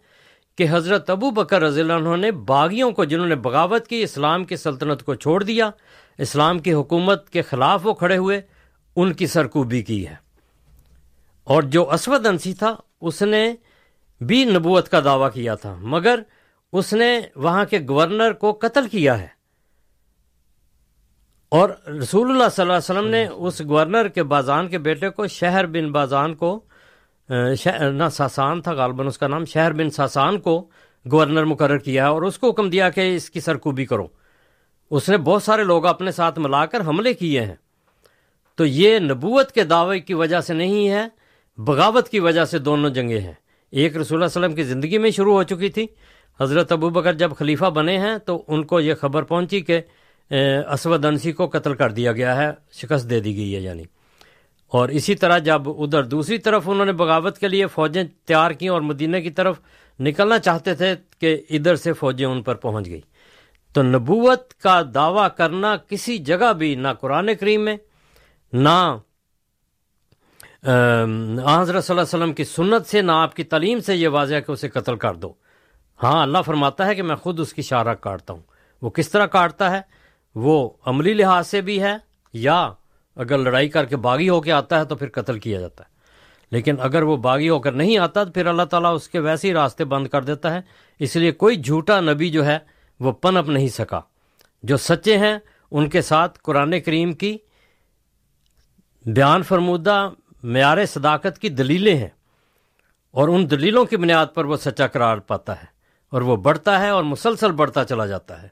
کہ حضرت ابو بکر رضی اللہ عنہ نے باغیوں کو، جنہوں نے بغاوت کی، اسلام کی سلطنت کو چھوڑ دیا، اسلام کی حکومت کے خلاف وہ کھڑے ہوئے، ان کی سرکوبی کی ہے۔ اور جو اسود انسی تھا، اس نے بھی نبوت کا دعویٰ کیا تھا۔ مگر اس نے وہاں کے گورنر کو قتل کیا ہے۔ اور رسول اللہ صلی اللہ علیہ وسلم نے اس گورنر کے بازان کے بیٹے کو شہر بن بازان کو نہ ساسان تھا غالباً اس کا نام، شہر بن ساسان کو گورنر مقرر کیا اور اس کو حکم دیا کہ اس کی سرکوبی کرو۔ اس نے بہت سارے لوگ اپنے ساتھ ملا کر حملے کیے ہیں۔ تو یہ نبوت کے دعوے کی وجہ سے نہیں ہے، بغاوت کی وجہ سے دونوں جنگیں ہیں۔ ایک رسول اللہ علیہ وسلم کی زندگی میں شروع ہو چکی تھی حضرت ابو بکر جب خلیفہ بنے ہیں تو ان کو یہ خبر پہنچی کہ اسود انسی کو قتل کر دیا گیا ہے، شکست دے دی گئی ہے یعنی۔ اور اسی طرح جب ادھر دوسری طرف انہوں نے بغاوت کے لیے فوجیں تیار کیں اور مدینہ کی طرف نکلنا چاہتے تھے کہ ادھر سے فوجیں ان پر پہنچ گئی تو نبوت کا دعویٰ کرنا کسی جگہ بھی نہ قرآن کریم میں، نہ حضرت صلی اللہ علیہ وسلم کی سنت سے، نہ آپ کی تعلیم سے یہ واضح کہ اسے قتل کر دو۔ ہاں اللہ فرماتا ہے کہ میں خود اس کی شارہ کاٹتا ہوں۔ وہ کس طرح کاٹتا ہے؟ وہ عملی لحاظ سے بھی ہے، یا اگر لڑائی کر کے باغی ہو کے آتا ہے تو پھر قتل کیا جاتا ہے۔ لیکن اگر وہ باغی ہو کر نہیں آتا، تو پھر اللہ تعالیٰ اس کے ویسے ہی راستے بند کر دیتا ہے۔ اس لیے کوئی جھوٹا نبی جو ہے، وہ پنپ نہیں سکا۔ جو سچے ہیں، ان کے ساتھ قرآن کریم کی بیان فرمودہ معیار صداقت کی دلیلیں ہیں۔ اور ان دلیلوں کی بنیاد پر وہ سچا قرار پاتا ہے۔ اور وہ بڑھتا ہے اور مسلسل بڑھتا چلا جاتا ہے۔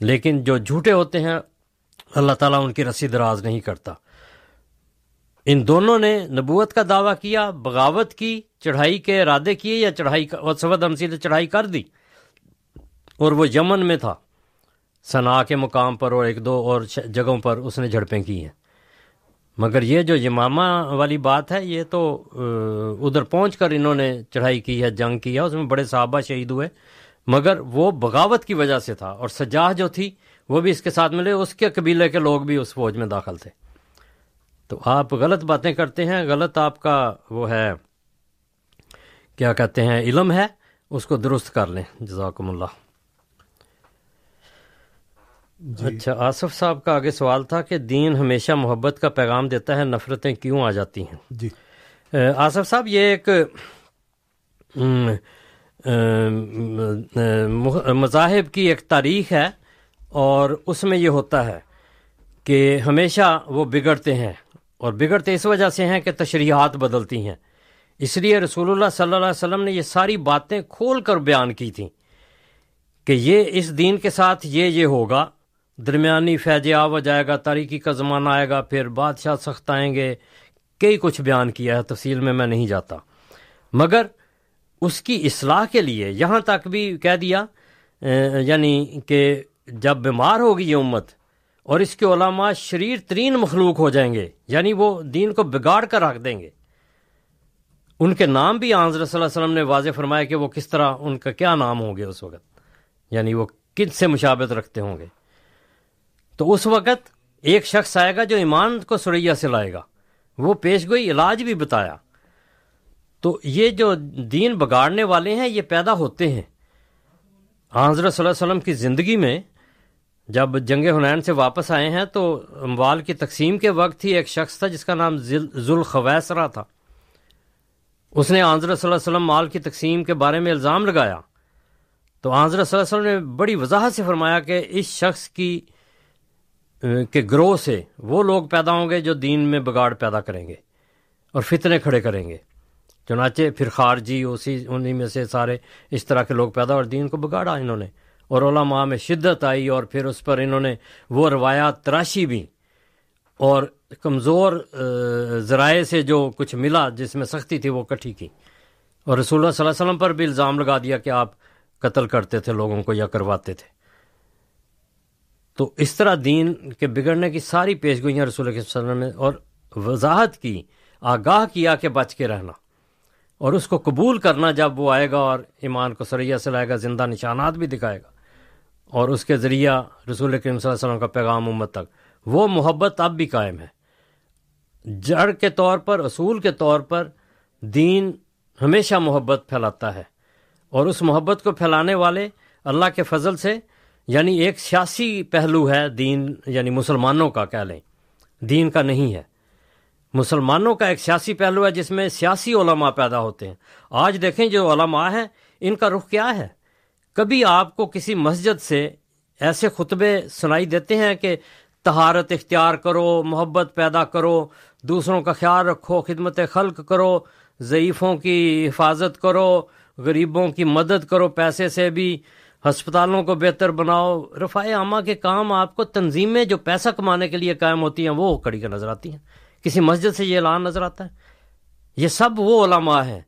لیکن جو جھوٹے ہوتے ہیں، اللہ تعالیٰ ان کی رسی دراز نہیں کرتا۔ ان دونوں نے نبوت کا دعویٰ کیا، بغاوت کی، چڑھائی کے ارادے کیے یا چڑھائی سود ہمسی نے چڑھائی کر دی۔ اور وہ یمن میں تھا۔ سنا کے مقام پر اور ایک دو اور جگہوں پر اس نے جھڑپیں کی ہیں۔ مگر یہ جو یمامہ والی بات ہے، یہ تو ادھر پہنچ کر انہوں نے چڑھائی کی ہے، جنگ کی ہے، اس میں بڑے صحابہ شہید ہوئے۔ مگر وہ بغاوت کی وجہ سے تھا اور سجاہ جو تھی، وہ بھی اس کے ساتھ ملے۔ اس کے قبیلے کے لوگ بھی اس فوج میں داخل تھے۔ تو آپ غلط باتیں کرتے ہیں، غلط آپ کا وہ ہے، کیا کہتے ہیں، علم ہے، اس کو درست کر لیں۔ جزاکم اللہ۔ اچھا آصف صاحب کا آگے سوال تھا کہ دین ہمیشہ محبت کا پیغام دیتا ہے نفرتیں کیوں آ جاتی ہیں؟ جی۔ آصف صاحب یہ ایک مذاہب کی ایک تاریخ ہے اور اس میں یہ ہوتا ہے کہ ہمیشہ وہ بگڑتے ہیں اور بگڑتے اس وجہ سے ہیں کہ تشریحات بدلتی ہیں۔ اس لیے رسول اللہ صلی اللہ علیہ وسلم نے یہ ساری باتیں کھول کر بیان کی تھیں کہ یہ اس دین کے ساتھ یہ یہ ہوگا درمیانی فیض آب جائے گا، تاریخی کا زمانہ آئے گا، پھر بادشاہ سخت آئیں گے۔ کئی کچھ بیان کیا ہے، تفصیل میں میں نہیں جاتا۔ مگر اس کی اصلاح کے لیے یہاں تک بھی کہہ دیا یعنی کہ جب بیمار ہوگی یہ امت اور اس کے علماء شریر ترین مخلوق ہو جائیں گے یعنی وہ دین کو بگاڑ کر رکھ دیں گے۔ ان کے نام بھی آنظر صلی اللہ علیہ وسلم نے واضح فرمایا کہ وہ کس طرح، ان کا کیا نام ہوں گے اس وقت؟ یعنی وہ کن سے مشابت رکھتے ہوں گے؟ تو اس وقت ایک شخص آئے گا جو ایمان کو سریا سے لائے گا۔ وہ پیش گوئی علاج بھی بتایا۔ تو یہ جو دین بگاڑنے والے ہیں، یہ پیدا ہوتے ہیں۔ حضرت صلی اللہ علیہ وسلم کی زندگی میں جب جنگ حنین سے واپس آئے ہیں، تو اموال کی تقسیم کے وقت ہی ایک شخص تھا جس کا نام ذوالخویسرا تھا۔ اس نے حضرت صلی اللہ علیہ وسلم مال کی تقسیم کے بارے میں الزام لگایا۔ تو حضرت صلی اللہ علیہ وسلم نے بڑی وضاحت سے فرمایا کہ اس شخص کی کے گروہ سے وہ لوگ پیدا ہوں گے جو دین میں بگاڑ پیدا کریں گے اور فتنے کھڑے کریں گے۔ چنانچہ پھر خارجی اسی انہیں میں سے سارے اس طرح کے لوگ پیدا اور دین کو بگاڑا انہوں نے۔ اور علماء میں شدت آئی اور پھر اس پر انہوں نے وہ روایات تراشی بھی۔ اور کمزور ذرائع سے جو کچھ ملا جس میں سختی تھی وہ کٹھی کی۔ اور رسول اللہ صلی اللہ علیہ وسلم پر بھی الزام لگا دیا کہ آپ قتل کرتے تھے، لوگوں کو یا کرواتے تھے۔ تو اس طرح دین کے بگڑنے کی ساری پیش گوئیاں رسول اللہ علیہ وسلم نے اور وضاحت کی، آگاہ کیا کہ بچ کے رہنا۔ اور اس کو قبول کرنا جب وہ آئے گا اور ایمان کو سریا سے لائے گا، زندہ نشانات بھی دکھائے گا۔ اور اس کے ذریعہ رسول کریم صلی اللہ علیہ وسلم کا پیغام امت تک۔ وہ محبت اب بھی قائم ہے۔ جڑ کے طور پر، اصول کے طور پر دین ہمیشہ محبت پھیلاتا ہے۔ اور اس محبت کو پھیلانے والے اللہ کے فضل سے یعنی ایک سیاسی پہلو ہے دین یعنی مسلمانوں کا کہہ لیں۔ دین کا نہیں ہے۔ مسلمانوں کا ایک سیاسی پہلو ہے جس میں سیاسی علماء پیدا ہوتے ہیں۔ آج دیکھیں جو علماء ہیں، ان کا رخ کیا ہے؟ کبھی آپ کو کسی مسجد سے ایسے خطبے سنائی دیتے ہیں کہ تہارت اختیار کرو، محبت پیدا کرو، دوسروں کا خیال رکھو، خدمت خلق کرو، ضعیفوں کی حفاظت کرو، غریبوں کی مدد کرو، پیسے سے بھی ہسپتالوں کو بہتر بناؤ رفاع عامہ کے کام آپ کو تنظیمیں جو پیسہ کمانے کے لیے قائم ہوتی ہیں، وہ کڑی کے نظر آتی ہیں۔ کسی مسجد سے یہ اعلان نظر آتا ہے۔ یہ سب وہ علماء ہیں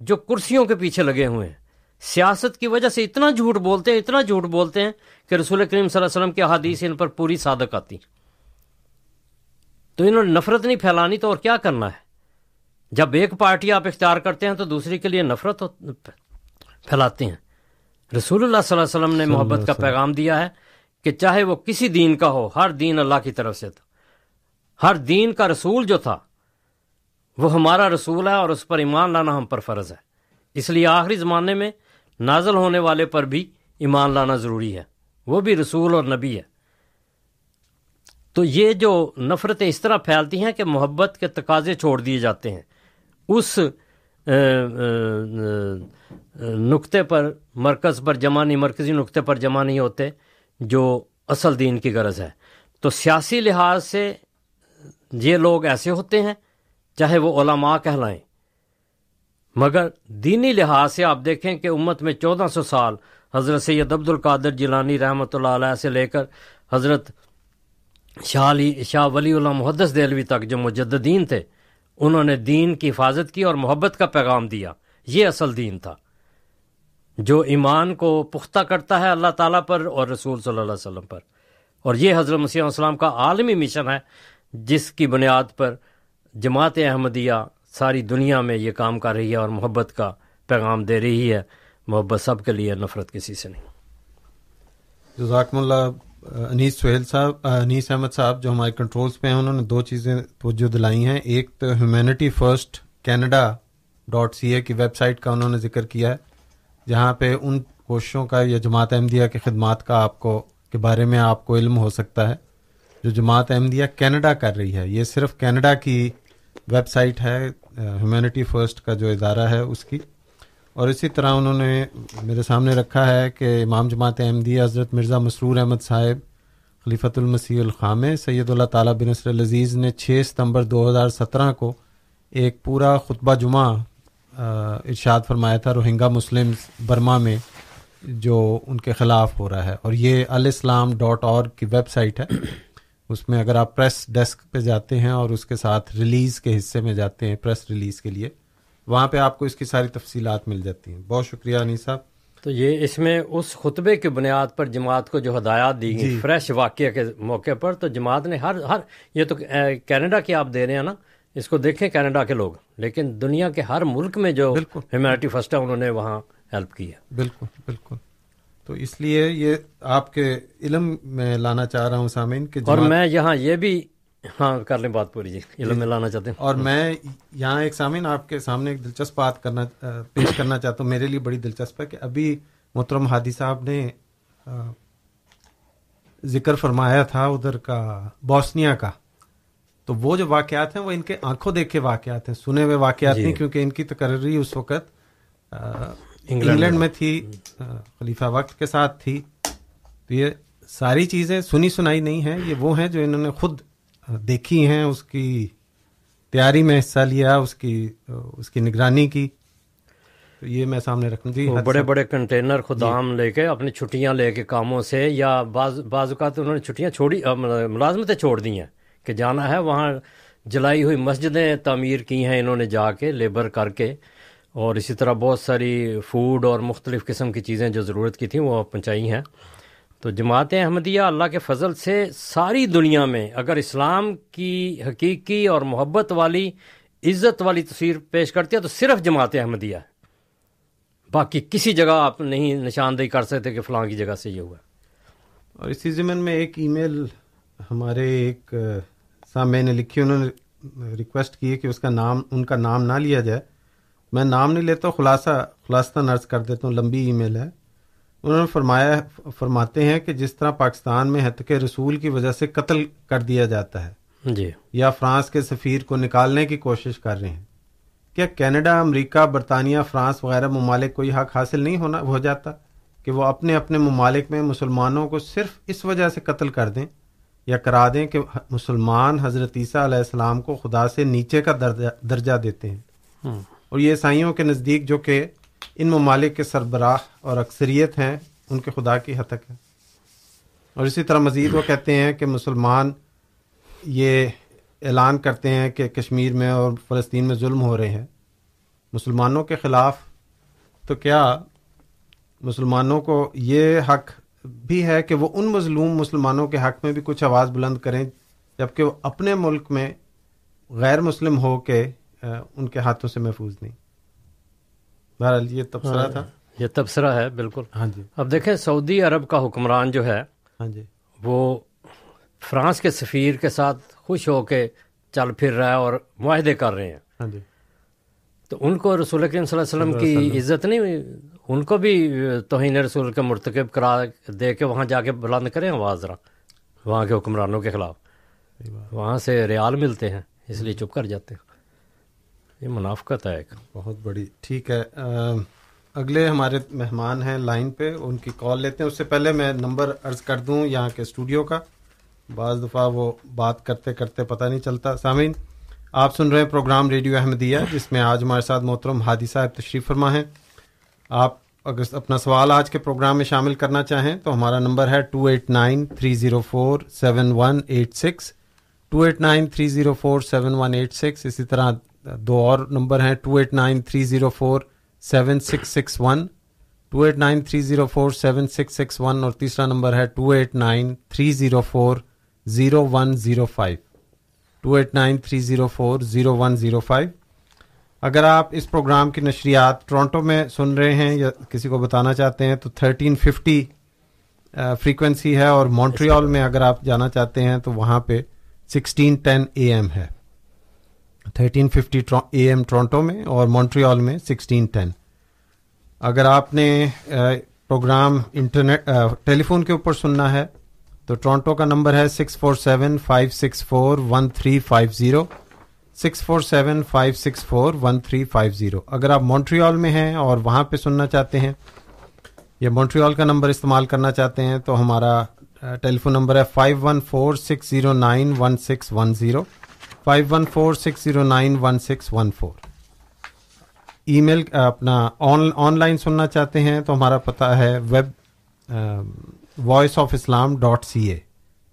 جو کرسیوں کے پیچھے لگے ہوئے ہیں۔ سیاست کی وجہ سے اتنا جھوٹ بولتے ہیں، اتنا جھوٹ بولتے ہیں کہ رسول کریم صلی اللہ علیہ وسلم کی حادیث ان پر پوری صادق آتی تو انہوں نے نفرت نہیں پھیلانی تو اور کیا کرنا ہے؟ جب ایک پارٹی آپ اختیار کرتے ہیں تو دوسری کے لیے نفرت پھیلاتے ہیں۔ رسول اللہ صلی اللہ علیہ وسلم نے محبت کا پیغام دیا ہے کہ چاہے وہ کسی دین کا ہو ہر دین اللہ کی طرف سے تھا۔ ہر دین کا رسول جو تھا وہ ہمارا رسول ہے اور اس پر ایمان لانا ہم پر فرض ہے۔ اس لیے آخری زمانے میں نازل ہونے والے پر بھی ایمان لانا ضروری ہے۔ وہ بھی رسول اور نبی ہے۔ تو یہ جو نفرتیں اس طرح پھیلتی ہیں کہ محبت کے تقاضے چھوڑ دیے جاتے ہیں۔ اس نقطے پر، مرکز پر جمع نہیں مرکزی نقطے پر جمع نہیں ہوتے جو اصل دین کی غرض ہے۔ تو سیاسی لحاظ سے یہ لوگ ایسے ہوتے ہیں چاہے وہ علماء کہلائیں۔ مگر دینی لحاظ سے آپ دیکھیں کہ امت میں چودہ سو سال حضرت سید عبد القادر جیلانی رحمۃ اللہ علیہ سے لے کر حضرت شاہ علی، شاہ ولی اللہ محدث دہلوی تک جو مجددین تھے انہوں نے دین کی حفاظت کی اور محبت کا پیغام دیا۔ یہ اصل دین تھا۔ جو ایمان کو پختہ کرتا ہے اللہ تعالیٰ پر اور رسول صلی اللہ علیہ وسلم پر۔ اور یہ حضرت مسیح السلام کا عالمی مشن ہے، جس کی بنیاد پر جماعت احمدیہ ساری دنیا میں یہ کام کر رہی ہے اور محبت کا پیغام دے رہی ہے۔ محبت سب کے لیے، نفرت کسی سے نہیں۔ جزاکم اللہ۔ انیس سہیل صاحب انیس احمد صاحب جو ہمارے کنٹرولز پہ ہیں، انہوں نے دو چیزیں توجہ دلائی ہیں۔ ایک تو humanity first Canada dot C A کی ویب سائٹ کا انہوں نے ذکر کیا ہے، جہاں پہ ان کوششوں کا یا جماعت احمدیہ کے خدمات کا آپ کو، کے بارے میں آپ کو علم ہو سکتا ہے۔ جو جماعت احمدیہ کینیڈا کر رہی ہے، یہ صرف کینیڈا کی ویب سائٹ ہے ہیومینٹی فرسٹ کا جو ادارہ ہے، اس کی۔ اور اسی طرح انہوں نے میرے سامنے رکھا ہے کہ امام جماعت احمدیہ حضرت مرزا مسرور احمد صاحب، خلیفۃ المسیح الخام سید اللہ تعالیٰ بن نصر العزیز نے چھ ستمبر دو ہزار سترہ کو ایک پورا خطبہ جمعہ ارشاد فرمایا تھا روہنگا مسلم برما میں جو ان کے خلاف ہو رہا ہے۔ اور یہ الاسلام ڈاٹ اور کی ویب سائٹ ہے۔ اس میں اگر آپ پریس ڈیسک پہ جاتے ہیں اور اس کے ساتھ ریلیز کے حصے میں جاتے ہیں، پریس ریلیز کے لیے۔ وہاں پہ آپ کو اس کی ساری تفصیلات مل جاتی ہیں۔ بہت شکریہ انی صاحب۔ تو یہ اس میں اس خطبے کی بنیاد پر جماعت کو جو ہدایات دی گئی جی۔ فریش واقعہ کے موقع پر تو جماعت نے ہر ہر یہ تو کینیڈا کی آپ دے رہے ہیں نا اس کو دیکھیں کینیڈا کے لوگ۔ لیکن دنیا کے ہر ملک میں جو ہیومینٹی فرسٹ ہے انہوں نے وہاں ہیلپ کی ہے۔ بالکل بالکل۔ تو اس لیے یہ آپ کے علم میں لانا چاہ رہا ہوں سامعین کہ اور میں یہاں یہ بھی ہاں کر لیں بات پوری جی۔ علم میں لانا چاہتے ہیں۔ اور میں یہاں ایک سامعین آپ کے سامنے ایک دلچسپ بات کرنا پیش کرنا چاہتا ہوں۔ میرے لیے بڑی دلچسپ ہے کہ ابھی محترم ہادی صاحب نے ذکر فرمایا تھا ادھر کا بوسنیا کا۔ تو وہ جو واقعات ہیں وہ ان کے آنکھوں دیکھے واقعات ہیں سنے ہوئے واقعات جی. نہیں کیونکہ ان کی تقرری اس وقت انگلینڈ میں تھی خلیفہ وقت کے ساتھ تھی۔ تو یہ ساری چیزیں سنی سنائی نہیں ہیں یہ وہ ہیں جو انہوں نے خود دیکھی ہیں اس کی تیاری میں حصہ لیا اس کی اس کی نگرانی کی۔ تو یہ میں سامنے رکھوں جی بڑے بڑے کنٹینر خدام جی. لے کے اپنی چھٹیاں لے کے کاموں سے یا بعض بعض اوقات انہوں نے چھٹیاں چھوڑی ملازمتیں چھوڑ دی ہیں کہ جانا ہے۔ وہاں جلائی ہوئی مسجدیں تعمیر کی ہیں انہوں نے جا کے لیبر کر کے۔ اور اسی طرح بہت ساری فوڈ اور مختلف قسم کی چیزیں جو ضرورت کی تھیں وہ پہنچائی ہیں۔ تو جماعت احمدیہ اللہ کے فضل سے ساری دنیا میں اگر اسلام کی حقیقی اور محبت والی عزت والی تصویر پیش کرتی ہے تو صرف جماعت احمدیہ ہے۔ باقی کسی جگہ آپ نہیں نشاندہی کر سکتے کہ فلاں کی جگہ سے یہ ہوا۔ اور اسی زمین میں ایک ای میل ہمارے ایک میں نے لکھی، انہوں نے ریکویسٹ کی کہ اس کا نام، ان کا نام نہ لیا جائے۔ میں نام نہیں لیتا، خلاصہ خلاصہ نرس کر دیتا ہوں، لمبی ای میل ہے۔ انہوں نے فرمایا فرماتے ہیں کہ جس طرح پاکستان میں حت کے رسول کی وجہ سے قتل کر دیا جاتا ہے جی۔ یا فرانس کے سفیر کو نکالنے کی کوشش کر رہے ہیں۔ کیا کینیڈا امریکہ برطانیہ فرانس وغیرہ ممالک کو یہ حق حاصل نہیں ہونا ہو جاتا کہ وہ اپنے اپنے ممالک میں مسلمانوں کو صرف اس وجہ سے قتل کر دیں یا کرا دیں کہ مسلمان حضرت عیسیٰ علیہ السلام کو خدا سے نیچے کا درجہ دیتے ہیں؟ اور یہ عیسائیوں کے نزدیک جو کہ ان ممالک کے سربراہ اور اکثریت ہیں، ان کے خدا کی حتک ہے۔ اور اسی طرح مزید وہ کہتے ہیں کہ مسلمان یہ اعلان کرتے ہیں کہ کشمیر میں اور فلسطین میں ظلم ہو رہے ہیں۔ مسلمانوں کے خلاف تو کیا مسلمانوں کو یہ حق بھی ہے کہ وہ ان مظلوم مسلمانوں کے حق میں بھی کچھ آواز بلند کریں، جبکہ وہ اپنے ملک میں غیر مسلم ہو کے ان کے ہاتھوں سے محفوظ نہیں؟ بہرحال یہ تبصرہ ہاں، تھا۔ یہ تبصرہ ہے بالکل۔ ہاں جی۔ اب دیکھیں سعودی عرب کا حکمران جو ہے ہاں جی۔ وہ فرانس کے سفیر کے ساتھ خوش ہو کے چل پھر رہا ہے اور معاہدے کر رہے ہیں۔ ہاں جی۔ تو ان کو رسول کریم صلی اللہ علیہ وسلم کی عزت نہیں ان کو بھی توہین رسول کے مرتکب کرا دے کے وہاں جا کے بلند کریں آواز ذرا وہاں کے حکمرانوں کے خلاف۔ وہاں سے ریال ملتے ہیں اس لیے چپ کر جاتے ہیں۔ یہ منافقت ہے ایک۔ بہت بڑی۔ ٹھیک ہے۔ اگلے ہمارے مہمان ہیں لائن پہ، ان کی کال لیتے ہیں۔ اس سے پہلے میں نمبر عرض کر دوں یہاں کے اسٹوڈیو کا۔ بعض دفعہ وہ بات کرتے کرتے پتہ نہیں چلتا۔ سامعین، آپ سن رہے ہیں پروگرام ریڈیو احمدیہ، جس میں آج ہمارے ساتھ محترم ہادی صاحب تشریف فرما ہیں۔ آپ اگر اپنا سوال آج کے پروگرام میں شامل کرنا چاہیں تو ہمارا نمبر ہے two eight nine three zero four seven one eight six. Two eight nine three zero four seven one eight six. اسی طرح دو اور نمبر ہیں two eight nine three zero four seven six six one two eight nine three zero four seven six six one اور تیسرا number ہے two eight nine three zero four zero one zero five two eight nine three zero four zero one zero five اگر آپ اس programme کی نشریات Toronto میں سن رہے ہیں یا کسی کو بتانا چاہتے ہیں، تو تھرٹین ففٹی فریکوینسی ہے اور مونٹریال میں اگر آپ جانا چاہتے ہیں، تو وہاں پہ سکسٹین ٹین اے ایم ہے۔ Thirteen fifty A M Toronto میں اور مونٹریال میں سکسٹین ٹین۔ اگر آپ نے پروگرام انٹرنیٹ ٹیلی فون کے اوپر سننا ہے، تو ٹورانٹو کا نمبر ہے six four seven five six four one three five zero. Six four seven five six four one three five zero. اگر آپ مونٹریال میں ہیں اور وہاں پہ سننا چاہتے ہیں، یا مونٹریال کا نمبر استعمال کرنا چاہتے ہیں، تو ہمارا ٹیلی فون نمبر ہے five one four six zero nine one six one zero. Five one four six zero nine one six one four email اپنا آن لائن سننا چاہتے ہیں تو ہمارا پتہ ہے web voice of Islam dot C A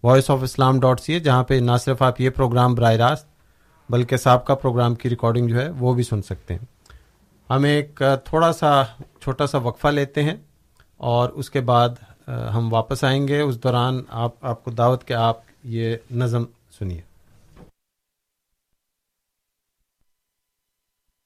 voice of Islam dot C A جہاں پہ نہ صرف آپ یہ پروگرام براہ راست بلکہ صاحب کا پروگرام کی ریکارڈنگ جو ہے وہ بھی سن سکتے ہیں ہم ایک تھوڑا سا چھوٹا سا وقفہ لیتے ہیں اور اس کے بعد ہم واپس آئیں گے اس دوران آپ آپ کو دعوت کے آپ یہ نظم سنیے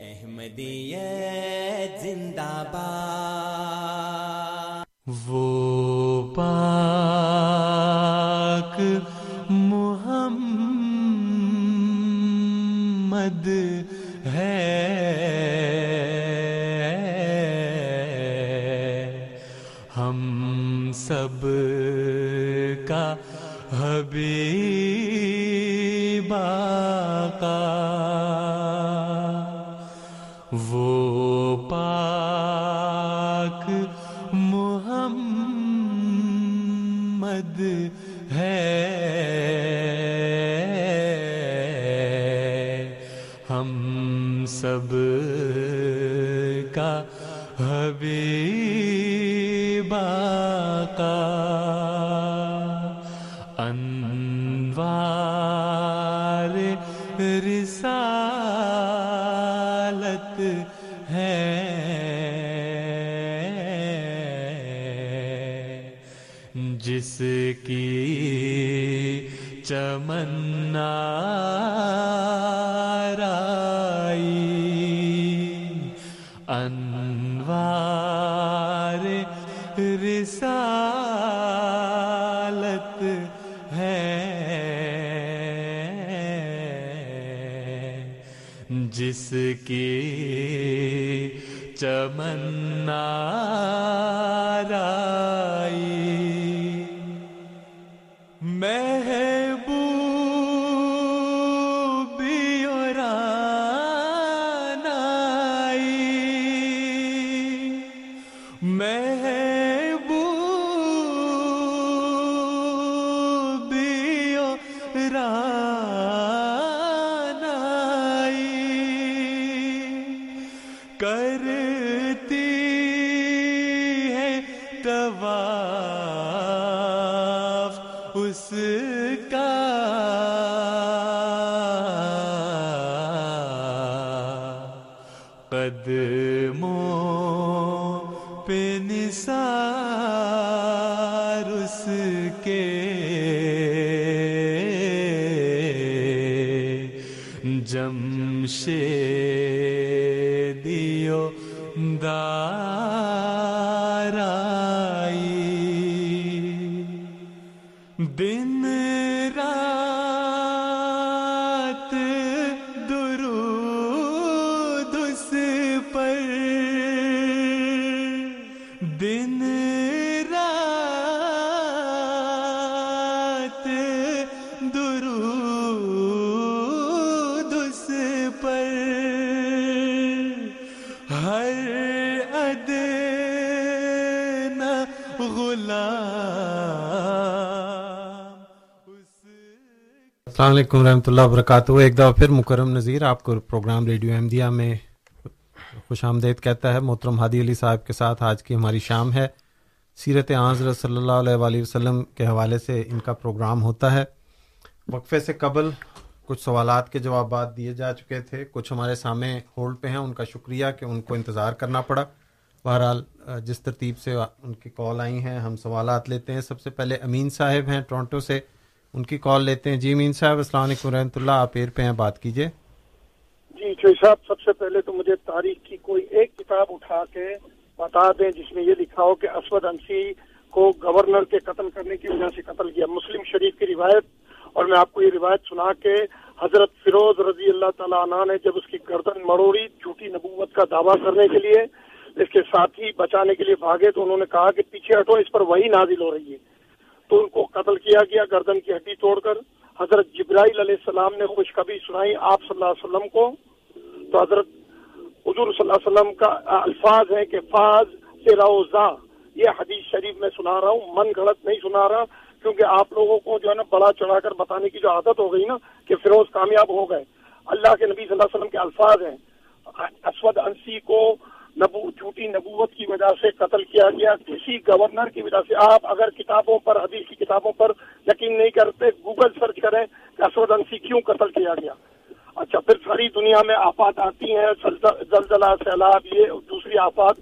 احمدیت زندہ باد۔ وہ پاک محمد ہے۔ ہم سب کا حبیب آقا چمنا انوار رسالت ہے جس کی چمنا السلام علیکم رحمۃ اللہ وبرکاتہ۔ ایک دفعہ پھر مکرم نذیر، آپ کو پروگرام ریڈیو احمدیہ میں خوش آمدید کہتا ہے۔ محترم ہادی علی صاحب کے ساتھ آج کی ہماری شام ہے۔ سیرت آنظر صلی اللہ علیہ وآلہ وسلم کے حوالے سے ان کا پروگرام ہوتا ہے۔ وقفے سے قبل کچھ سوالات کے جوابات دیے جا چکے تھے۔ کچھ ہمارے سامنے ہولڈ پہ ہیں۔ ان کا شکریہ کہ ان کو انتظار کرنا پڑا۔ بہرحال، جس ترتیب سے ان کی کال آئی ہیں، ہم سوالات لیتے ہیں۔ سب سے پہلے امین صاحب ہیں ٹورنٹو سے۔ ان کی کال لیتے ہیں۔ جی مین صاحب، السلام علیکم رحمۃ اللہ۔ آپ ایر پہ ہیں، بات کیجیے جی چوئی صاحب، سب سے پہلے تو مجھے تاریخ کی کوئی ایک کتاب اٹھا کے بتا دیں جس میں یہ لکھا ہو کہ اسود انسی کو گورنر کے قتل کرنے کی وجہ سے قتل کیا۔ مسلم شریف کی روایت، اور میں آپ کو یہ روایت سنا کے حضرت فیروز رضی اللہ تعالیٰ عنہ نے جب اس کی گردن مروڑی جھوٹی نبوت کا دعویٰ کرنے کے لیے اس کے ساتھی بچانے کے لیے بھاگے تو انہوں نے کہا کہ پیچھے ہٹو، اس پر وہی نازل ہو رہی ہے۔ تو ان کو قتل کیا گیا، گردن کی ہڈی توڑ کر۔ حضرت جبرائیل علیہ السلام نے خوشخبری سنائی آپ صلی اللہ علیہ وسلم کو۔ تو حضرت حضور صلی اللہ علیہ وسلم کا الفاظ ہے کہ فاض سے روزا یہ حدیث شریف میں سنا رہا ہوں، من گھڑت نہیں سنا رہا، کیونکہ آپ لوگوں کو جو ہے نا بڑا چڑھا کر بتانے کی جو عادت ہو گئی نا کہ فیروز کامیاب ہو گئے۔ اللہ کے نبی صلی اللہ علیہ وسلم کے الفاظ ہیں۔ اسود انسی کو نبو جھوٹی نبوت کی وجہ سے قتل کیا گیا، کسی گورنر کی وجہ سے۔ آپ اگر کتابوں پر، حدیث کی کتابوں پر یقین نہیں کرتے گوگل سرچ کریں کہ اسود انسی کیوں قتل کیا گیا۔ اچھا پھر ساری دنیا میں آفات آتی ہیں زلزلہ، سیلاب، یہ دوسری آفات۔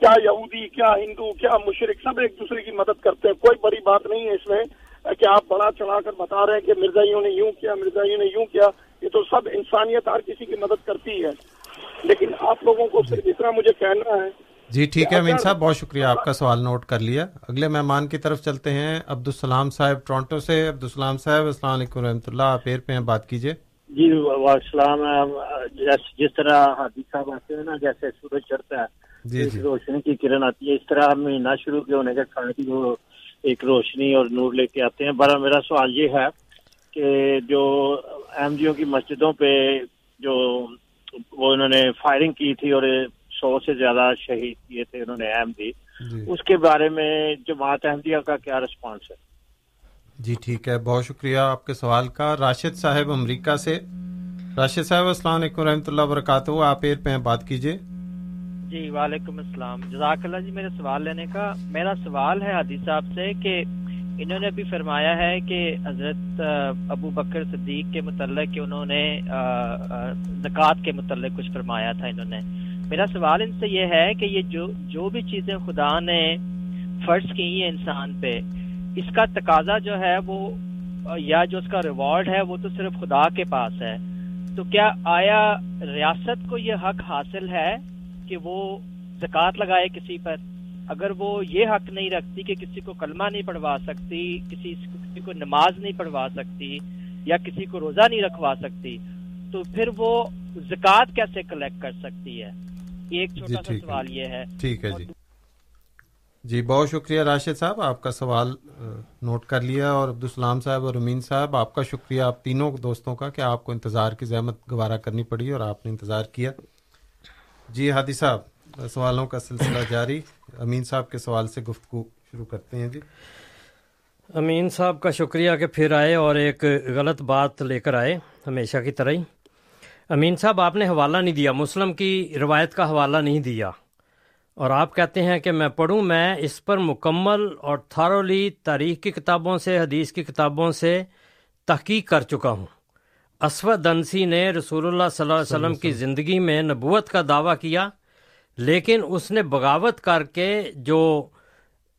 کیا یہودی، کیا ہندو، کیا مشرق سب ایک دوسرے کی مدد کرتے ہیں۔ کوئی بڑی بات نہیں ہے اس میں کہ آپ بڑا چڑھا کر بتا رہے ہیں کہ مرزائیوں نے یوں کیا، مرزائیوں نے یوں کیا۔ یہ تو سب انسانیت ہر کسی کی مدد کرتی ہے۔ لیکن آپ لوگوں کو صرف اتنا مجھے کہنا ہے جی ٹھیک ہے امین صاحب بہت شکریہ آپ کا سوال نوٹ کر لیا۔ اگلے مہمان کی طرف چلتے ہیں عبد السلام صاحب ٹورانٹو سے۔ عبد السلام صاحب السلام علیکم رحمۃ اللہ۔ آپ ایر پہ ہیں بات کیجیے جی السلام۔ جس طرح حادی صاحب آتے ہیں نا جیسے سورج چڑھتا ہے جی، جی۔ روشنی کی کرن آتی ہے۔ اس طرح مہینہ شروع کے ہونے کے ساتھ وہ ایک روشنی اور نور لے کے آتے ہیں؟ برا میرا سوال یہ ہے کہ جو ایم جی او کی مسجدوں پہ جو وہ انہوں نے فائرنگ کی تھی اور سو سے زیادہ شہید کیے تھے انہوں نے اہم دی جی۔ اس کے بارے میں جماعت احمدیہ کا کیا رسپانس ہے؟ جی ٹھیک ہے بہت شکریہ آپ کے سوال کا۔ راشد صاحب امریکہ سے۔ راشد صاحب السلام علیکم رحمۃ اللہ وبرکاتہ۔ آپ ایر پہ بات کیجیے جی وعلیکم السلام۔ جزاک اللہ جی میرے سوال لینے کا۔ میرا سوال ہے عادی صاحب سے کہ انہوں نے بھی فرمایا ہے کہ حضرت ابو بکر صدیق کے متعلق کہ انہوں نے زکوٰۃ کے متعلق کچھ فرمایا تھا انہوں نے۔ میرا سوال ان سے یہ ہے کہ یہ جو جو بھی چیزیں خدا نے فرض کی ہیں انسان پہ، اس کا تقاضا جو ہے وہ، یا جو اس کا ریوارڈ ہے وہ تو صرف خدا کے پاس ہے۔ تو کیا آیا ریاست کو یہ حق حاصل ہے کہ وہ زکوٰۃ لگائے کسی پر؟ اگر وہ یہ حق نہیں رکھتی کہ کسی کو کلمہ نہیں پڑھوا سکتی کسی کسی کو نماز نہیں پڑھوا سکتی یا کسی کو روزہ نہیں رکھوا سکتی تو پھر وہ زکوٰۃ کیسے کلیکٹ کر سکتی ہے؟ ایک جی، چھوٹا سا جی۔ سوال یہ ہے۔ ٹھیک ہے جی۔ جی بہت شکریہ راشد صاحب آپ کا سوال نوٹ کر لیا اور عبدالسلام صاحب اور امین صاحب آپ کا شکریہ آپ تینوں دوستوں کا کہ آپ کو انتظار کی زحمت گوارہ کرنی پڑی اور آپ نے انتظار کیا۔ جی ہادی صاحب۔ سوالوں کا سلسلہ جاری۔ امین صاحب کے سوال سے گفتگو شروع کرتے ہیں جی۔ امین صاحب کا شکریہ کہ پھر آئے اور ایک غلط بات لے کر آئے ہمیشہ کی طرح ہی۔ امین صاحب آپ نے حوالہ نہیں دیا مسلم کی روایت کا حوالہ نہیں دیا۔ اور آپ کہتے ہیں کہ میں پڑھوں میں اس پر مکمل اور تھارولی تاریخ کی کتابوں سے حدیث کی کتابوں سے تحقیق کر چکا ہوں۔ اسود انسی نے رسول اللہ صلی اللہ علیہ وسلم کی زندگی میں نبوت کا دعویٰ کیا۔ لیکن اس نے بغاوت کر کے جو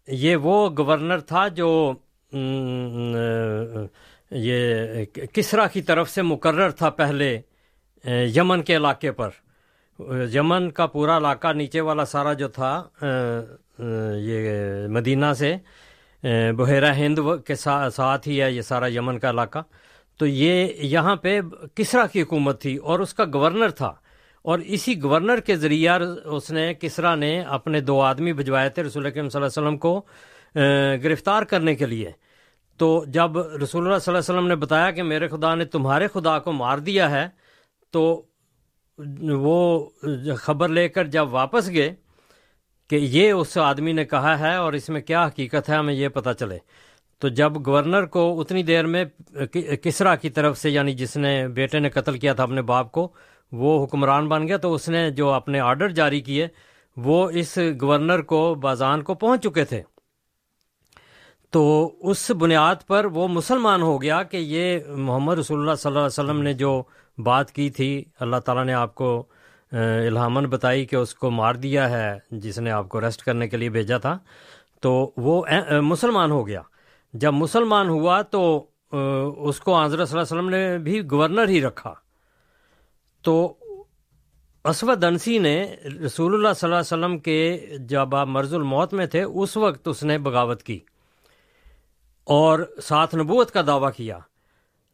یہ وہ گورنر تھا جو یہ کسرا کی طرف سے مقرر تھا پہلے، یمن کے علاقے پر۔ یمن کا پورا علاقہ نیچے والا سارا جو تھا یہ مدینہ سے بحیرہ ہند کے ساتھ ہی ہے یہ سارا یمن کا علاقہ۔ تو یہ یہاں پہ کسرا کی حکومت تھی اور اس کا گورنر تھا۔ اور اسی گورنر کے ذریعہ اس نے، کسرا نے اپنے دو آدمی بھجوائے تھے رسول اکرم صلی اللہ علیہ وسلم کو گرفتار کرنے کے لیے۔ تو جب رسول اللہ صلی اللہ علیہ وسلم نے بتایا کہ میرے خدا نے تمہارے خدا کو مار دیا ہے، تو وہ خبر لے کر جب واپس گئے کہ یہ اس آدمی نے کہا ہے اور اس میں کیا حقیقت ہے، ہمیں یہ پتہ چلے۔ تو جب گورنر کو اتنی دیر میں کسرا کی طرف سے یعنی جس نے بیٹے نے قتل کیا تھا اپنے باپ کو وہ حکمران بن گیا تو اس نے جو اپنے آرڈر جاری کیے، وہ اس گورنر کو، بازان کو پہنچ چکے تھے۔ تو اس بنیاد پر وہ مسلمان ہو گیا کہ یہ محمد رسول اللہ صلی اللہ علیہ وسلم نے جو بات کی تھی، اللہ تعالیٰ نے آپ کو الہامن بتائی کہ اس کو مار دیا ہے، جس نے آپ کو ریسٹ کرنے کے لیے بھیجا تھا۔ تو وہ مسلمان ہو گیا۔ جب مسلمان ہوا تو اس کو آنظر صلی اللہ علیہ وسلم نے بھی گورنر ہی رکھا۔ تو اسود انسی نے رسول اللہ صلی اللہ علیہ وسلم کے جب آپ مرض الموت میں تھے، اس وقت اس نے بغاوت کی اور ساتھ نبوت کا دعویٰ کیا۔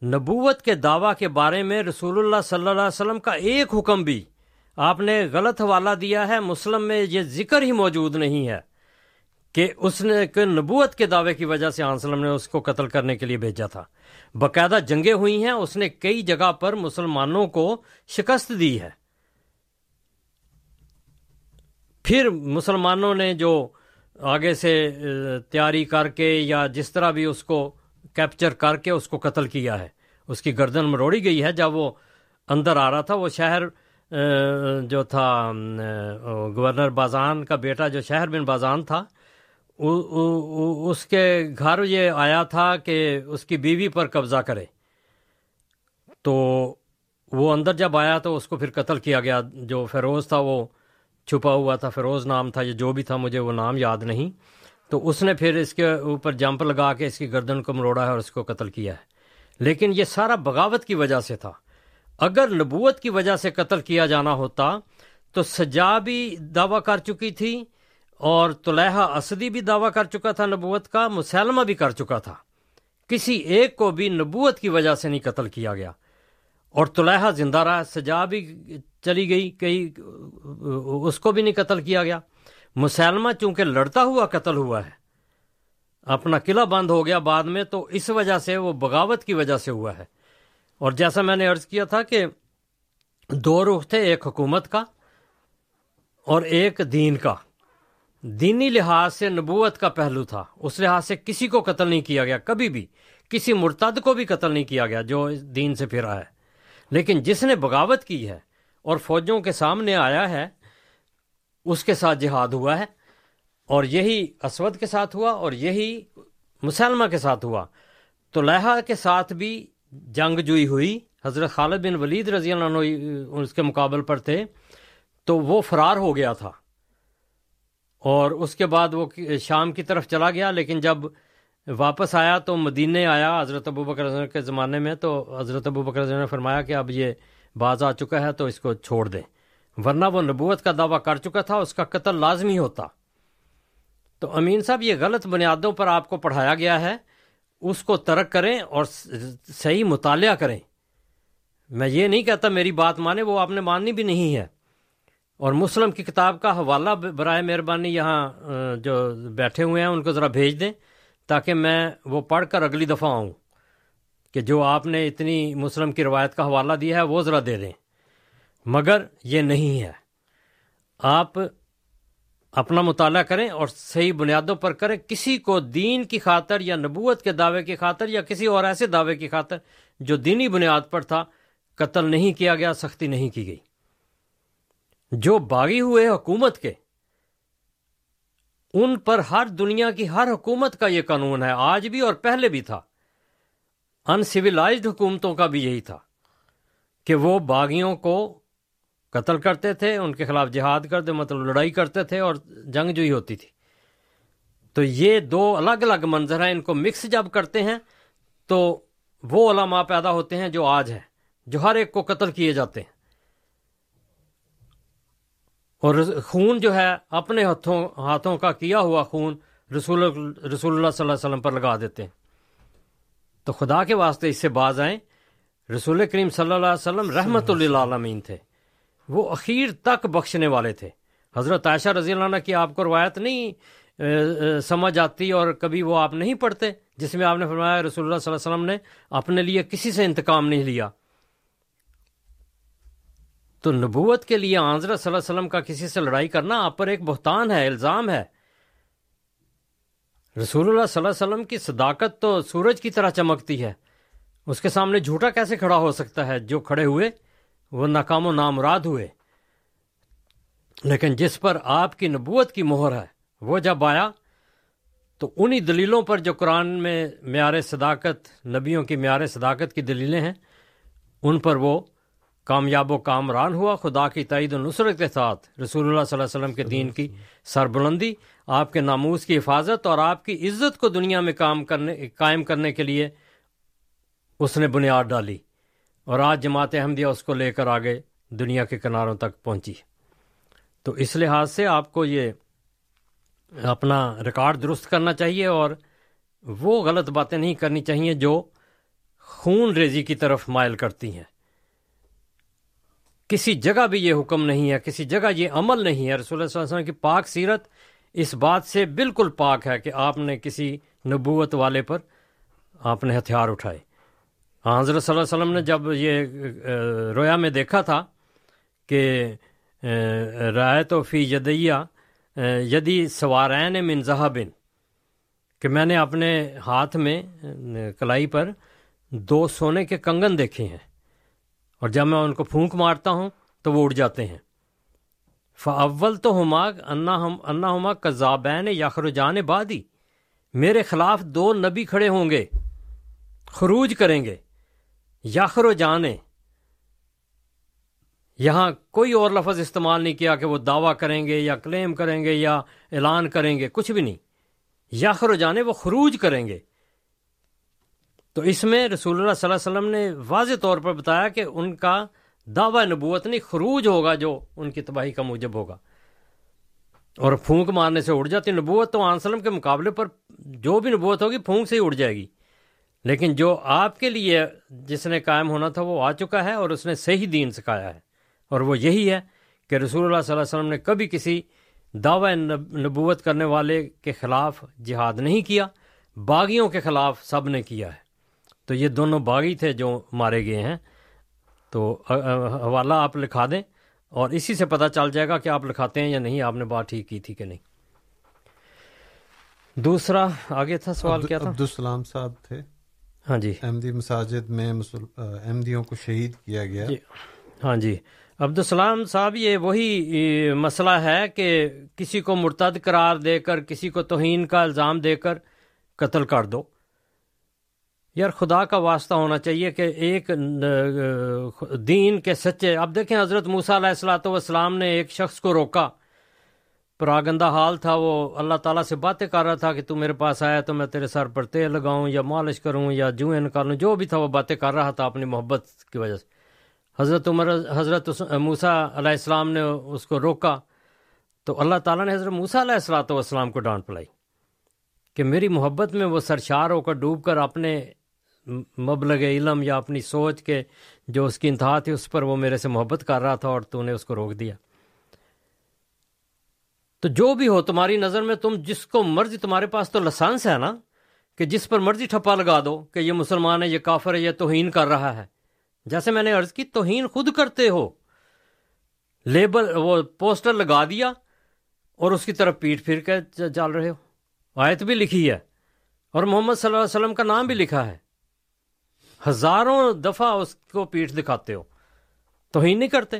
نبوت کے دعویٰ کے بارے میں رسول اللہ صلی اللہ علیہ وسلم کا ایک حکم بھی آپ نے غلط حوالہ دیا ہے، مسلم میں یہ ذکر ہی موجود نہیں ہے۔ کہ اس نے کہ نبوت کے دعوے کی وجہ سے وسلم نے اس کو قتل کرنے کے لیے بھیجا تھا۔ باقاعدہ جنگیں ہوئی ہیں، اس نے کئی جگہ پر مسلمانوں کو شکست دی ہے۔ پھر مسلمانوں نے جو آگے سے تیاری کر کے یا جس طرح بھی اس کو کیپچر کر کے اس کو قتل کیا ہے۔ اس کی گردن مروڑی گئی ہے۔ جب وہ اندر آ رہا تھا، وہ شہر جو تھا گورنر بازان کا بیٹا جو شہر بن بازان تھا اس کے گھر یہ آیا تھا کہ اس کی بیوی پر قبضہ کرے۔ تو وہ اندر جب آیا تو اس کو پھر قتل کیا گیا۔ جو فیروز تھا وہ چھپا ہوا تھا، فیروز نام تھا، یہ جو بھی تھا، مجھے وہ نام یاد نہیں۔ تو اس نے پھر اس کے اوپر جمپ لگا کے اس کی گردن کو مروڑا ہے اور اس کو قتل کیا ہے۔ لیکن یہ سارا بغاوت کی وجہ سے تھا۔ اگر نبوت کی وجہ سے قتل کیا جانا ہوتا تو سجا بھی دعویٰ کر چکی تھی۔ اور طلحہ اسدی بھی دعویٰ کر چکا تھا، نبوت کا، مسلمہ بھی کر چکا تھا۔ کسی ایک کو بھی نبوت کی وجہ سے نہیں قتل کیا گیا۔ اور طلحہ زندہ رہا سجا بھی چلی گئی کئی اس کو بھی نہیں قتل کیا گیا۔ مسلمہ چونکہ لڑتا ہوا، قتل ہوا ہے۔ اپنا قلعہ بند ہو گیا بعد میں، تو اس وجہ سے وہ بغاوت کی وجہ سے ہوا ہے۔ اور جیسا میں نے عرض کیا تھا کہ دو رخ تھے، ایک حکومت کا اور ایک دین کا۔ دینی لحاظ سے نبوت کا پہلو تھا۔ اس لحاظ سے کسی کو قتل نہیں کیا گیا، کبھی بھی۔ کسی مرتد کو بھی قتل نہیں کیا گیا جو دین سے پھرا ہے۔ لیکن جس نے بغاوت کی ہے اور فوجوں کے سامنے آیا ہے، اس کے ساتھ جہاد ہوا ہے۔ اور یہی اسود کے ساتھ ہوا اور یہی مسلمہ کے ساتھ ہوا۔ تو لہا کے ساتھ بھی جنگ جوئی ہوئی۔ حضرت خالد بن ولید رضی اللہ عنہ اس کے مقابل پر تھے۔ تو وہ فرار ہو گیا تھا۔ اور اس کے بعد وہ شام کی طرف چلا گیا، لیکن جب واپس آیا تو مدینے آیا حضرت ابو بکر کے زمانے میں، تو حضرت ابو بکر نے فرمایا کہ اب یہ باز آ چکا ہے تو اس کو چھوڑ دیں۔ ورنہ وہ نبوت کا دعویٰ کر چکا تھا، اس کا قتل لازمی ہوتا۔ تو امین صاحب، یہ غلط بنیادوں پر آپ کو پڑھایا گیا ہے۔ اس کو ترک کریں اور صحیح مطالعہ کریں۔ میں یہ نہیں کہتا میری بات مانے، وہ آپ نے ماننی بھی نہیں ہے۔ اور مسلم کی کتاب کا حوالہ برائے مہربانی یہاں جو بیٹھے ہوئے ہیں، ان کو ذرا بھیج دیں تاکہ میں وہ پڑھ کر اگلی دفعہ آؤں کہ جو آپ نے اتنی مسلم کی روایت کا حوالہ دیا ہے، وہ ذرا دے دیں۔ مگر یہ نہیں ہے۔ آپ اپنا مطالعہ کریں اور صحیح بنیادوں پر کریں۔ کسی کو دین کی خاطر یا نبوت کے دعوے کی خاطر یا کسی اور ایسے دعوے کی خاطر جو دینی بنیاد پر تھا، قتل نہیں کیا گیا، سختی نہیں کی گئی۔ جو باغی ہوئے حکومت کے۔ ان پر ہر دنیا کی ہر حکومت کا یہ قانون ہے، آج بھی اور پہلے بھی تھا۔ ان سویلائزڈ حکومتوں کا بھی یہی تھا کہ وہ باغیوں کو قتل کرتے تھے، ان کے خلاف جہاد کرتے مطلب لڑائی کرتے تھے اور جنگ جوئی ہوتی تھی۔ تو یہ دو الگ الگ منظر ہیں، ان کو مکس جب کرتے ہیں تو وہ علماء پیدا ہوتے ہیں جو آج ہیں، جو ہر ایک کو قتل کیے جاتے ہیں۔ اور خون جو ہے اپنے ہاتھوں ہاتھوں کا کیا ہوا خون رسول رسول اللہ صلی اللہ علیہ وسلم پر لگا دیتے ہیں۔ تو خدا کے واسطے اس سے باز آئیں۔ رسول کریم صلی اللہ علیہ وسلم رحمت للعالمین تھے۔ وہ اخیر تک بخشنے والے تھے۔ حضرت عائشہ رضی اللہ عنہ کی آپ کو روایت نہیں سمجھ آتی اور کبھی وہ آپ نہیں پڑھتے جس میں آپ نے فرمایا رسول اللہ صلی اللہ علیہ وسلم نے اپنے لیے کسی سے انتقام نہیں لیا۔ تو نبوت کے لیے آنظر صلی اللہ علیہ وسلم کا کسی سے لڑائی کرنا آپ پر ایک بہتان ہے، الزام ہے۔ رسول اللہ صلی اللہ علیہ وسلم کی صداقت تو سورج کی طرح چمکتی ہے۔ اس کے سامنے جھوٹا کیسے کھڑا ہو سکتا ہے؟ جو کھڑے ہوئے، وہ ناکام و نامراد ہوئے۔ لیکن جس پر آپ کی نبوت کی مہر ہے، وہ جب آیا، تو انہی دلیلوں پر جو قرآن میں معیار صداقت، نبیوں کی معیار صداقت کی دلیلیں ہیں، ان پر وہ کامیاب و کامران ہوا۔ خدا کی تعید و نصرت کے ساتھ رسول اللہ صلی اللہ علیہ وسلم کے دین کی سربلندی، آپ کے ناموس کی حفاظت اور آپ کی عزت کو دنیا میں کام کرنے، قائم کرنے کے لیے اس نے بنیاد ڈالی۔ اور آج جماعت احمدیہ اس کو لے کر آگے دنیا کے کناروں تک پہنچی۔ تو اس لحاظ سے آپ کو یہ اپنا ریکارڈ درست کرنا چاہیے اور وہ غلط باتیں نہیں کرنی چاہیے جو خون ریزی کی طرف مائل کرتی ہیں۔ کسی جگہ بھی یہ حکم نہیں ہے، کسی جگہ یہ عمل نہیں ہے۔ رسول اللہ صلی اللہ علیہ وسلم کی پاک سیرت اس بات سے بالکل پاک ہے کہ آپ نے کسی نبوت والے پر آپ نے ہتھیار اٹھائے۔ ہاں، حضرت صلی اللہ علیہ وسلم نے جب یہ رویا میں دیکھا تھا کہ رائے تو فی جدیہ یدی سوارین من بن کہ میں نے اپنے ہاتھ میں کلائی پر دو سونے کے کنگن دیکھے ہیں۔ اور جب میں ان کو پھونک مارتا ہوں تو وہ اڑ جاتے ہیں۔ فاول تو ہما انا ہم انا ہما کذابین یاخر جان بادی میرے خلاف دو نبی کھڑے ہوں گے۔ خروج کریں گے۔ یاخر و جانے یہاں کوئی اور لفظ استعمال نہیں کیا کہ وہ دعویٰ کریں گے یا کلیم کریں گے یا اعلان کریں گے، کچھ بھی نہیں۔ یاخر و جانے وہ خروج کریں گے۔ تو اس میں رسول اللہ صلی اللہ علیہ وسلم نے واضح طور پر بتایا کہ ان کا دعوی نبوت نہیں، خروج ہوگا جو ان کی تباہی کا موجب ہوگا۔ اور پھونک مارنے سے اڑ جاتی نبوت تو آنسلم کے مقابلے پر جو بھی نبوت ہوگی پھونک سے ہی اڑ جائے گی۔ لیکن جو آپ کے لیے جس نے قائم ہونا تھا وہ آ چکا ہے اور اس نے صحیح دین سکھایا ہے۔ اور وہ یہی ہے کہ رسول اللہ صلی اللہ علیہ وسلم نے کبھی کسی دعوی نبوت کرنے والے کے خلاف جہاد نہیں کیا، باغیوں کے خلاف سب نے کیا ہے۔ تو یہ دونوں باغی تھے جو مارے گئے ہیں۔ تو حوالہ آپ لکھا دیں اور اسی سے پتہ چل جائے گا کہ آپ لکھاتے ہیں یا نہیں آپ نے بات ٹھیک کی تھی کہ نہیں۔ دوسرا آگے تھا سوال کیا تھا؟ عبدالسلام صاحب تھے۔ ہاں جی۔ احمدی مساجد میں احمدیوں کو شہید کیا گیا۔ جی۔ ہاں جی۔ عبدالسلام صاحب یہ وہی مسئلہ ہے کہ کسی کو مرتد قرار دے کر کسی کو توہین کا الزام دے کر قتل کر دو۔ یار خدا کا واسطہ ہونا چاہیے کہ ایک دین کے سچے، اب دیکھیں حضرت موسیٰ علیہ السلاۃ والسلام نے ایک شخص کو روکا۔ پراگندہ حال تھا، وہ اللہ تعالیٰ سے باتیں کر رہا تھا کہ تو میرے پاس آیا تو میں تیرے سر پر تیل لگاؤں یا مالش کروں یا جوئیں نکالوں جو بھی تھا وہ باتیں کر رہا تھا اپنی محبت کی وجہ سے۔ حضرت عمر، حضرت موسیٰ علیہ السلام نے اس کو روکا۔ تو اللہ تعالیٰ نے حضرت موسیٰ علیہ السلاۃ والسلام کو ڈانٹ پلائی کہ میری محبت میں وہ سرشار ہو کر ڈوب کر اپنے مبلغ علم یا اپنی سوچ کے جو اس کی انتہا تھی اس پر وہ میرے سے محبت کر رہا تھا اور تو نے اس کو روک دیا۔ تو جو بھی ہو، تمہاری نظر میں تم جس کو مرضی، تمہارے پاس تو لسانس ہے نا، کہ جس پر مرضی ٹھپا لگا دو کہ یہ مسلمان ہے، یہ کافر ہے، یہ توہین کر رہا ہے۔ جیسے میں نے عرض کی، توہین خود کرتے ہو۔ لیبل، وہ پوسٹر لگا دیا اور اس کی طرف پیٹ پھر کے چل رہے ہو۔ آیت بھی لکھی ہے اور محمد صلی اللہ علیہ وسلم کا نام بھی لکھا ہے۔ ہزاروں دفعہ اس کو پیٹ دکھاتے ہو۔ توہین نہیں کرتے۔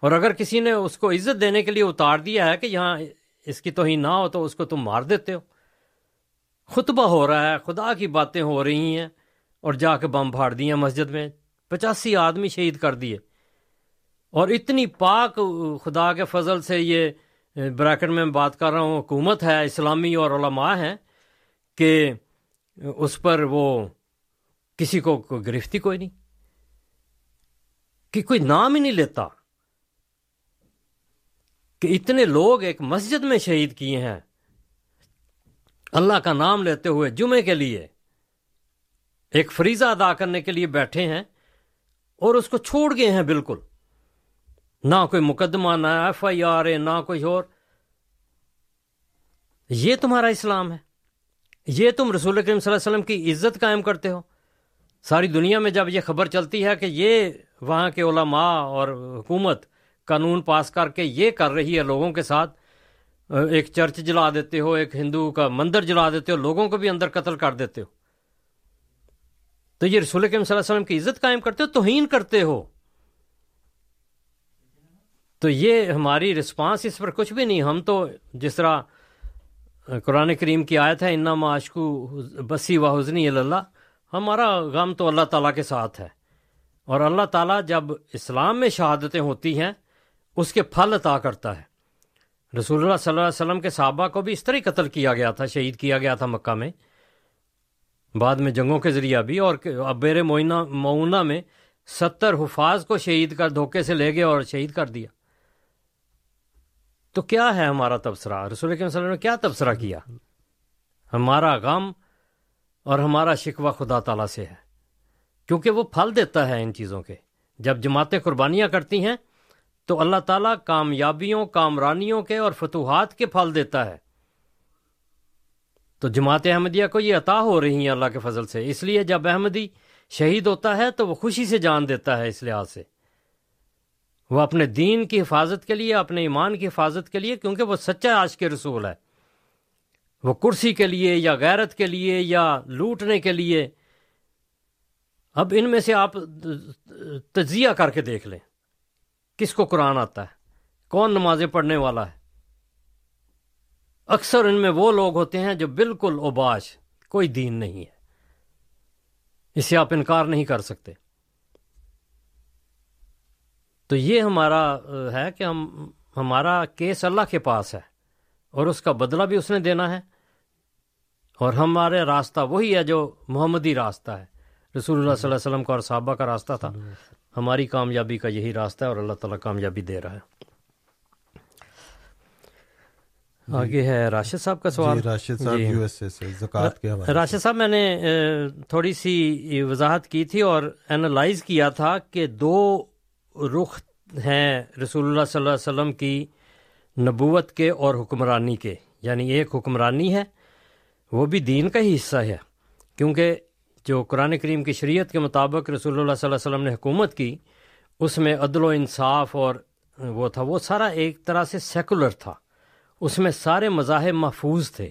اور اگر کسی نے اس کو عزت دینے کے لیے اتار دیا ہے کہ یہاں اس کی توہین نہ ہو تو اس کو تم مار دیتے ہو۔ خطبہ ہو رہا ہے، خدا کی باتیں ہو رہی ہیں اور جا کے بم پھاڑ دیے مسجد میں۔ پچاسی آدمی شہید کر دیے۔ اور اتنی پاک خدا کے فضل سے یہ بریکٹ میں بات کر رہا ہوں، حکومت ہے، اسلامی اور علماء ہیں کہ اس پر وہ کسی کو گرفتی کوئی نہیں، کہ کوئی نام ہی نہیں لیتا۔ کہ اتنے لوگ ایک مسجد میں شہید کیے ہیں۔ اللہ کا نام لیتے ہوئے جمعے کے لیے ایک فریضہ ادا کرنے کے لیے بیٹھے ہیں اور اس کو چھوڑ گئے ہیں بالکل۔ نہ کوئی مقدمہ، نہ ایف آئی آر ہے نہ کوئی اور۔ یہ تمہارا اسلام ہے۔ یہ تم رسول کریم صلی اللہ علیہ وسلم کی عزت قائم کرتے ہو۔ ساری دنیا میں جب یہ خبر چلتی ہے کہ یہ وہاں کے علماء اور حکومت قانون پاس کر کے یہ کر رہی ہے لوگوں کے ساتھ، ایک چرچ جلا دیتے ہو، ایک ہندو کا مندر جلا دیتے ہو، لوگوں کو بھی اندر قتل کر دیتے ہو۔ تو یہ رسول کریم صلی اللہ علیہ وسلم کی عزت قائم کرتے ہو، توہین کرتے ہو۔ تو یہ ہماری رسپانس اس پر کچھ بھی نہیں، ہم تو جس طرح قرآن کریم کی آیت ہے انا معاشکو بسی و حسنی اللہ ہمارا غم تو اللہ تعالیٰ کے ساتھ ہے۔ اور اللہ تعالیٰ جب اسلام میں شہادتیں ہوتی ہیں، اس کے پھل عطا کرتا ہے۔ رسول اللہ صلی اللہ علیہ وسلم کے صحابہ کو بھی اس طرح قتل کیا گیا تھا، شہید کیا گیا تھا مکہ میں۔ بعد میں جنگوں کے ذریعہ بھی، اور ابیر معینہ، معونہ میں ستر حفاظ کو شہید کر دھوکے سے لے گئے اور شہید کر دیا۔ تو کیا ہے ہمارا تبصرہ؟ رسول کے وسلم نے کیا تبصرہ کیا؟ ہمارا غم اور ہمارا شکوہ خدا تعالیٰ سے ہے۔ کیونکہ وہ پھل دیتا ہے ان چیزوں کے۔ جب جماعتیں قربانیاں کرتی ہیں، تو اللہ تعالیٰ کامیابیوں، کامرانیوں کے اور فتوحات کے پھل دیتا ہے۔ تو جماعت احمدیہ کو یہ عطا ہو رہی ہیں اللہ کے فضل سے۔ اس لیے جب احمدی شہید ہوتا ہے، تو وہ خوشی سے جان دیتا ہے اس لحاظ سے۔ وہ اپنے دین کی حفاظت کے لیے، اپنے ایمان کی حفاظت کے لیے، کیونکہ وہ سچا آج کے رسول ہے۔ وہ کرسی کے لیے یا غیرت کے لیے یا لوٹنے کے لیے، اب ان میں سے آپ تجزیہ کر کے دیکھ لیں۔ کس کو قرآن آتا ہے؟ کون نمازیں پڑھنے والا ہے؟ اکثر ان میں وہ لوگ ہوتے ہیں جو بالکل اوباش، کوئی دین نہیں ہے۔ اسے آپ انکار نہیں کر سکتے۔ تو یہ ہمارا، ہے کہ ہم، ہمارا کیس اللہ کے پاس ہے اور اس کا بدلہ بھی اس نے دینا ہے۔ اور ہمارے راستہ وہی ہے جو محمدی راستہ ہے۔ رسول اللہ صلی اللہ علیہ وسلم کا اور صحابہ کا راستہ تھا۔ ہماری کامیابی کا یہی راستہ ہے اور اللہ تعالیٰ کامیابی دے رہا ہے۔ آگے ہے راشد صاحب کا سوال۔ جی راشد صاحب یو ایس اے سے زکوٰۃ کے حوالے راشد صاحب میں نے تھوڑی سی وضاحت کی تھی اور اینالائز کیا تھا کہ دو رخ ہیں رسول اللہ صلی اللہ علیہ وسلم کی نبوت کے اور حکمرانی کے۔ یعنی ایک حکمرانی ہے وہ بھی دین کا ہی حصہ ہے۔ کیونکہ جو قرآن کریم کی شریعت کے مطابق رسول اللہ صلی اللہ علیہ وسلم نے حکومت کی، اس میں عدل و انصاف اور وہ تھا، وہ سارا ایک طرح سے سیکولر تھا۔ اس میں سارے مذاہب محفوظ تھے۔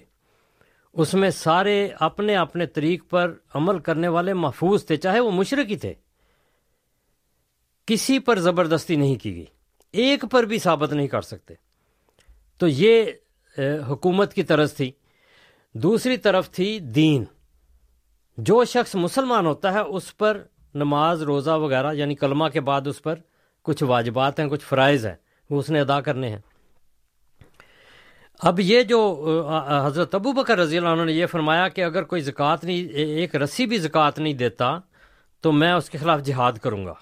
اس میں سارے اپنے اپنے طریق پر عمل کرنے والے محفوظ تھے، چاہے وہ مشرقی تھے۔ کسی پر زبردستی نہیں کی گئی۔ ایک پر بھی ثابت نہیں کر سکتے۔ تو یہ حکومت کی طرز تھی۔ دوسری طرف تھی دین۔ جو شخص مسلمان ہوتا ہے، اس پر نماز، روزہ وغیرہ یعنی کلمہ کے بعد اس پر کچھ واجبات ہیں، کچھ فرائض ہیں، وہ اس نے ادا کرنے ہیں۔ اب یہ جو حضرت ابو بکر رضی اللہ عنہ نے یہ فرمایا کہ اگر کوئی زکوٰۃ نہیں ایک رسی بھی زکوٰۃ نہیں دیتا، تو میں اس کے خلاف جہاد کروں گا۔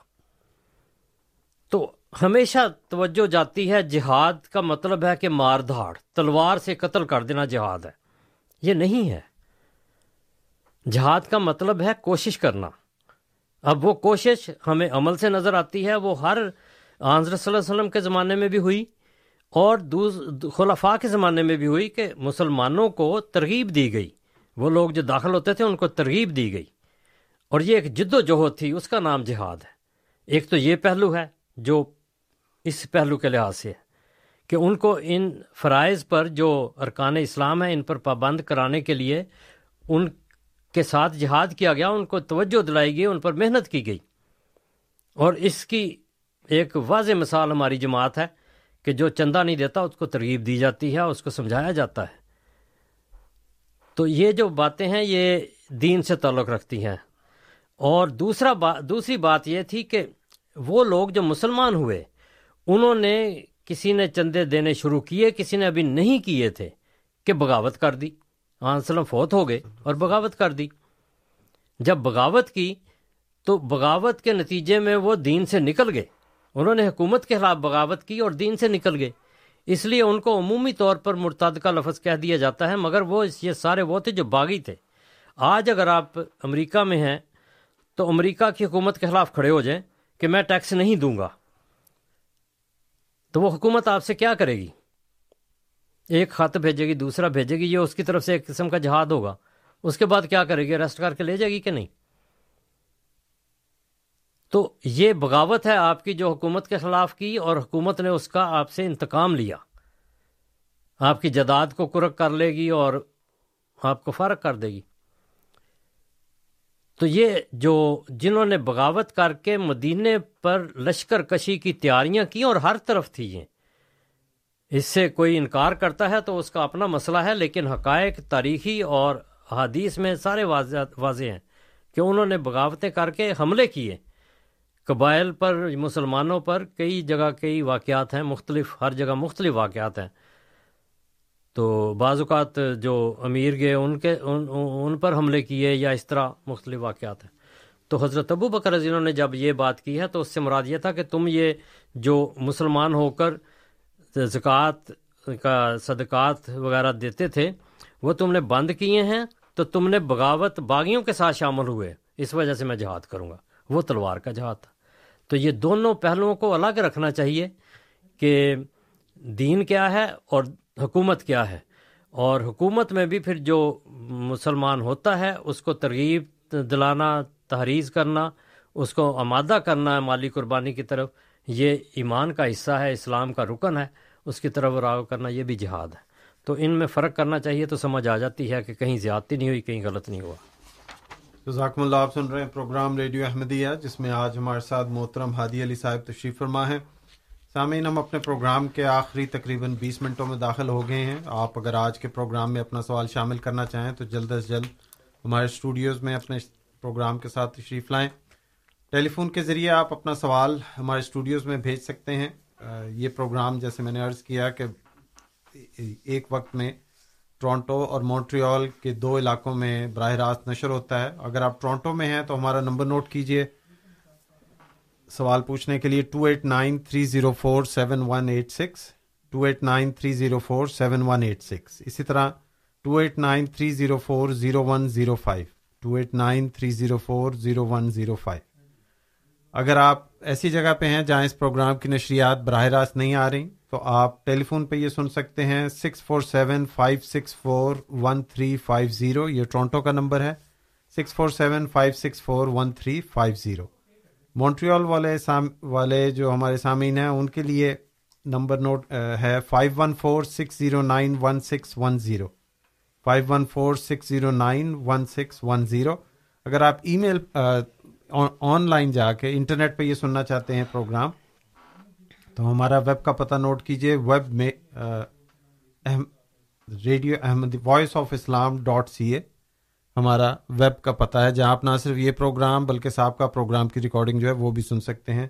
تو ہمیشہ توجہ جاتی ہے، جہاد کا مطلب ہے کہ مار دھاڑ، تلوار سے قتل کر دینا جہاد ہے۔ یہ نہیں ہے۔ جہاد کا مطلب ہے کوشش کرنا۔ اب وہ کوشش ہمیں عمل سے نظر آتی ہے، وہ ہر آنظر صلی اللہ علیہ وسلم کے زمانے میں بھی ہوئی اور خلفاء کے زمانے میں بھی ہوئی کہ مسلمانوں کو ترغیب دی گئی۔ وہ لوگ جو داخل ہوتے تھے، ان کو ترغیب دی گئی۔ اور یہ ایک جد و جہد تھی، اس کا نام جہاد ہے۔ ایک تو یہ پہلو ہے جو اس پہلو کے لحاظ سے ہے۔ کہ ان کو ان فرائض پر جو ارکان اسلام ہیں ان پر پابند کرانے کے لیے ان کے ساتھ جہاد کیا گیا، ان کو توجہ دلائی گئی، ان پر محنت کی گئی۔ اور اس کی ایک واضح مثال ہماری جماعت ہے کہ جو چندہ نہیں دیتا، اس کو ترغیب دی جاتی ہے اس کو سمجھایا جاتا ہے۔ تو یہ جو باتیں ہیں، یہ دین سے تعلق رکھتی ہیں۔ اور دوسرا با، دوسری بات یہ تھی کہ وہ لوگ جو مسلمان ہوئے، انہوں نے کسی نے چندے دینے شروع کیے، کسی نے ابھی نہیں کیے تھے کہ بغاوت کر دی۔ وسلم فوت ہو گئے اور بغاوت کر دی۔ جب بغاوت کی تو بغاوت کے نتیجے میں وہ دین سے نکل گئے۔ انہوں نے حکومت کے خلاف بغاوت کی اور دین سے نکل گئے۔ اس لیے ان کو عمومی طور پر مرتد کا لفظ کہہ دیا جاتا ہے، مگر وہ یہ سارے وہ تھے جو باغی تھے۔ آج اگر آپ امریکہ میں ہیں تو امریکہ کی حکومت کے خلاف کھڑے ہو جائیں کہ میں ٹیکس نہیں دوں گا۔ تو وہ حکومت آپ سے کیا کرے گی؟ ایک خط بھیجے گی، دوسرا بھیجے گی، یہ اس کی طرف سے ایک قسم کا جہاد ہوگا۔ اس کے بعد کیا کرے گی؟ اریسٹ کر کے لے جائے گی کہ نہیں؟ تو یہ بغاوت ہے آپ کی جو حکومت کے خلاف کی اور حکومت نے اس کا آپ سے انتقام لیا۔ آپ کی جداد کو کرک کر لے گی اور آپ کو فرق کر دے گی۔ تو یہ جو جنہوں نے بغاوت کر کے مدینے پر لشکر کشی کی تیاریاں کی اور ہر طرف تھی یہ، اس سے کوئی انکار کرتا ہے تو اس کا اپنا مسئلہ ہے، لیکن حقائق تاریخی اور حادیث میں سارے واضح ہیں کہ انہوں نے بغاوتیں کر کے حملے کیے۔ قبائل پر، مسلمانوں پر کئی جگہ کئی واقعات ہیں، مختلف، ہر جگہ مختلف واقعات ہیں۔ تو بعض اوقات جو امیر گئے ان کے ان ان پر حملے کیے یا اس طرح مختلف واقعات ہیں۔ تو حضرت ابو بکر رضی نے جب یہ بات کی ہے تو اس سے مراد یہ تھا کہ تم یہ جو مسلمان ہو کر زکوٰۃ کا صدقات وغیرہ دیتے تھے، وہ تم نے بند کیے ہیں، تو تم نے بغاوت باغیوں کے ساتھ شامل ہوئے، اس وجہ سے میں جہاد کروں گا۔ وہ تلوار کا جہاد تھا۔ تو یہ دونوں پہلوؤں کو الگ رکھنا چاہیے کہ دین کیا ہے اور حکومت کیا ہے؟ اور حکومت میں بھی پھر جو مسلمان ہوتا ہے، اس کو ترغیب دلانا تحریض کرنا، اس کو آمادہ کرنا ہے مالی قربانی کی طرف، یہ ایمان کا حصہ ہے، اسلام کا رکن ہے، اس کی طرف راغ کرنا یہ بھی جہاد ہے۔ تو ان میں فرق کرنا چاہیے تو سمجھ آ جاتی ہے کہ کہیں زیادتی نہیں ہوئی، کہیں غلط نہیں ہوا۔ ذاکم اللہ، آپ سن رہے ہیں پروگرام ریڈیو احمدیہ، جس میں آج ہمارے ساتھ محترم ہادی علی صاحب تشریف فرما ہے سامعین، ہم اپنے پروگرام کے آخری تقریباً بیس منٹوں میں داخل ہو گئے ہیں۔ آپ اگر آج کے پروگرام میں اپنا سوال شامل کرنا چاہیں تو جلد از جلد ہمارے اسٹوڈیوز میں اپنے پروگرام کے ساتھ تشریف لائیں۔ ٹیلی فون کے ذریعے آپ اپنا سوال ہمارے اسٹوڈیوز میں بھیج سکتے ہیں۔ یہ پروگرام جیسے میں نے عرض کیا کہ ایک وقت میں ٹورانٹو اور مونٹریال کے دو علاقوں میں براہ راست نشر ہوتا ہے۔ اگر آپ ٹورانٹو میں ہیں تو ہمارا نمبر نوٹ کیجیے سوال پوچھنے کے لیے two eight nine three zero four seven one eight six two eight nine three zero four seven one eight six اسی طرح two eight nine three zero four zero one zero five two eight nine three zero four zero one zero five اگر آپ ایسی جگہ پہ ہیں جہاں اس programme کی نشریات براہ راست نہیں آ رہی، تو آپ ٹیلی فون پہ یہ سن سکتے ہیں six four seven five six four one three five zero یہ ٹورانٹو کا نمبر ہے six four seven five six four one three five zero Montreal والے سام، والے جو ہمارے سامعین ہیں، ان کے لیے نمبر نوٹ ہے five one four six zero nine one six one zero five one four six zero nine one six one zero اگر آپ ای میل آن لائن جا کے انٹرنیٹ پہ یہ سننا چاہتے ہیں پروگرام، تو ہمارا ویب کا پتہ نوٹ کیجیے ویب میں radio Ahmad, voice of Islam dot C A. ہمارا ویب کا پتہ ہے جہاں آپ نہ صرف یہ پروگرام بلکہ صاحب کا پروگرام کی ریکارڈنگ جو ہے وہ بھی سن سکتے ہیں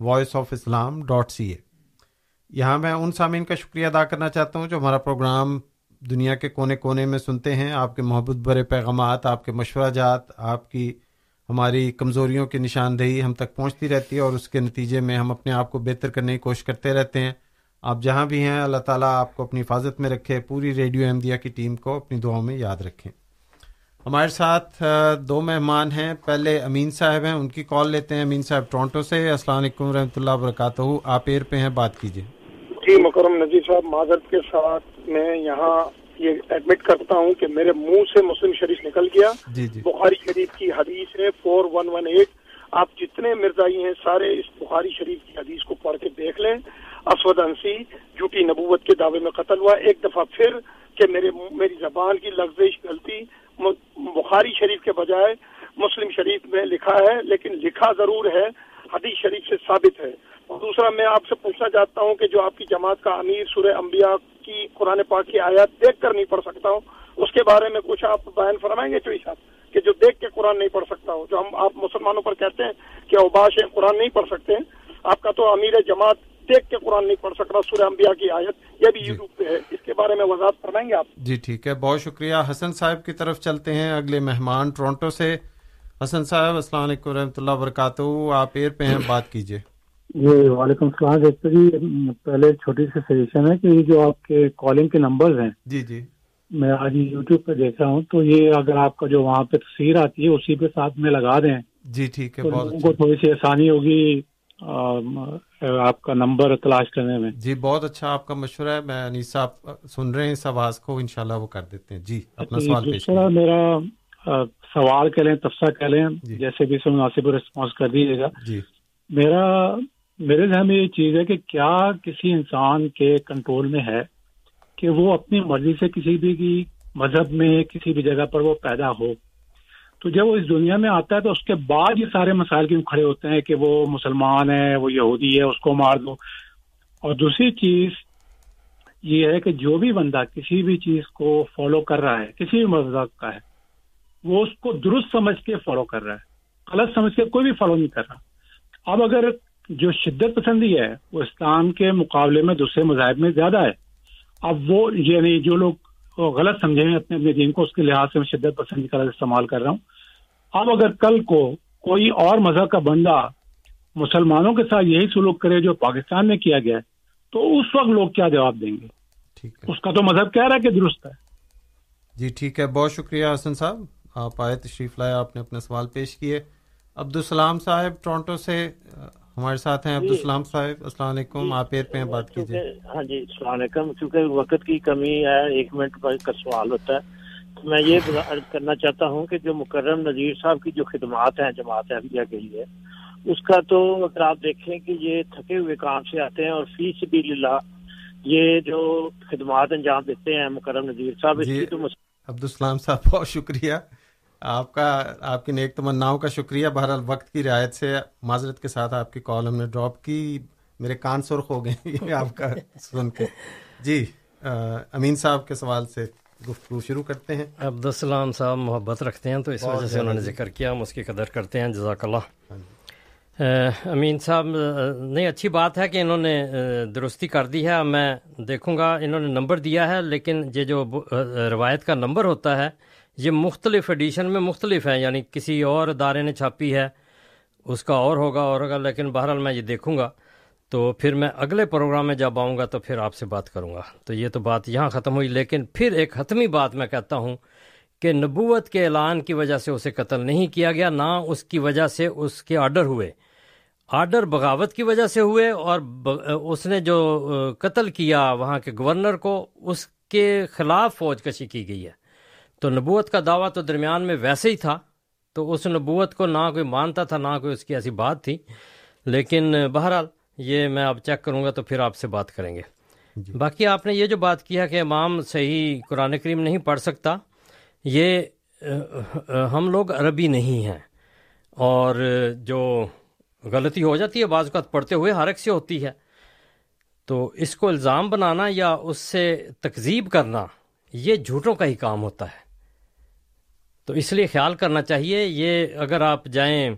voice of Islam dot C A یہاں میں ان سامعین کا شکریہ ادا کرنا چاہتا ہوں جو ہمارا پروگرام دنیا کے کونے کونے میں سنتے ہیں۔ آپ کے محبت برے پیغامات، آپ کے مشورہ جات، آپ کی ہماری کمزوریوں کی نشاندہی ہم تک پہنچتی رہتی ہے اور اس کے نتیجے میں ہم اپنے آپ کو بہتر کرنے کی کوشش کرتے رہتے ہیں۔ آپ جہاں بھی ہیں، اللہ تعالیٰ آپ کو اپنی حفاظت میں رکھے، پوری ریڈیو احمدیہ کی ٹیم کو اپنی دعاؤں میں یاد رکھیں۔ ہمارے ساتھ دو مہمان ہیں۔ پہلے امین صاحب ہیں ان کی کال لیتے ہیں۔ امین صاحب ٹورانٹو سے۔ السلام علیکم رحمۃ اللہ وبرکاتہ۔ آپ ایر پہ ہیں بات کیجیے۔ جی مکرم نذیر صاحب معذرت کے ساتھ میں یہاں یہ ایڈمٹ کرتا ہوں کہ میرے منہ سے مسلم شریف نکل گیا۔ جی جی۔ بخاری شریف کی حدیث ہے فور ون ون ایٹ آپ جتنے مرزائی ہیں سارے اس بخاری شریف کی حدیث کو پڑھ کے دیکھ لیں۔ اسود انسی جھوٹی نبوت کے دعوے میں قتل ہوا۔ ایک دفعہ پھر کہ میرے میری زبان کی لفظ غلطی۔ بخاری شریف کے بجائے مسلم شریف میں لکھا ہے، لیکن لکھا ضرور ہے، حدیث شریف سے ثابت ہے۔ اور دوسرا میں آپ سے پوچھنا چاہتا ہوں کہ جو آپ کی جماعت کا امیر سورہ انبیاء کی قرآن پاک کی آیات دیکھ کر نہیں پڑھ سکتا ہوں، اس کے بارے میں کچھ آپ بیان فرمائیں گے چوئی صاحب، کہ جو دیکھ کے قرآن نہیں پڑھ سکتا ہوں جو ہم آپ مسلمانوں پر کہتے ہیں کہ اوباش قرآن نہیں پڑھ سکتے ہیں۔ آپ کا تو امیر جماعت دیکھ کے قرآن نہیں پڑھ سکتا سورہ انبیاء کی آیت یہ بھی یوٹیوب پہ ہے۔ اس کے بارے میں وضاحت فرمائیں گے آپ؟ جی ٹھیک ہے۔ بہت شکریہ۔ حسن صاحب کی طرف چلتے ہیں اگلے مہمان ٹورانٹو سے۔ حسن صاحب السلام علیکم و رحمۃ اللہ وبرکاتہ۔ آپ ایر پہ ہیں بات کیجیے جی وعلیکم السلام۔ ڈاکٹر جی پہلے چھوٹی سی سجیشن ہے کہ یہ جو آپ کے کالنگ کے نمبرز ہیں جی جی۔ میں آج یوٹیوب پہ دیکھ رہا ہوں۔ تو یہ اگر آپ کا جو وہاں پہ تصویر آتی ہے اسی پہ ساتھ میں لگا دیں۔ جی ٹھیک ہے۔ بہت اچھا۔ کو تھوڑی سی آسانی ہوگی۔ آپ کا نمبر تلاش کرنے میں۔ جی بہت اچھا آپ کا مشورہ ہے۔ میں انیس صاحب سن رہے ہیں اس آواز کو انشاءاللہ وہ کر دیتے ہیں۔ جی اپنا جی، سوال پیش دوسرا میرا سوال کہہ لیں تفصیل کہہ لیں۔ جی۔ جیسے بھی اس میں مناسب رسپانس کر دیجیے گا۔ جی۔ میرا میرے ذہن میں یہ چیز ہے کہ کیا کسی انسان کے کنٹرول میں ہے کہ وہ اپنی مرضی سے کسی بھی کی مذہب میں کسی بھی جگہ پر وہ پیدا ہو۔ تو جب وہ اس دنیا میں آتا ہے تو اس کے بعد یہ سارے مسائل کیوں کھڑے ہوتے ہیں کہ وہ مسلمان ہے وہ یہودی ہے اس کو مار دو؟ اور دوسری چیز یہ ہے کہ جو بھی بندہ کسی بھی چیز کو فالو کر رہا ہے، کسی بھی مذہب کا ہے، وہ اس کو درست سمجھ کے فالو کر رہا ہے، غلط سمجھ کے کوئی بھی فالو نہیں کر رہا۔ اب اگر جو شدت پسندی ہے، وہ اسلام کے مقابلے میں دوسرے مذاہب میں زیادہ ہے، اب وہ یعنی جو لوگ غلط سمجھے ہیں اپنے اپنے دین کو اس کے لحاظ سے میں شدت پسندی کا استعمال کر رہا ہوں۔ اب اگر کل کو کوئی اور مذہب کا بندہ مسلمانوں کے ساتھ یہی سلوک کرے جو پاکستان میں کیا گیا ہے تو اس وقت لوگ کیا جواب دیں گے؟ اس کا تو مذہب کہہ رہا ہے کہ درست ہے۔ جی ٹھیک ہے۔ بہت شکریہ حسن صاحب۔ آپ آئے تشریف لائے آپ نے اپنے سوال پیش کیے۔ عبدالسلام صاحب ٹورنٹو سے ہمارے ساتھ ہیں عبدالسلام صاحب السلام علیکم آپ ایر پہ ہیں بات کیجیے۔ ہاں جی السلام علیکم۔ چونکہ وقت کی کمی ہے ایک منٹ کا سوال ہوتا ہے۔ تو میں یہ عرض کرنا چاہتا ہوں کہ جو مکرم نذیر صاحب کی جو خدمات ہیں جماعت احمدیہ کے لیے اس کا تو اگر آپ دیکھیں کہ یہ تھکے ہوئے کام سے آتے ہیں اور فی سبیل اللہ یہ جو خدمات انجام دیتے ہیں مکرم نذیر صاحب اس جی کی تو مس- عبدالسلام صاحب بہت شکریہ۔ آپ کا آپ کی نیک تمناؤں کا شکریہ. بہرحال وقت کی رعایت سے معذرت کے ساتھ آپ کی کال ہم نے ڈراپ کی. میرے کان سرخ ہو گئے آپ کا سن کے. جی امین صاحب کے سوال سے گفتگو شروع کرتے ہیں. عبدالسلام صاحب محبت رکھتے ہیں تو اس وجہ سے انہوں نے جی۔ ذکر کیا ہم اس کی قدر کرتے ہیں. جزاک اللہ. اہ، امین صاحب نہیں اچھی بات ہے کہ انہوں نے درستی کر دی ہے. میں دیکھوں گا انہوں نے نمبر دیا ہے لیکن یہ جو روایت کا نمبر ہوتا ہے یہ مختلف ایڈیشن میں مختلف ہے یعنی کسی اور ادارے نے چھاپی ہے، اس کا اور ہوگا اور ہوگا، لیکن بہرحال میں یہ دیکھوں گا۔ تو پھر میں اگلے پروگرام میں جب آؤں گا تو پھر آپ سے بات کروں گا۔ تو یہ تو بات یہاں ختم ہوئی، لیکن پھر ایک حتمی بات میں کہتا ہوں کہ نبوت کے اعلان کی وجہ سے اسے قتل نہیں کیا گیا، نہ اس کی وجہ سے اس کے آرڈر ہوئے۔ آرڈر بغاوت کی وجہ سے ہوئے اور اس نے جو قتل کیا وہاں کے گورنر کو، اس کے خلاف فوج کشی کی گئی ہے۔ تو نبوت کا دعویٰ تو درمیان میں ویسے ہی تھا تو اس نبوت کو نہ کوئی مانتا تھا نہ کوئی اس کی ایسی بات تھی۔ لیکن بہرحال یہ میں اب چیک کروں گا تو پھر آپ سے بات کریں گے۔ باقی آپ نے یہ جو بات کی ہے کہ امام صحیح قرآن کریم نہیں پڑھ سکتا یہ ہم لوگ عربی نہیں ہیں۔ اور جو غلطی ہو جاتی ہے بعض اوقات پڑھتے ہوئے ہر ایک سے ہوتی ہے۔ تو اس کو الزام بنانا یا اس سے تکذیب کرنا یہ جھوٹوں کا ہی کام ہوتا ہے۔ تو اس لیے خیال کرنا چاہیے، یہ اگر آپ جائیں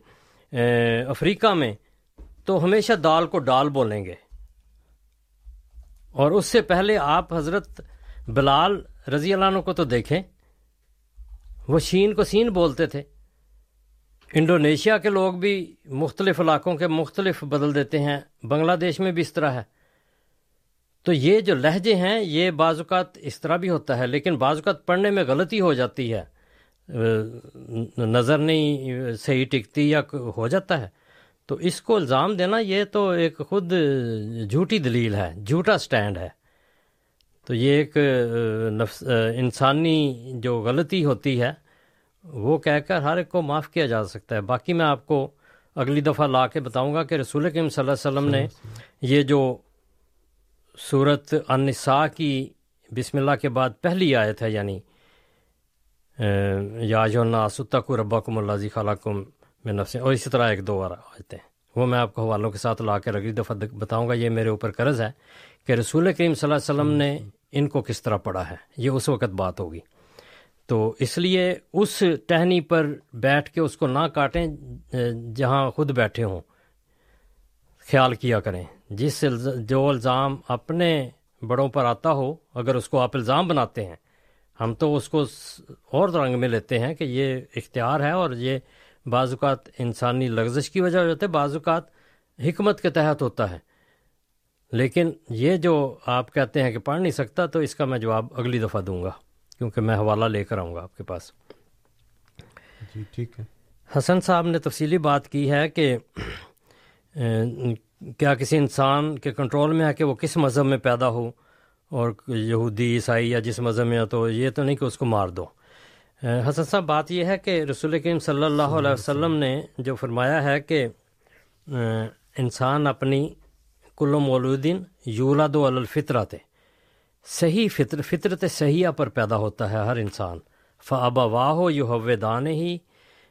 افریقہ میں، تو ہمیشہ دال کو ڈال بولیں گے۔ اور اس سے پہلے آپ حضرت بلال رضی اللہ عنہ کو تو دیکھیں، وہ شین کو سین بولتے تھے۔ انڈونیشیا کے لوگ بھی مختلف علاقوں کے مختلف بدل دیتے ہیں، بنگلہ دیش میں بھی اس طرح ہے۔ تو یہ جو لہجے ہیں، یہ بعض اوقات اس طرح بھی ہوتا ہے، لیکن بعض اوقات پڑھنے میں غلطی ہو جاتی ہے۔ نظر نہیں صحیح ٹکتی یا ہو جاتا ہے۔ تو اس کو الزام دینا یہ تو ایک خود جھوٹی دلیل ہے، جھوٹا سٹینڈ ہے۔ تو یہ ایک نفس انسانی جو غلطی ہوتی ہے، وہ کہہ کر ہر ایک کو معاف کیا جا سکتا ہے۔ باقی میں آپ کو اگلی دفعہ لا کے بتاؤں گا کہ رسول کریم صلی اللہ علیہ وسلم نے یہ جو صورت النساء کی بسم اللہ کے بعد پہلی آیت ہے یعنی یا جو ناسطق ربکم اللہ خالقم میں نفس اور اسی طرح ایک دو بار آیتیں. ہیں وہ میں آپ کو حوالوں کے ساتھ لا کر اگلی دفعہ بتاؤں گا، یہ میرے اوپر قرض ہے کہ رسول کریم صلی اللہ علیہ وسلم نے ان کو کس طرح پڑھا ہے؟ یہ اس وقت بات ہوگی۔ تو اس لیے اس ٹہنی پر بیٹھ کے اس کو نہ کاٹیں جہاں خود بیٹھے ہوں۔ خیال کیا کریں۔ جس جو الزام اپنے بڑوں پر آتا ہو، اگر اس کو آپ الزام بناتے ہیں ہم تو اس کو اور رنگ میں لیتے ہیں کہ یہ اختیار ہے اور یہ بعض اوقات انسانی لغزش کی وجہ ہو جاتے بعض اوقات حکمت کے تحت ہوتا ہے۔ لیکن یہ جو آپ کہتے ہیں کہ پڑھ نہیں سکتا تو اس کا میں جواب اگلی دفعہ دوں گا کیونکہ میں حوالہ لے کر آؤں گا آپ کے پاس۔ جی ٹھیک ہے۔ حسن صاحب نے تفصیلی بات کی ہے کہ کیا کسی انسان کے کنٹرول میں ہے کہ وہ کس مذہب میں پیدا ہو؟ اور یہودی، عیسائی یا جس مذہب میں ہو تو یہ تو نہیں کہ اس کو مار دو۔ حسن صاحب، بات یہ ہے کہ رسول کریم صلی اللہ علیہ وسلم نے جو فرمایا ہے کہ انسان اپنی کل مولودین یولاد و الفطرت صحیح فطر، فطرت صحیحہ پر پیدا ہوتا ہے ہر انسان۔ فعبا واہ و یو دان ہی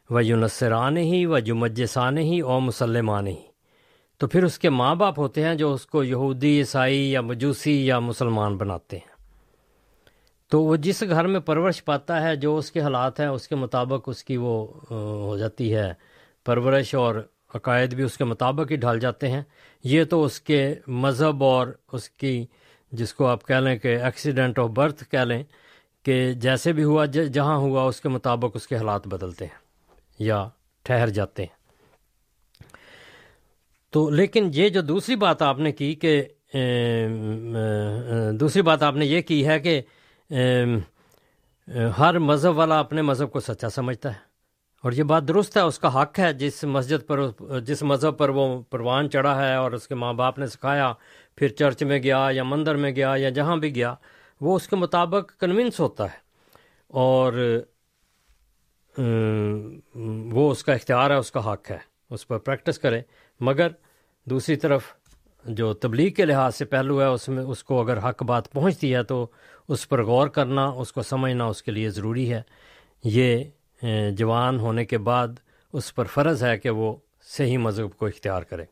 و یو نصران ہی و جمجسان ہی او مسلمان ہی تو پھر اس کے ماں باپ ہوتے ہیں جو اس کو یہودی، عیسائی یا مجوسی یا مسلمان بناتے ہیں۔ تو وہ جس گھر میں پرورش پاتا ہے، جو اس کے حالات ہیں، اس کے مطابق اس کی وہ ہو جاتی ہے۔ پرورش اور عقائد بھی اس کے مطابق ہی ڈھال جاتے ہیں۔ یہ تو اس کے مذہب اور اس کی، جس کو آپ کہہ لیں کہ ایکسیڈنٹ آف برتھ کہہ لیں کہ جیسے بھی ہوا، جہاں ہوا، اس کے مطابق اس کے حالات بدلتے ہیں یا ٹھہر جاتے ہیں۔ تو لیکن یہ جو دوسری بات آپ نے کی کہ دوسری بات آپ نے یہ کی ہے کہ ہر مذہب والا اپنے مذہب کو سچا سمجھتا ہے۔ اور یہ بات درست ہے، اس کا حق ہے۔ جس مسجد پر، جس مذہب پر وہ پروان چڑھا ہے اور اس کے ماں باپ نے سکھایا، پھر چرچ میں گیا یا مندر میں گیا یا جہاں بھی گیا، وہ اس کے مطابق کنونس ہوتا ہے۔ اور وہ اس کا اختیار ہے، اس کا حق ہے۔ اس پر پریکٹس کرے مگر دوسری طرف جو تبلیغ کے لحاظ سے پہلو ہے، اس میں اس کو اگر حق بات پہنچتی ہے تو اس پر غور کرنا، اس کو سمجھنا اس کے لیے ضروری ہے۔ یہ جوان ہونے کے بعد اس پر فرض ہے کہ وہ صحیح مذہب کو اختیار کرے۔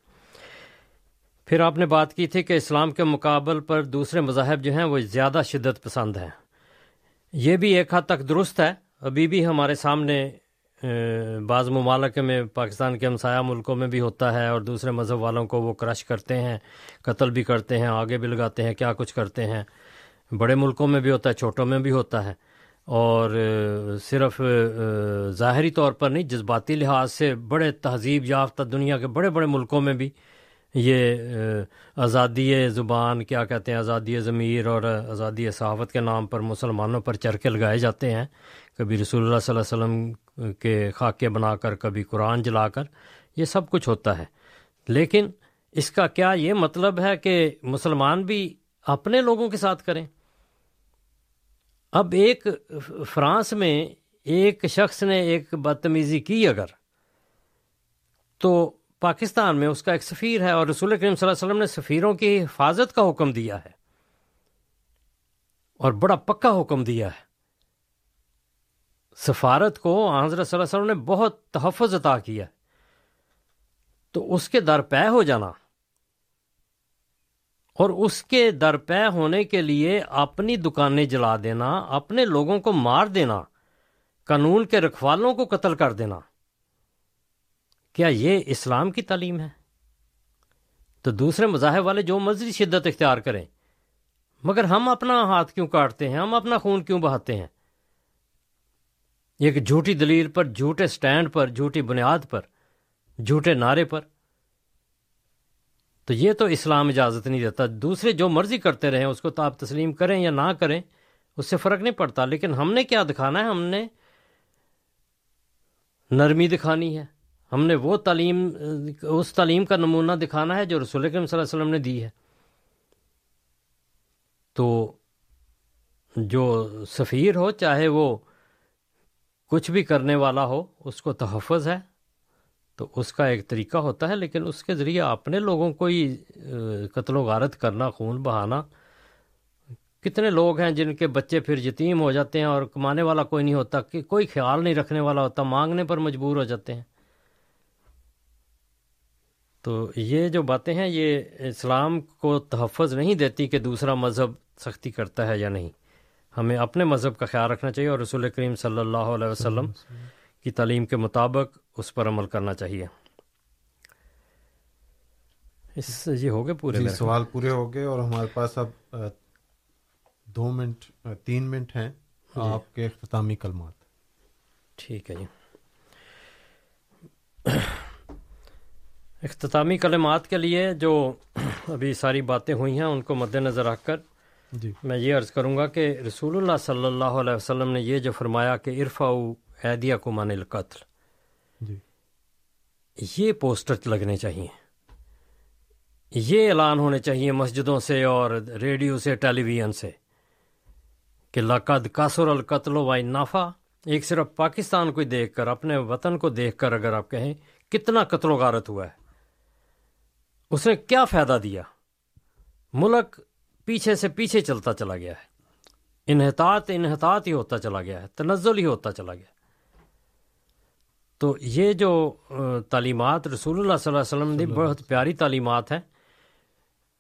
پھر آپ نے بات کی تھی کہ اسلام کے مقابل پر دوسرے مذاہب جو ہیں وہ زیادہ شدت پسند ہیں۔ یہ بھی ایک حد تک درست ہے۔ ابھی بھی ہمارے سامنے بعض ممالک میں پاکستان کے ہمسایہ ملکوں میں بھی ہوتا ہے اور دوسرے مذہب والوں کو وہ کرش کرتے ہیں، قتل بھی کرتے ہیں، آگے بھی لگاتے ہیں، کیا کچھ کرتے ہیں۔ بڑے ملکوں میں بھی ہوتا ہے، چھوٹوں میں بھی ہوتا ہے۔ اور صرف ظاہری طور پر نہیں، جذباتی لحاظ سے بڑے تہذیب یافتہ دنیا کے بڑے بڑے ملکوں میں بھی یہ آزادی زبان، کیا کہتے ہیں، آزادی ضمیر اور آزادی صحافت کے نام پر مسلمانوں پر چرکے لگائے جاتے ہیں۔ کبھی رسول اللہ صلی اللہ علیہ وسلم کے خاکے بنا کر، کبھی قرآن جلا کر، یہ سب کچھ ہوتا ہے۔ لیکن اس کا کیا یہ مطلب ہے کہ مسلمان بھی اپنے لوگوں کے ساتھ کریں؟ اب ایک فرانس میں ایک شخص نے ایک بدتمیزی کی اگر، تو پاکستان میں اس کا ایک سفیر ہے اور رسول کریم صلی اللہ علیہ وسلم نے سفیروں کی حفاظت کا حکم دیا ہے اور بڑا پکا حکم دیا ہے۔ سفارت کو حضرت صلی اللہ علیہ وسلم نے بہت تحفظ عطا کیا۔ تو اس کے در ہو جانا۔ اور اس کے در پہ ہونے کے لیے اپنی دکانیں جلا دینا، اپنے لوگوں کو مار دینا، قانون کے رکھوالوں کو قتل کر دینا۔ کیا یہ اسلام کی تعلیم ہے؟ تو دوسرے مذاہب والے جو مرضی شدت اختیار کریں، مگر ہم اپنا ہاتھ کیوں کاٹتے ہیں؟ ہم اپنا خون کیوں بہاتے ہیں؟ ایک جھوٹی دلیل پر، جھوٹے سٹینڈ پر، جھوٹی بنیاد پر، جھوٹے نعرے پر۔ تو یہ تو اسلام اجازت نہیں دیتا۔ دوسرے جو مرضی کرتے رہیں، اس کو تو آپ تسلیم کریں یا نہ کریں، اس سے فرق نہیں پڑتا۔ لیکن ہم نے کیا دکھانا ہے؟ ہم نے نرمی دکھانی ہے۔ ہم نے وہ تعلیم، اس تعلیم کا نمونہ دکھانا ہے جو رسول کرم صلی اللہ علیہ وسلم نے دی ہے۔ تو جو سفیر ہو، چاہے وہ کچھ بھی کرنے والا ہو، اس کو تحفظ ہے۔ تو اس کا ایک طریقہ ہوتا ہے، لیکن اس کے ذریعے اپنے لوگوں کو ہی قتل و غارت کرنا، خون بہانا۔ کتنے لوگ ہیں جن کے بچے پھر یتیم ہو جاتے ہیں اور کمانے والا کوئی نہیں ہوتا، کہ کوئی خیال نہیں رکھنے والا ہوتا، مانگنے پر مجبور ہو جاتے ہیں۔ تو یہ جو باتیں ہیں، یہ اسلام کو تحفظ نہیں دیتی کہ دوسرا مذہب سختی کرتا ہے یا نہیں۔ ہمیں اپنے مذہب کا خیال رکھنا چاہیے اور رسول کریم صلی اللہ علیہ وسلم کی تعلیم کے مطابق اس پر عمل کرنا چاہیے۔ اس یہ ہو گئے پورے جی سوال پورے ہو گئے اور ہمارے پاس اب دو منٹ تین منٹ ہیں۔ جی۔ آپ کے اختتامی کلمات۔ ٹھیک ہے جی۔ اختتامی کلمات کے لیے جو ابھی ساری باتیں ہوئی ہیں ان کو مد نظر رکھ کر جی۔ میں یہ عرض کروں گا کہ رسول اللہ صلی اللہ علیہ وسلم نے یہ جو فرمایا کہ عرفا عیدیہ کو مان القتل جی۔ یہ پوسٹر لگنے چاہیے۔ یہ اعلان ہونے چاہیے مسجدوں سے اور ریڈیو سے ٹیلی ویژن سے کہ لقد قصر القتل و نافع ایک صرف پاکستان کو دیکھ کر اپنے وطن کو دیکھ کر اگر آپ کہیں کتنا قتل و غارت ہوا ہے اس نے کیا فائدہ دیا؟ ملک پیچھے سے پیچھے چلتا چلا گیا ہے۔ انحطاط انحطاط ہی ہوتا چلا گیا ہے تنزل ہی ہوتا چلا گیا تو یہ جو تعلیمات رسول اللہ صلی اللہ علیہ وسلم کی بہت پیاری تعلیمات ہیں۔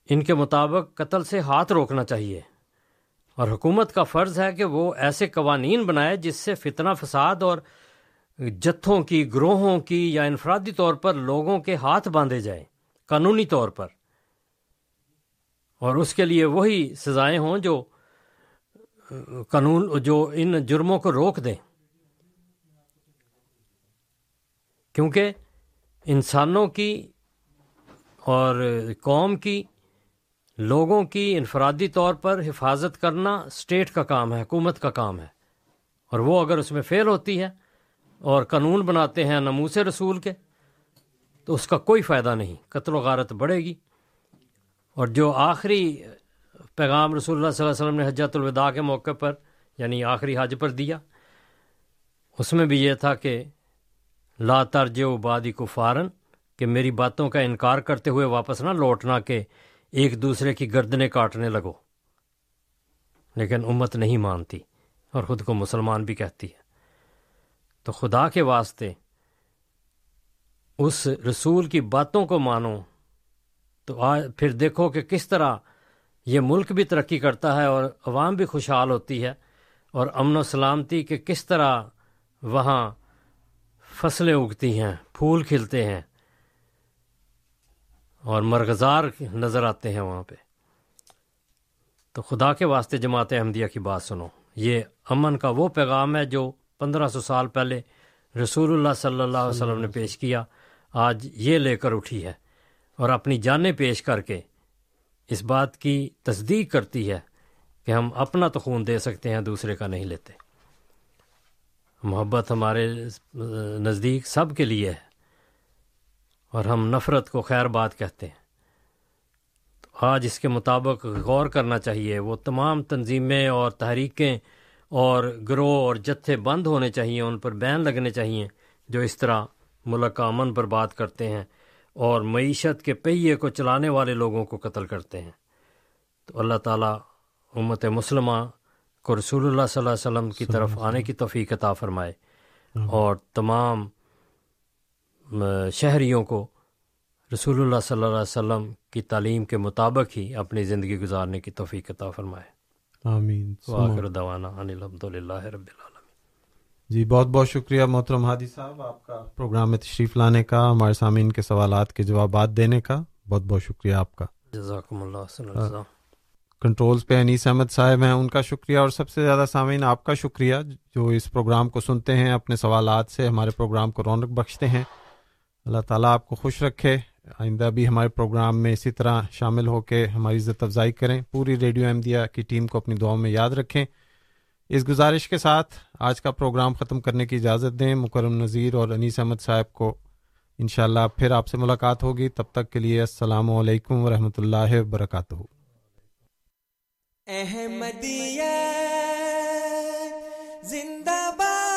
ان کے مطابق قتل سے ہاتھ روکنا چاہیے۔ اور حکومت کا فرض ہے کہ وہ ایسے قوانین بنائے جس سے فتنہ فساد اور جتھوں کی گروہوں کی یا انفرادی طور پر لوگوں کے ہاتھ باندھے جائیں۔ قانونی طور پر۔ اور اس کے لیے وہی سزائیں ہوں جو، قانون، جو ان جرموں کو روک دیں۔ کیونکہ انسانوں کی اور قوم کی، لوگوں کی انفرادی طور پر حفاظت کرنا اسٹیٹ کا کام ہے، حکومت کا کام ہے۔ اور وہ اگر اس میں فیل ہوتی ہے اور قانون بناتے ہیں نموس رسول کے، تو اس کا کوئی فائدہ نہیں، قتل و غارت بڑھے گی۔ اور جو آخری پیغام رسول اللہ صلی اللہ علیہ وسلم نے حجت الوداع کے موقع پر یعنی آخری حج پر دیا، اس میں بھی یہ تھا کہ لا ترج و بادی کو فارن، کہ میری باتوں کا انکار کرتے ہوئے واپس نہ لوٹنا کہ ایک دوسرے کی گردنیں کاٹنے لگو۔ لیکن امت نہیں مانتی اور خود کو مسلمان بھی کہتی ہے۔ تو خدا کے واسطے اس رسول کی باتوں کو مانو۔ تو پھر دیکھو کہ کس طرح یہ ملک بھی ترقی کرتا ہے اور عوام بھی خوشحال ہوتی ہے اور امن و سلامتی کہ کس طرح وہاں فصلیں اگتی ہیں پھول کھلتے ہیں اور مرغزار نظر آتے ہیں وہاں پہ۔ تو خدا کے واسطے جماعت احمدیہ کی بات سنو یہ امن کا وہ پیغام ہے جو پندرہ سو سال پہلے رسول اللہ صلی اللہ علیہ وسلم نے پیش کیا آج یہ لے کر اٹھی ہے۔ اور اپنی جانیں پیش کر کے اس بات کی تصدیق کرتی ہے کہ ہم اپنا تو خون دے سکتے ہیں، دوسرے کا نہیں لیتے۔ محبت ہمارے نزدیک سب کے لیے ہے اور ہم نفرت کو خیر بات کہتے ہیں۔ تو آج اس کے مطابق غور کرنا چاہیے، وہ تمام تنظیمیں اور تحریکیں اور گروہ اور جتھے بند ہونے چاہیے ان پر بین لگنے چاہیے جو اس طرح ملک کا امن پر بات کرتے ہیں۔ اور معیشت کے پہیے کو چلانے والے لوگوں کو قتل کرتے ہیں۔ تو اللہ تعالیٰ امت مسلمہ کو رسول اللہ صلی اللہ علیہ وسلم کی طرف آنے کی توفیق عطا فرمائے۔ اور تمام شہریوں کو رسول اللہ صلی اللہ علیہ وسلم کی تعلیم کے مطابق ہی اپنی زندگی گزارنے کی توفیق عطا فرمائے۔ آمین۔ الحمد للہ رب العالمین۔ جی بہت بہت شکریہ محترم ہادی صاحب آپ کا پروگرام میں تشریف لانے کا ہمارے سامعین کے سوالات کے جوابات دینے کا بہت بہت شکریہ آپ کا۔ جزاکم اللہ اللہ کنٹرولز پہ انیس احمد صاحب ہیں ان کا شکریہ اور سب سے زیادہ سامعین آپ کا شکریہ جو اس پروگرام کو سنتے ہیں اپنے سوالات سے ہمارے پروگرام کو رونق بخشتے ہیں۔ اللہ تعالیٰ آپ کو خوش رکھے آئندہ بھی ہمارے پروگرام میں اسی طرح شامل ہو کے ہماری عزت افزائی کریں۔ پوری ریڈیو احمدیہ کی ٹیم کو اپنی دعاؤں میں یاد رکھیں۔ اس گزارش کے ساتھ آج کا پروگرام ختم کرنے کی اجازت دیں۔ مکرم نذیر اور انیس احمد صاحب کو انشاءاللہ پھر آپ سے ملاقات ہوگی۔ تب تک کے لیے السلام علیکم ورحمۃ اللہ وبرکاتہ۔ احمدیہ زندہ باد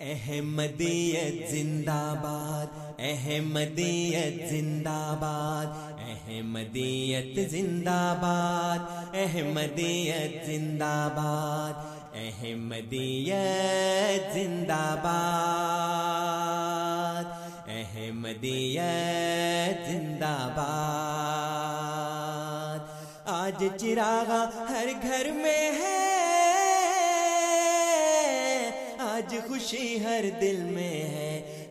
احمدیت زندہ باد احمدیت زندہ باد احمدیت زندہ باد احمدیت زندہ باد احمدیت زندہ باد احمدیت زندہ باد آج چراغا ہر گھر میں ہے، آج خوشی ہر دل میں ہے۔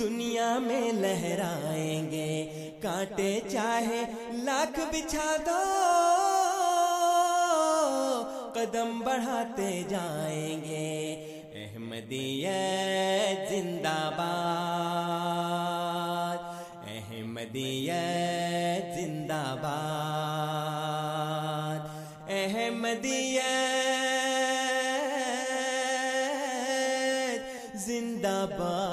دنیا میں لہرائیں گے۔ کانٹے چاہے لاکھ بچھا دو۔ قدم بڑھاتے جائیں گے۔ احمدیت زندہ باد۔ احمدیت زندہ باد۔ احمدیت زندہ باد۔ زندہ باد